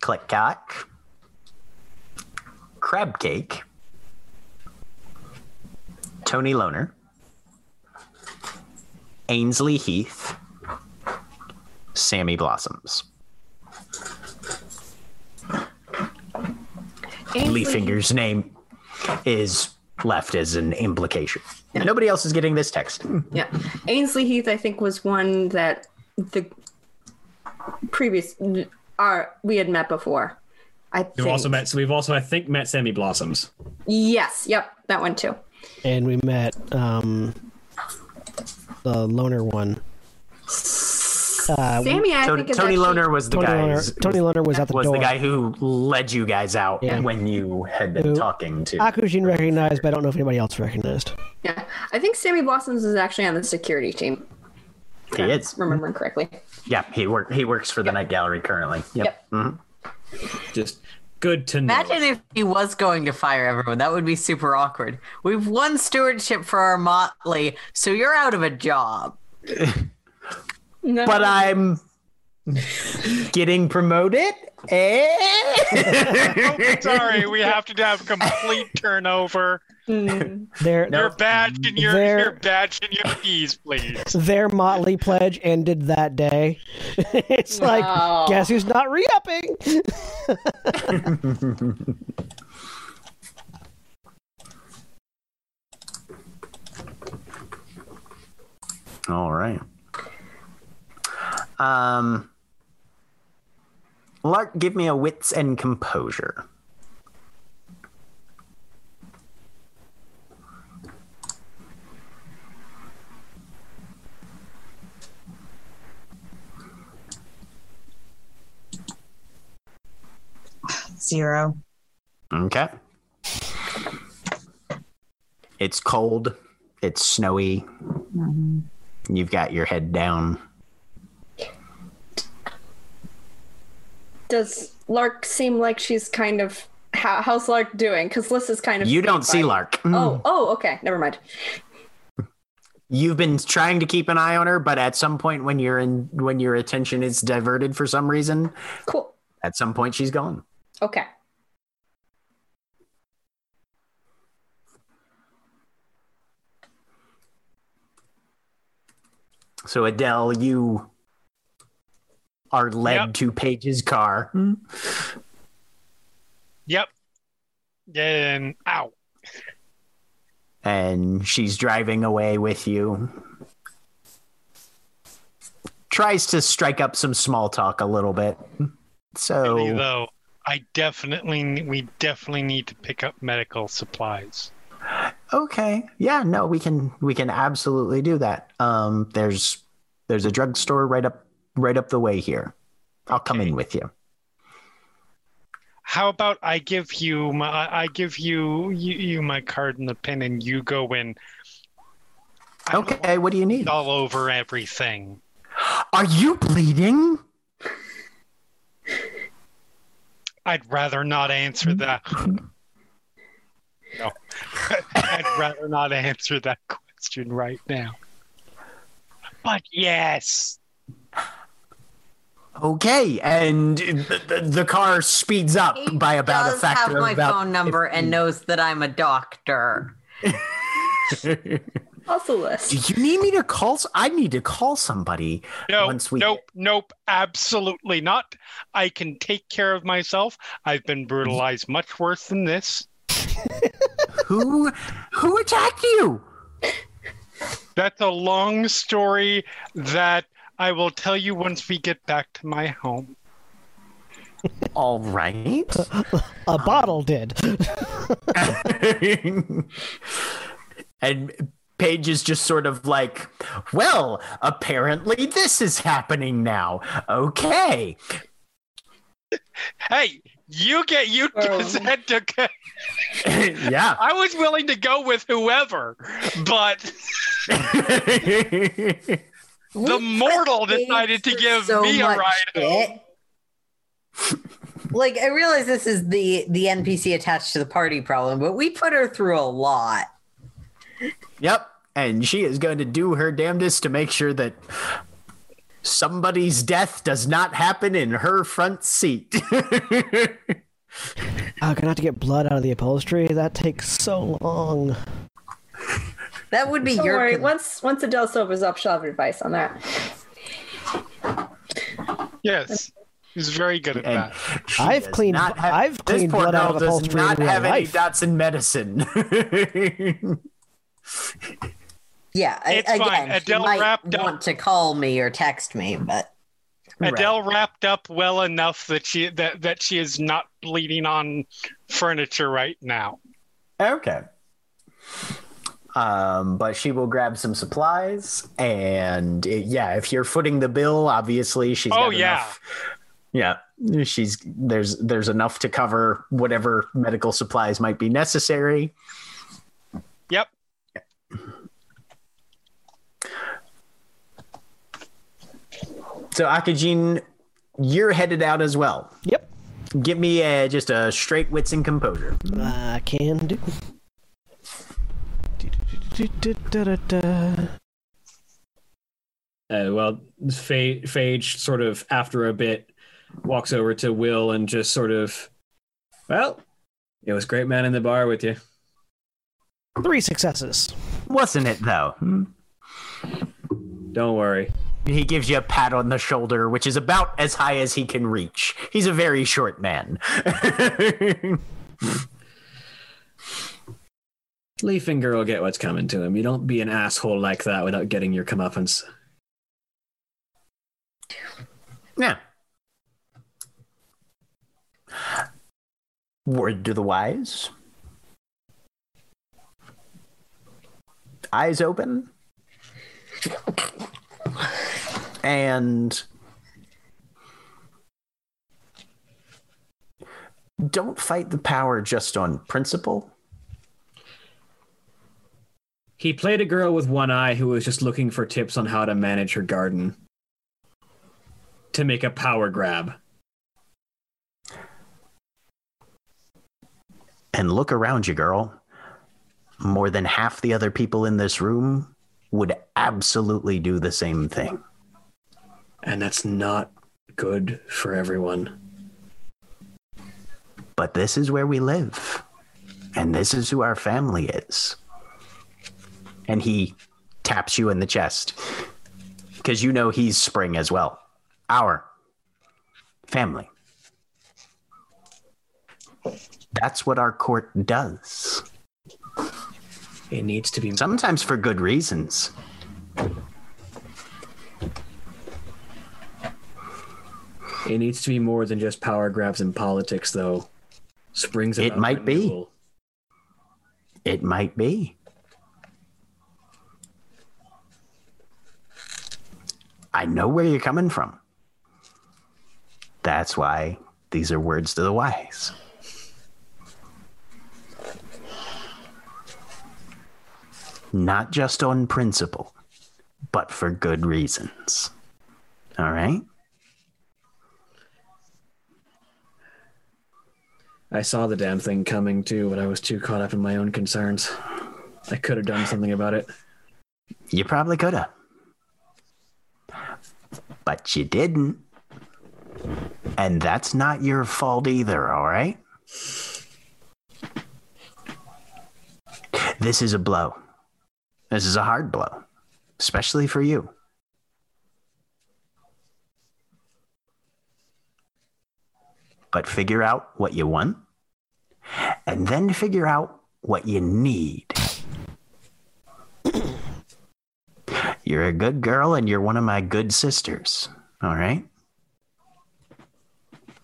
Clickcock. Crab cake. Tony Loner, Ainsley Heath, Sammy Blossoms. Leaf Finger's name is left as an implication. Nobody else is getting this text.
Yeah. Ainsley Heath, I think, was one that the previous our we had met before. I
We've also met. So we've also, I think, met Sammy Blossoms.
Yes. Yep. That one too.
And we met um, the loner one. Uh,
Sammy, I
Tony,
think is
Tony
actually-
Loner was the
Tony
guy.
Loner, Tony Loner was at the
was
door.
the guy who led you guys out
Yeah.
when you had been
Who-
talking to.
Akujin recognized, but I don't know if anybody else recognized.
Yeah. I think Sammy Blossoms is actually on the security team.
he is.
Remembering correctly.
Yeah, he work. He works for the Night Gallery currently. Yep. Mhm.
Just good to know.
Imagine if he was going to fire everyone. That would be super awkward. We've won stewardship for our motley, so you're out of a job.
No.
But I'm getting promoted. Eh?
Sorry, we have to have complete turnover.
Hmm.
Their
Your badge and your,
There-
your badge and your keys, please.
their motley pledge ended that day. it's like, guess who's not re-upping?
All right. Um, Lark, give me a wits and composure.
Zero.
Okay. It's cold. It's snowy. Mm-hmm. You've got your head down.
Does Lark seem like she's kind of how, how's Lark doing? Because Liss is kind of
You don't see. Lark.
Oh, oh, okay, never mind.
You've been trying to keep an eye on her, but at some point when you're in when your attention is diverted for some reason,
Cool.
at some point she's gone.
Okay.
So Adele, you are led
Yep.
to Paige's car.
Yep. And ow.
and she's driving away with you. Tries to strike up some small talk a little bit. So
Really, though, I definitely we definitely need to pick up medical supplies.
okay, yeah, no, we can we can absolutely do that. Um, there's there's a drugstore right up right up the way here. I'll come in with you.
How about I give you my I give you you, you my card and the pin, and you go in. I
Okay, what do you need?
all over everything.
Are you bleeding?
I'd rather not answer mm-hmm. that. No, I'd rather not answer that question right now. But yes,
Okay, and the, the, the car speeds up
He
by about a
does
factor
have
of
my
about
phone number and knows that I'm a doctor.
Also, Liss.
Do you need me to call? s- I need to call somebody.
no,
Once we
nope, nope, absolutely not. I can take care of myself. I've been brutalized much worse than this.
Who who attacked you?
That's a long story that I will tell you once we get back to my home.
All right.
A bottle did.
and Paige is just sort of like, well, apparently this is happening now. Okay.
Hey, you get you
Oh.
just had to.
yeah.
I was willing to go with whoever, but the mortal decided to give
so
me a ride
like I realize this is the the NPC attached to the party problem, but we put her through a lot.
Yep. And she is going to do her damnedest to make sure that somebody's death does not happen in her front seat.
Oh, gonna have to get blood out of the upholstery. That takes so long.
That would be
Don't
your
worry.
con-
Once once Adele Silver's up, she'll have advice on that.
Yes, he's very good at
And
that.
I've cleaned-
not have-
I've
this
cleaned
poor
blood out
girl
of
does
upholstery in
not
real
have any
life.
dots in medicine.
Yeah,
It's
again,
fine. Adele
might
wrapped up-
want to call me or text me, but
Adele wrapped up well enough that she that that she is not bleeding on furniture right now.
okay. Um, but she will grab some supplies, and uh, yeah, if you're footing the bill, obviously she's.
Oh,
got
yeah.
enough- yeah. She's there's there's enough to cover whatever medical supplies might be necessary.
Yep.
So Akujin, you're headed out as well.
Yep.
Give me a, just a straight wits and composure.
I can do.
Uh, well, Phage, Phage sort of after a bit walks over to Will and just sort of, well, it was great man in the bar with you.
Three successes.
Wasn't it though? Hmm?
Don't worry.
He gives you a pat on the shoulder, which is about as high as he can reach. He's a very short man.
Leaf Finger will get what's coming to him. You don't be an asshole like that without getting your comeuppance.
yeah. Word to the wise. Eyes open. And don't fight the power just on principle.
He played a girl with one eye who was just looking for tips on how to manage her garden to make a power grab.
And look around you, girl. More than half the other people in this room would absolutely do the same thing.
And that's not good for everyone.
But this is where we live. And this is who our family is. And he taps you in the chest because you know he's Spring as well. Our family. That's what our court does.
It needs to be
Sometimes for good reasons.
it needs to be more than just power grabs in politics though. Springs
It might be. It might be. I know where you're coming from. That's why these are words to the wise. Not just on principle, but for good reasons. All right?
I saw the damn thing coming too, but I was too caught up in my own concerns. I could have done something about it.
You probably could have. But you didn't. And that's not your fault either, all right? This is a blow. This is a hard blow, especially for you. But figure out what you want and then figure out what you need. You're a good girl and you're one of my good sisters. All right?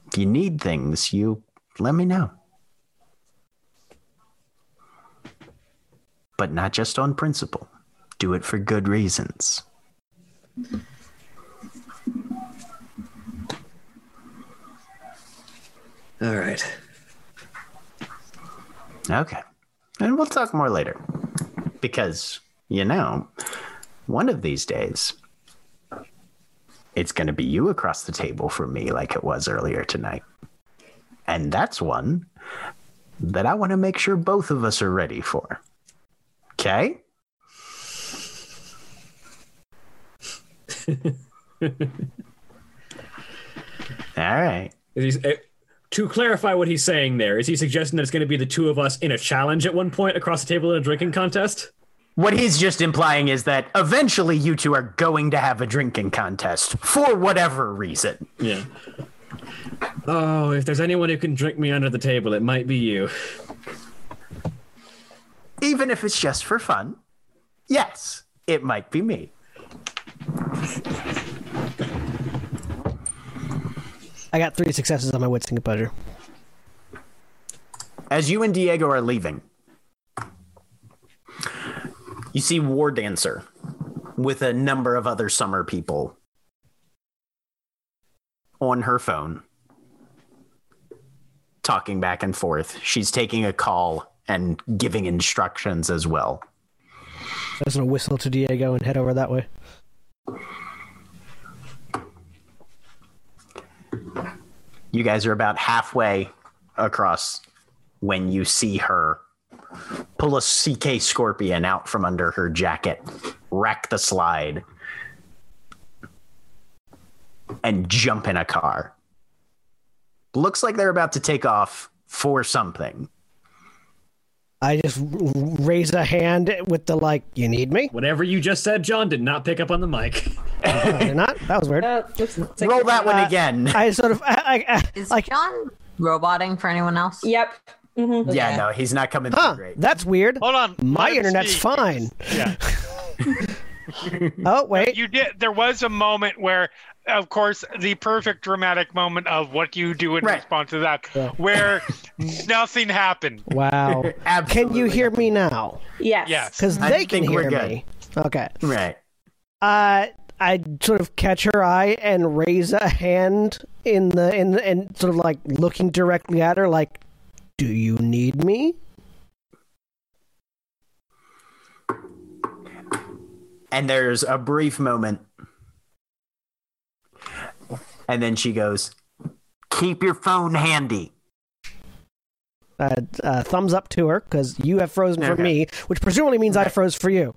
If you need things, you let me know. But not just on principle. Do it for good reasons.
All right.
Okay. And we'll talk more later. Because, you know, one of these days, it's going to be you across the table from me like it was earlier tonight. And that's one that I want to make sure both of us are ready for. Okay? All right.
Is he, eh, to clarify what he's saying there, is he suggesting that it's going to be the two of us in a challenge at one point across the table in a drinking contest?
What he's just implying is that eventually you two are going to have a drinking contest for whatever reason.
Yeah. Oh, if there's anyone who can drink me under the table, it might be you.
Even if it's just for fun. Yes, it might be me.
I got three successes on my wits and composure.
As you and Diego are leaving, you see War Dancer with a number of other summer people on her phone talking back and forth. She's taking a call and giving instructions as well.
Was gonna whistle to Diego and head over that way.
You guys are about halfway across when you see her pull a CZ Scorpion out from under her jacket, wreck the slide, and jump in a car. looks like they're about to take off for something.
I just raise a hand with the like, "You need me?"
Whatever you just said, John did not pick up on the mic.
Did not? That was weird.
Uh, looks
Roll that one
Uh,
again.
I sort of, I, I, I,
Is
like,
John roboting for anyone else?
Yep. Hmm
yeah,
okay.
no, he's not coming
huh?
through great.
That's weird.
Hold on.
My internet's
speak.
fine.
Yeah.
Oh wait,
You did. There was a moment where, of course, the perfect dramatic moment of what you do in
Right.
response to that,
Yeah.
where nothing happened.
wow. Can you hear me now?
Yes.
Yes.
Because
I
they can
think we're
hear
good.
me. Okay.
Right.
Uh, I sort of catch her eye and raise a hand in the in the, and sort of like looking directly at her, like, "Do you need me?"
And there's a brief moment. And then she goes, Keep your phone handy.
Uh, uh, thumbs up to her because you have frozen for
Okay.
me, which presumably means I froze for you.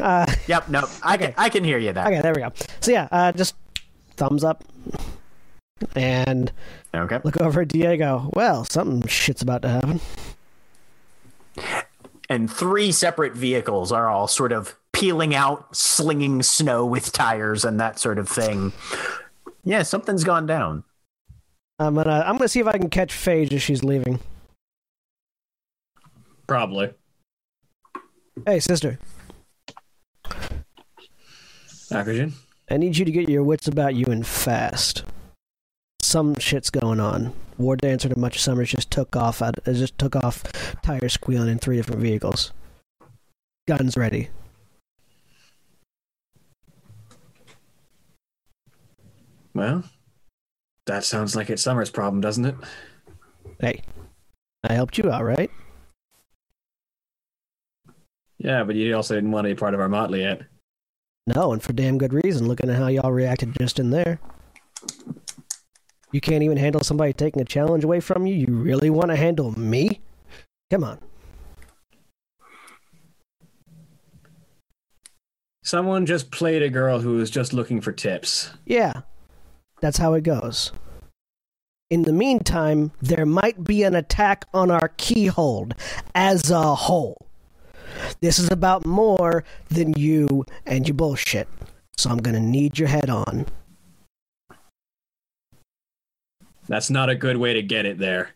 Uh,
Yep, no, I can I can hear you that.
okay, there we go. So yeah, uh, just thumbs up, and
Okay.
look over at Diego. Well, something shit's about to happen.
And three separate vehicles are all sort of peeling out, slinging snow with tires and that sort of thing. Yeah, something's gone down.
Uh, I'm gonna uh, I'm gonna see if I can catch Phage as she's leaving.
Probably.
Hey, sister,
Akrogen?
I need you to get your wits about you and fast. Some shit's going on. War Dancer and Much Summers just took off. Out, just took off, tires squealing in three different vehicles. Guns ready.
Well, that sounds like it's Summer's problem, doesn't it?
Hey, I helped you out, right?
Yeah, but you also didn't want to be part of our motley yet.
No, and for damn good reason. Looking at how y'all reacted just in there. You can't even handle somebody taking a challenge away from you. You really want to handle me? Come on.
Someone just played a girl who was just looking for tips.
Yeah, that's how it goes. In the meantime, there might be an attack on our keyhold as a whole. This is about more than you and your bullshit. So I'm gonna need your head on.
That's not a good way to get it there.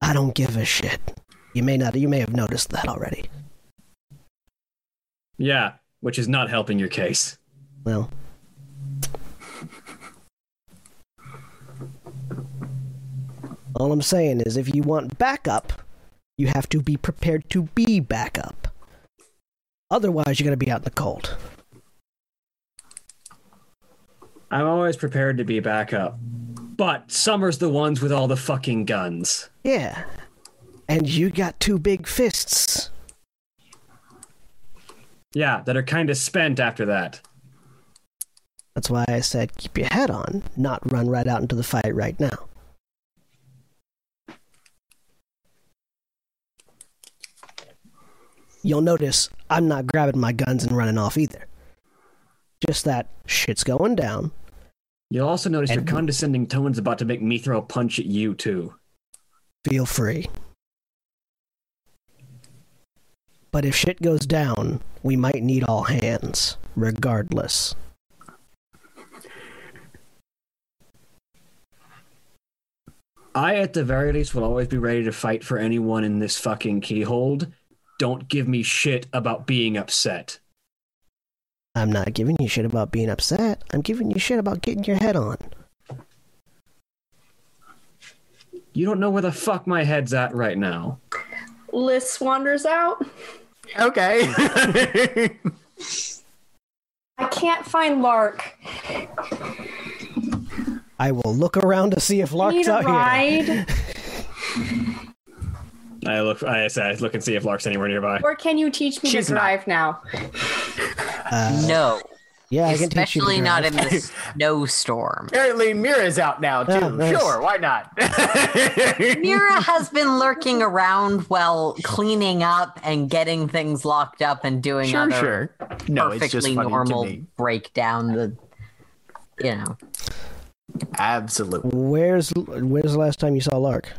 I don't give a shit. You may not you may have noticed that already.
Yeah, which is not helping your case.
Well, all I'm saying is if you want backup, you have to be prepared to be backup. Otherwise, you're going to be out in the cold.
I'm always prepared to be back up. But Summer's the ones with all the fucking guns.
Yeah. And you got two big fists.
Yeah, that are kind of spent after that.
That's why I said keep your head on, not run right out into the fight right now. You'll notice I'm not grabbing my guns and running off either. Just that shit's going down.
You'll also notice your
And-
condescending tone's about to make me throw a punch at you, too.
Feel free. But if shit goes down, we might need all hands, regardless.
I, at the very least, will always be ready to fight for anyone in this fucking keyhold. Don't give me shit about being upset.
I'm not giving you shit about being upset. I'm giving you shit about getting your head on.
You don't know where the fuck my head's at right now.
Liss wanders out.
Okay.
I can't find Lark.
I will look around to see if Lark's
Need a
out here.
ride,
I look. I, I look and see if Lark's anywhere nearby.
or can you teach me
She's
to
not.
drive now?
Uh,
No,
yeah, I can teach you. to
especially not
drive.
in the snowstorm.
Apparently, Mira's out now too.
Yeah, nice.
Sure, why not?
Mira has been lurking around while cleaning up and getting things locked up and doing
sure,
other
sure. No, it's just
perfectly normal
to me.
breakdown the, you know.
Absolutely.
Where's Where's the last time you saw Lark?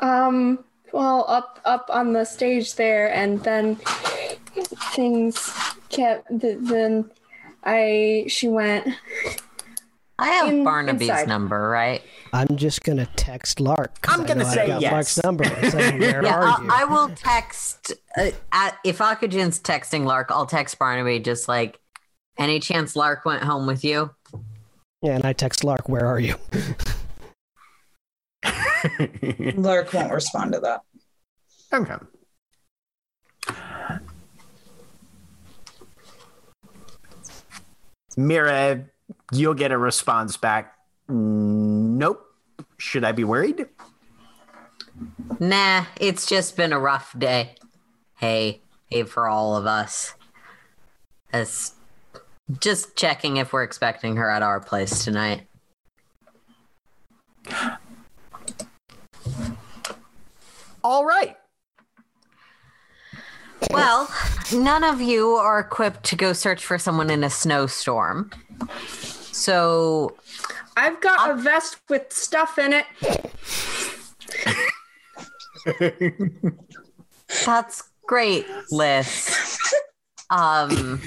Um, well, up up on the stage there, and then things kept. th- Then I she went.
I have
In-
Barnaby's
inside.
number, right?
I'm just gonna text lark
I'm gonna
know I've
say
got
yes.
Lark's number. and say, Where
Yeah,
are
I'll,
you?
I will text. Uh, at, if Akujin's texting Lark, I'll text Barnaby just like, any chance Lark went home with you?
Yeah, and I text Lark. Where are you?
Lark won't respond to that.
okay. Mira, you'll get a response back. Nope. Should I be worried?
Nah, it's just been a rough day. Hey, hey, for all of us. As just checking if we're expecting her at our place tonight.
All right.
Well, none of you are equipped to go search for someone in a snowstorm. So
I've got a vest with stuff in it.
That's great, Liss. Um,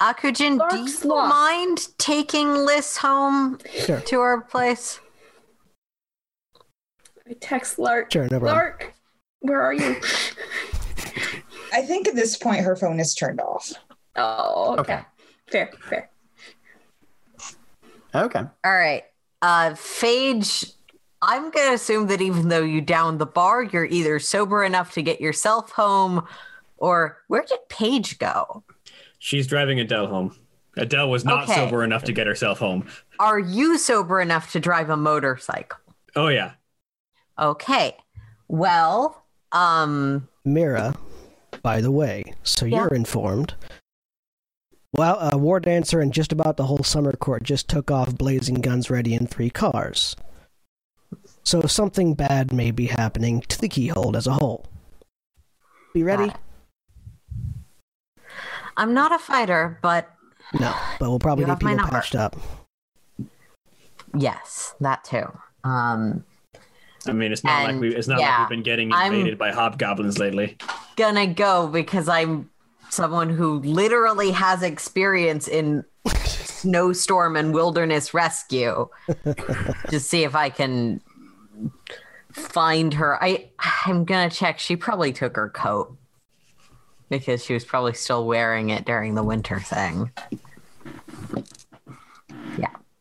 Akujin, do you
lost.
mind taking Liss home
Sure.
to her place?
I text Lark.
Sure, no.
Lark, where are you?
I think at this point her phone is turned off.
Oh, okay.
Okay.
Fair, fair.
Okay.
All right. Uh, Phage, I'm going to assume that even though you downed the bar, you're either sober enough to get yourself home or where did Paige go?
She's driving Adele home. Adele was not
Okay.
sober enough to get herself home.
Are you sober enough to drive a motorcycle?
Oh yeah.
Okay. Well, um,
Mira, by the way, so
Yeah.
you're informed. Well, a War Dancer and just about the whole summer court just took off blazing guns ready in three cars. So something bad may be happening to the keyhold as a whole. Be ready?
I'm not a fighter, but
No, but we'll probably need people patched up.
yes, that too. Um,
I mean, it's not like we. It's not
yeah,
like we've been getting
I'm-
invaded by hobgoblins lately.
gonna go because I'm someone who literally has experience in snowstorm and wilderness rescue to see if I can find her. I I'm gonna check. She probably took her coat because she was probably still wearing it during the winter thing.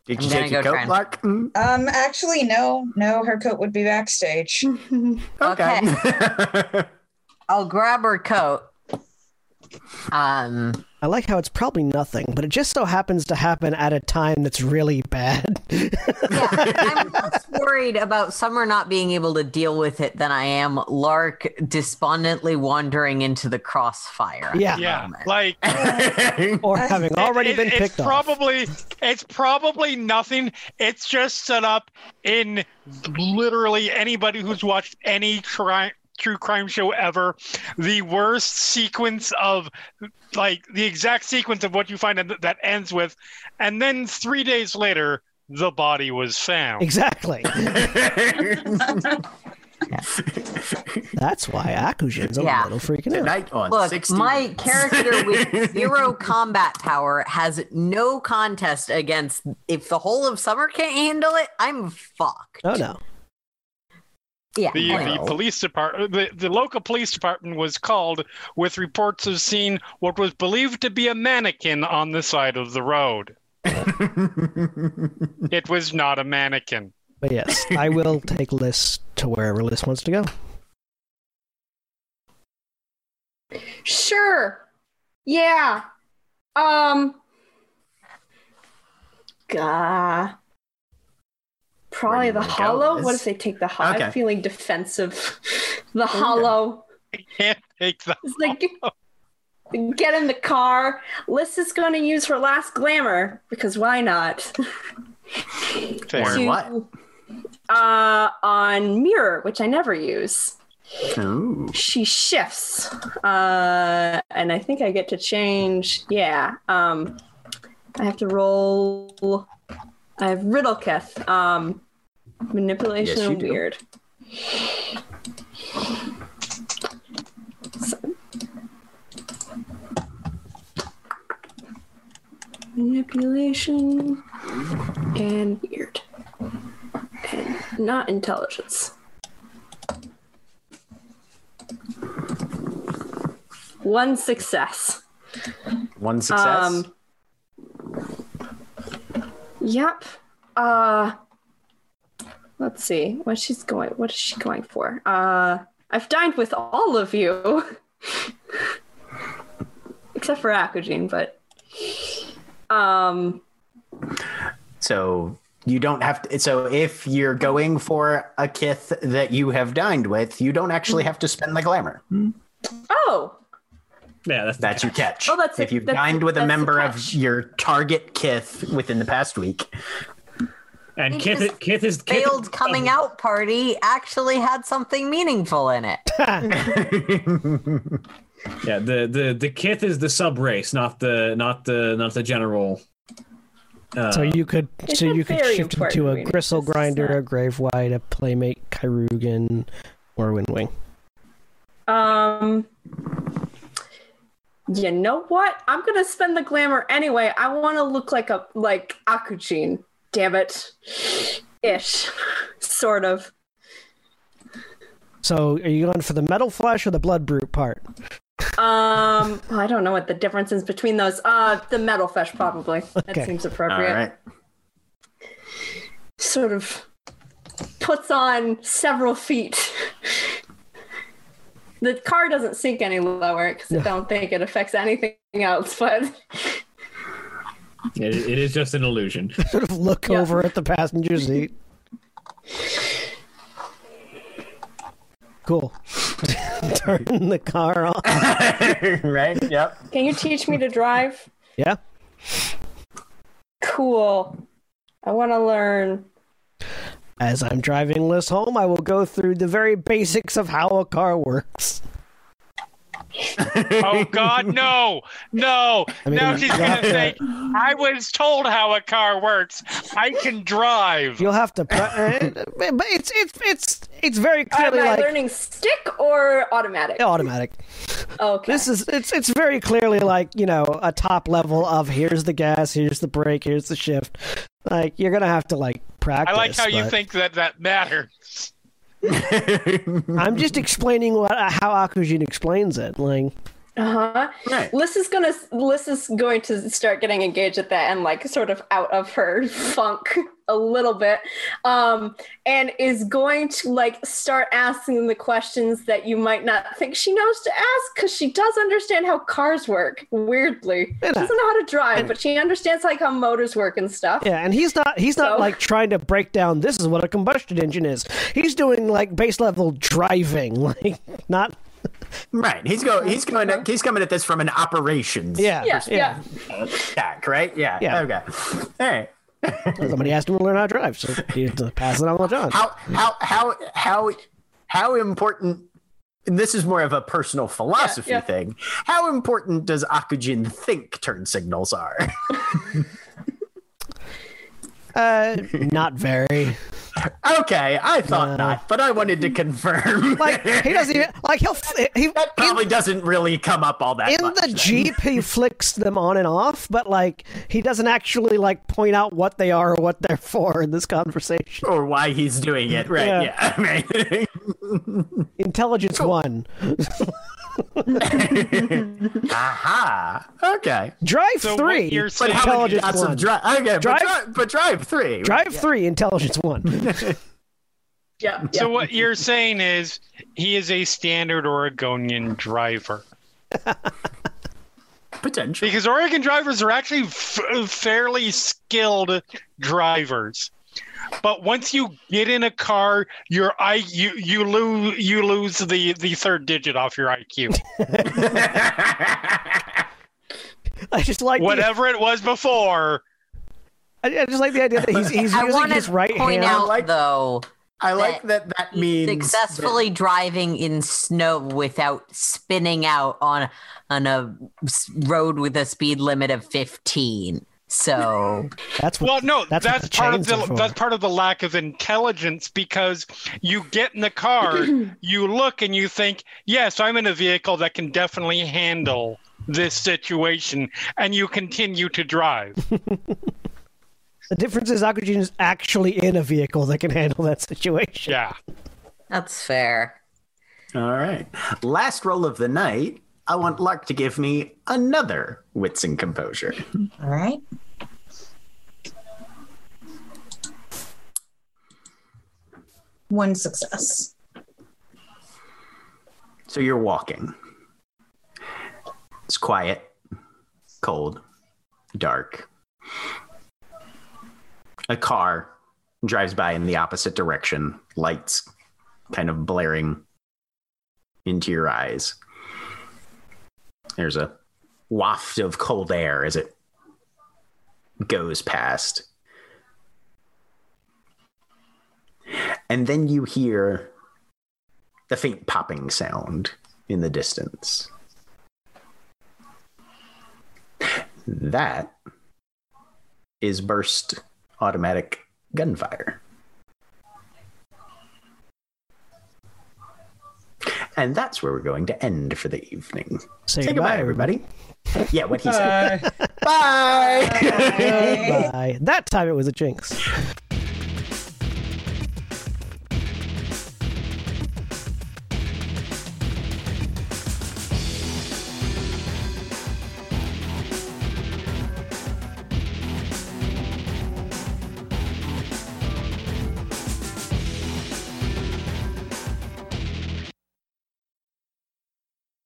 Did
I'm
you take your
go
coat,
try and-
Mm,
Um, actually, no, no, her coat would be backstage.
Okay.
I'll grab her coat. Um,
I like how it's probably nothing, but it just so happens to happen at a time that's really bad.
yeah, I'm less worried about Summer not being able to deal with it than I am Lark despondently wandering into the crossfire. at
Yeah.
the
Yeah,
moment.
like
or having already
it-
been
it's
picked off.
probably it's probably nothing. It's just set up in literally anybody who's watched any crime true crime show ever. The worst sequence of like the exact sequence of what you find that that ends with, and then three days later the body was found.
Exactly. That's why Akujin's a
Yeah.
little freaking out.
Tonight on
Look,
60
my character with zero combat power has no contest against. If the whole of summer can't handle it, I'm fucked.
Oh no.
Yeah.
The, the police department, the, the local police department was called with reports of seeing what was believed to be a mannequin on the side of the road. It was not a mannequin.
But yes, I will take Liss to wherever Liss wants to go.
Sure. Yeah. Um. Gah. Probably the
you wanna
hollow. What if they take the hollow?
Okay.
I'm feeling defensive. The hollow.
I can't take that.
It's like get in the car. Liss is going to use her last glamour because why not?
Fair.
Or what?
Uh, on mirror, which I never use.
Ooh.
She shifts, uh, and I think I get to change. Yeah. Um, I have to roll I have Riddlekith. Um, manipulation
Yes,
and Wyrd. So- manipulation and Wyrd. And not intelligence. One success.
One success.
Um, Yep. Uh let's see. What she's going what is she going for? Uh I've dined with all of you. Except for Akujin, but um
So you don't have to. So if you're going for a kith that you have dined with, you don't actually have to spend the glamour.
oh,
Yeah, that's
That's your catch.
Oh, that's
if you've
that's-
dined with a member of your target kith within the past week.
And
He
Kith,
just
Kith is Kith is-
Failed coming out party actually had something meaningful in it.
Yeah, the the the Kith is the sub race, not the not the not the general. Uh,
So you could
It's
so you could shift
important
into a.
Gristlegrinder,
a Gravewight, a Playmate Chirurgeon, or Windwing.
um you know what? I'm gonna spend the glamour anyway. I wanna look like a like Akujin. Damn it. Ish. sort of.
So are you going for the metal flesh or the blood brute part?
Um I don't know what the difference is between those. Uh the metal flesh probably. That seems appropriate.
right.
Sort of puts on several feet. the car doesn't sink any lower because I don't think it affects anything else, but
it, it is just an illusion.
Sort of look
Yeah.
over at the passenger seat. Cool. Turn the car on.
right. Yep.
can you teach me to drive?
Yeah.
Cool. I want to learn.
As I'm driving Liss home, I will go through the very basics of how a car works.
Oh God, no, no!
I mean,
now she's gonna
have to-
say, "I was told how a car works. I can drive."
You'll have to, pre- uh, but it's it's it's it's very
Am
clearly
I
like
learning stick or automatic?
automatic.
Okay.
This is it's it's very clearly like you know a top level of here's the gas, here's the brake, here's the shift. Like you're gonna have to like practice.
I like how you think that that matters.
I'm just explaining what how Akujin explains it. Like
Uh-huh.
Right.
Liss is gonna Liss is going to start getting engaged at that and like sort of out of her funk a little bit. Um and is going to like start asking the questions that you might not think she knows to ask because she does understand how cars work, weirdly.
Yeah.
She doesn't know how to drive, but she understands like how motors work and stuff.
yeah, and he's not he's not
So-
like trying to break down this is what a combustion engine is. He's doing like base level driving, like not
Right. He's go. He's going. To, he's coming at this from an operations
yeah
Yeah, yeah.
attack. Right. Yeah.
Yeah.
Okay. All right.
Somebody asked him to learn how to drive, so he had to pass it on to John.
How how how how how important? And this is more of a personal philosophy
yeah.
thing. How important does Akujin think turn signals are?
Uh, not very.
okay, I thought
No.
not, but I wanted to confirm.
Like he doesn't even like he'll he
that probably doesn't really come up all that
in
much.
the
then.
jeep he flicks them on and off but like he doesn't actually like point out what they are or what they're for in this conversation
or why he's doing it. Right.
Yeah.
Yeah. Right.
intelligence one
Aha. Okay.
drive
So
three
what you're
But
saying?
how many
intelligence one
of drive? Okay,
Drive-
but, drive, but drive three.
drive three intelligence one
Yeah. yeah.
So what you're saying is he is a standard Oregonian driver
Potentially.
because Oregon drivers are actually f- fairly skilled drivers. But once you get in a car, your I you you lose you lose the the third digit off your IQ.
i just like the,
Whatever it was before.
I, I just like the idea that he's, he's
I
using
want
his
to
right
point
hand
out
like-
though
I like that that
he's
means
successfully driving in snow without spinning out on on a s- road with a speed limit of 15 So
That's what.
Well, no,
That's
that's,
the
part of the that's part of the lack of intelligence because you get in the car, you look and you think, "Yes, I'm in a vehicle that can definitely handle this situation," and you continue to drive.
The difference is Akujin is actually in a vehicle that can handle that situation.
yeah.
That's fair.
All right. Last roll of the night. I want Lark to give me another wits and composure.
All right. One success.
So you're walking. It's quiet, cold, dark. A car drives by in the opposite direction, lights kind of blaring into your eyes. There's a waft of cold air as it goes past. And then you hear the faint popping sound in the distance. That is burst automatic gunfire. And that's where we're going to end for the evening.
Say,
Say goodbye, everybody. Yeah, what he said.
Bye.
Bye.
Goodbye. That time it was a jinx.